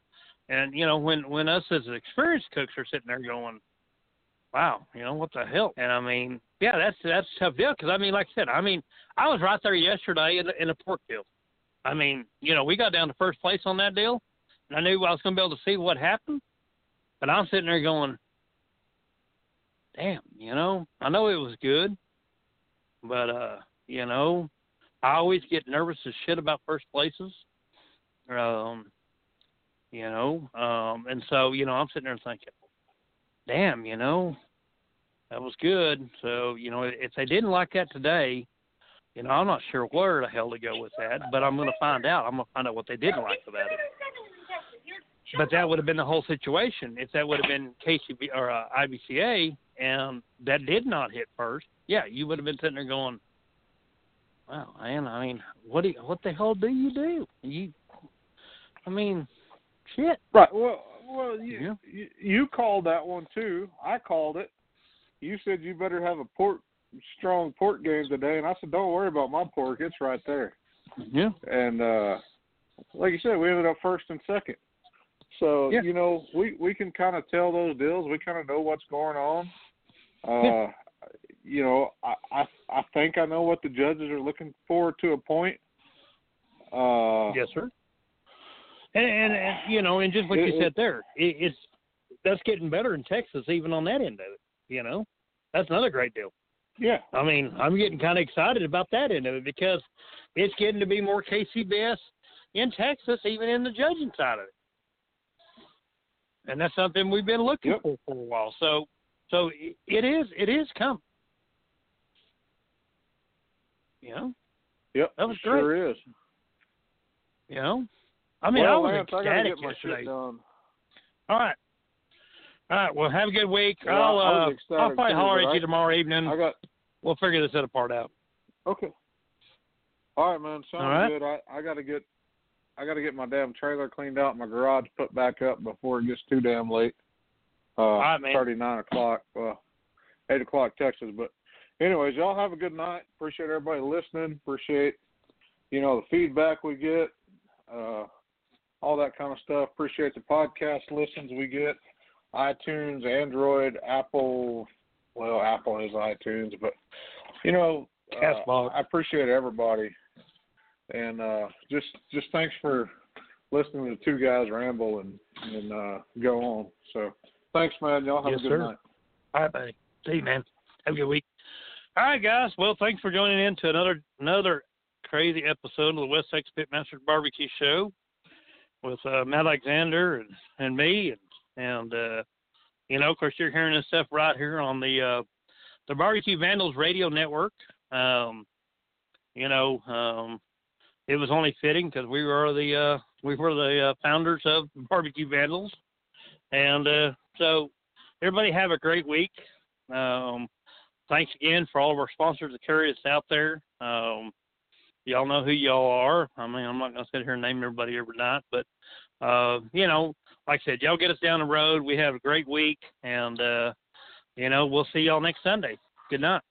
and you know, when when us as experienced cooks are sitting there going, "Wow, you know, what the hell?" And I mean, yeah, that's that's a tough deal because I mean, like I said, I mean, I was right there yesterday in, in a pork deal. I mean, you know, we got down to first place on that deal, and I knew I was going to be able to see what happened, but I'm sitting there going, damn, you know, I know it was good, but uh, you know, I always get nervous as shit about first places. Um, you know, um, and so you know, I'm sitting there thinking, damn, you know, that was good. So you know, if they didn't like that today, you know, I'm not sure where the hell to go with that, but I'm going to find out. I'm going to find out what they didn't like about it. But that would have been the whole situation if that would have been KCB or uh, IBCA and that did not hit first. Yeah, you would have been sitting there going, "Wow, man, I mean, what do you, what the hell do you do? You, I mean, shit." Right. Well, well, you, Yeah. you you called that one too. I called it. You said you better have a pork strong pork game today, and I said, don't worry about my pork. It's right there. Yeah. And uh like you said, we ended up first and second. So Yeah. you know, we we can kind of tell those deals. We kind of know what's going on. Uh, Yeah. You know, I, I I think I know what the judges are looking for to a point. Uh, Yes, sir. And, and, and you know, and just what you said there, it, it's that's getting better in Texas, even on that end of it. You know, that's another great deal. Yeah. I mean, I'm getting kind of excited about that end of it because it's getting to be more KCBS in Texas, even in the judging side of it. And that's something we've been looking Yep. for for a while. So, so it- it is, it is coming. You know, Yep. That was great. sure is. you know. I mean, well, I was Lance, I ecstatic get my yesterday. All right. All right. Well, have a good week. Yeah, I'll I uh, I'll probably holler at I- you tomorrow evening. I got We'll figure this other part out. okay. All right, man. Sounds All right. good. I I gotta get I gotta get my damn trailer cleaned out, my garage put back up before it gets too damn late. Uh, right, man. thirty nine o'clock. Well, eight o'clock Texas. But anyways, y'all have a good night. Appreciate everybody listening. Appreciate you know the feedback we get, uh, all that kind of stuff. Appreciate the podcast listens we get. iTunes, Android, Apple. Well, Apple has iTunes, but you know, uh, I appreciate everybody, and uh, just just thanks for listening to two guys ramble and and uh, go on. So thanks, man. Y'all have Yes, a good sir. night. All right, buddy. See you, man. Have a good week. All right, guys. Well, thanks for joining in to another another crazy episode of the West Texas Pitmasters Barbecue Show with uh, Matt Alexander and, and me, and and uh, you know, of course, you're hearing this stuff right here on the uh, the Barbecue Vandals Radio Network. Um, you know, um, it was only fitting because we were the uh, we were the uh, founders of Barbecue Vandals, and uh, so everybody have a great week. Um, thanks again for all of our sponsors that carry us out there. Um, y'all know who y'all are. I mean, I'm not to sit here and name everybody every night, but uh, you know, like I said, y'all get us down the road. We have a great week, and uh, you know, we'll see y'all next Sunday. Good night.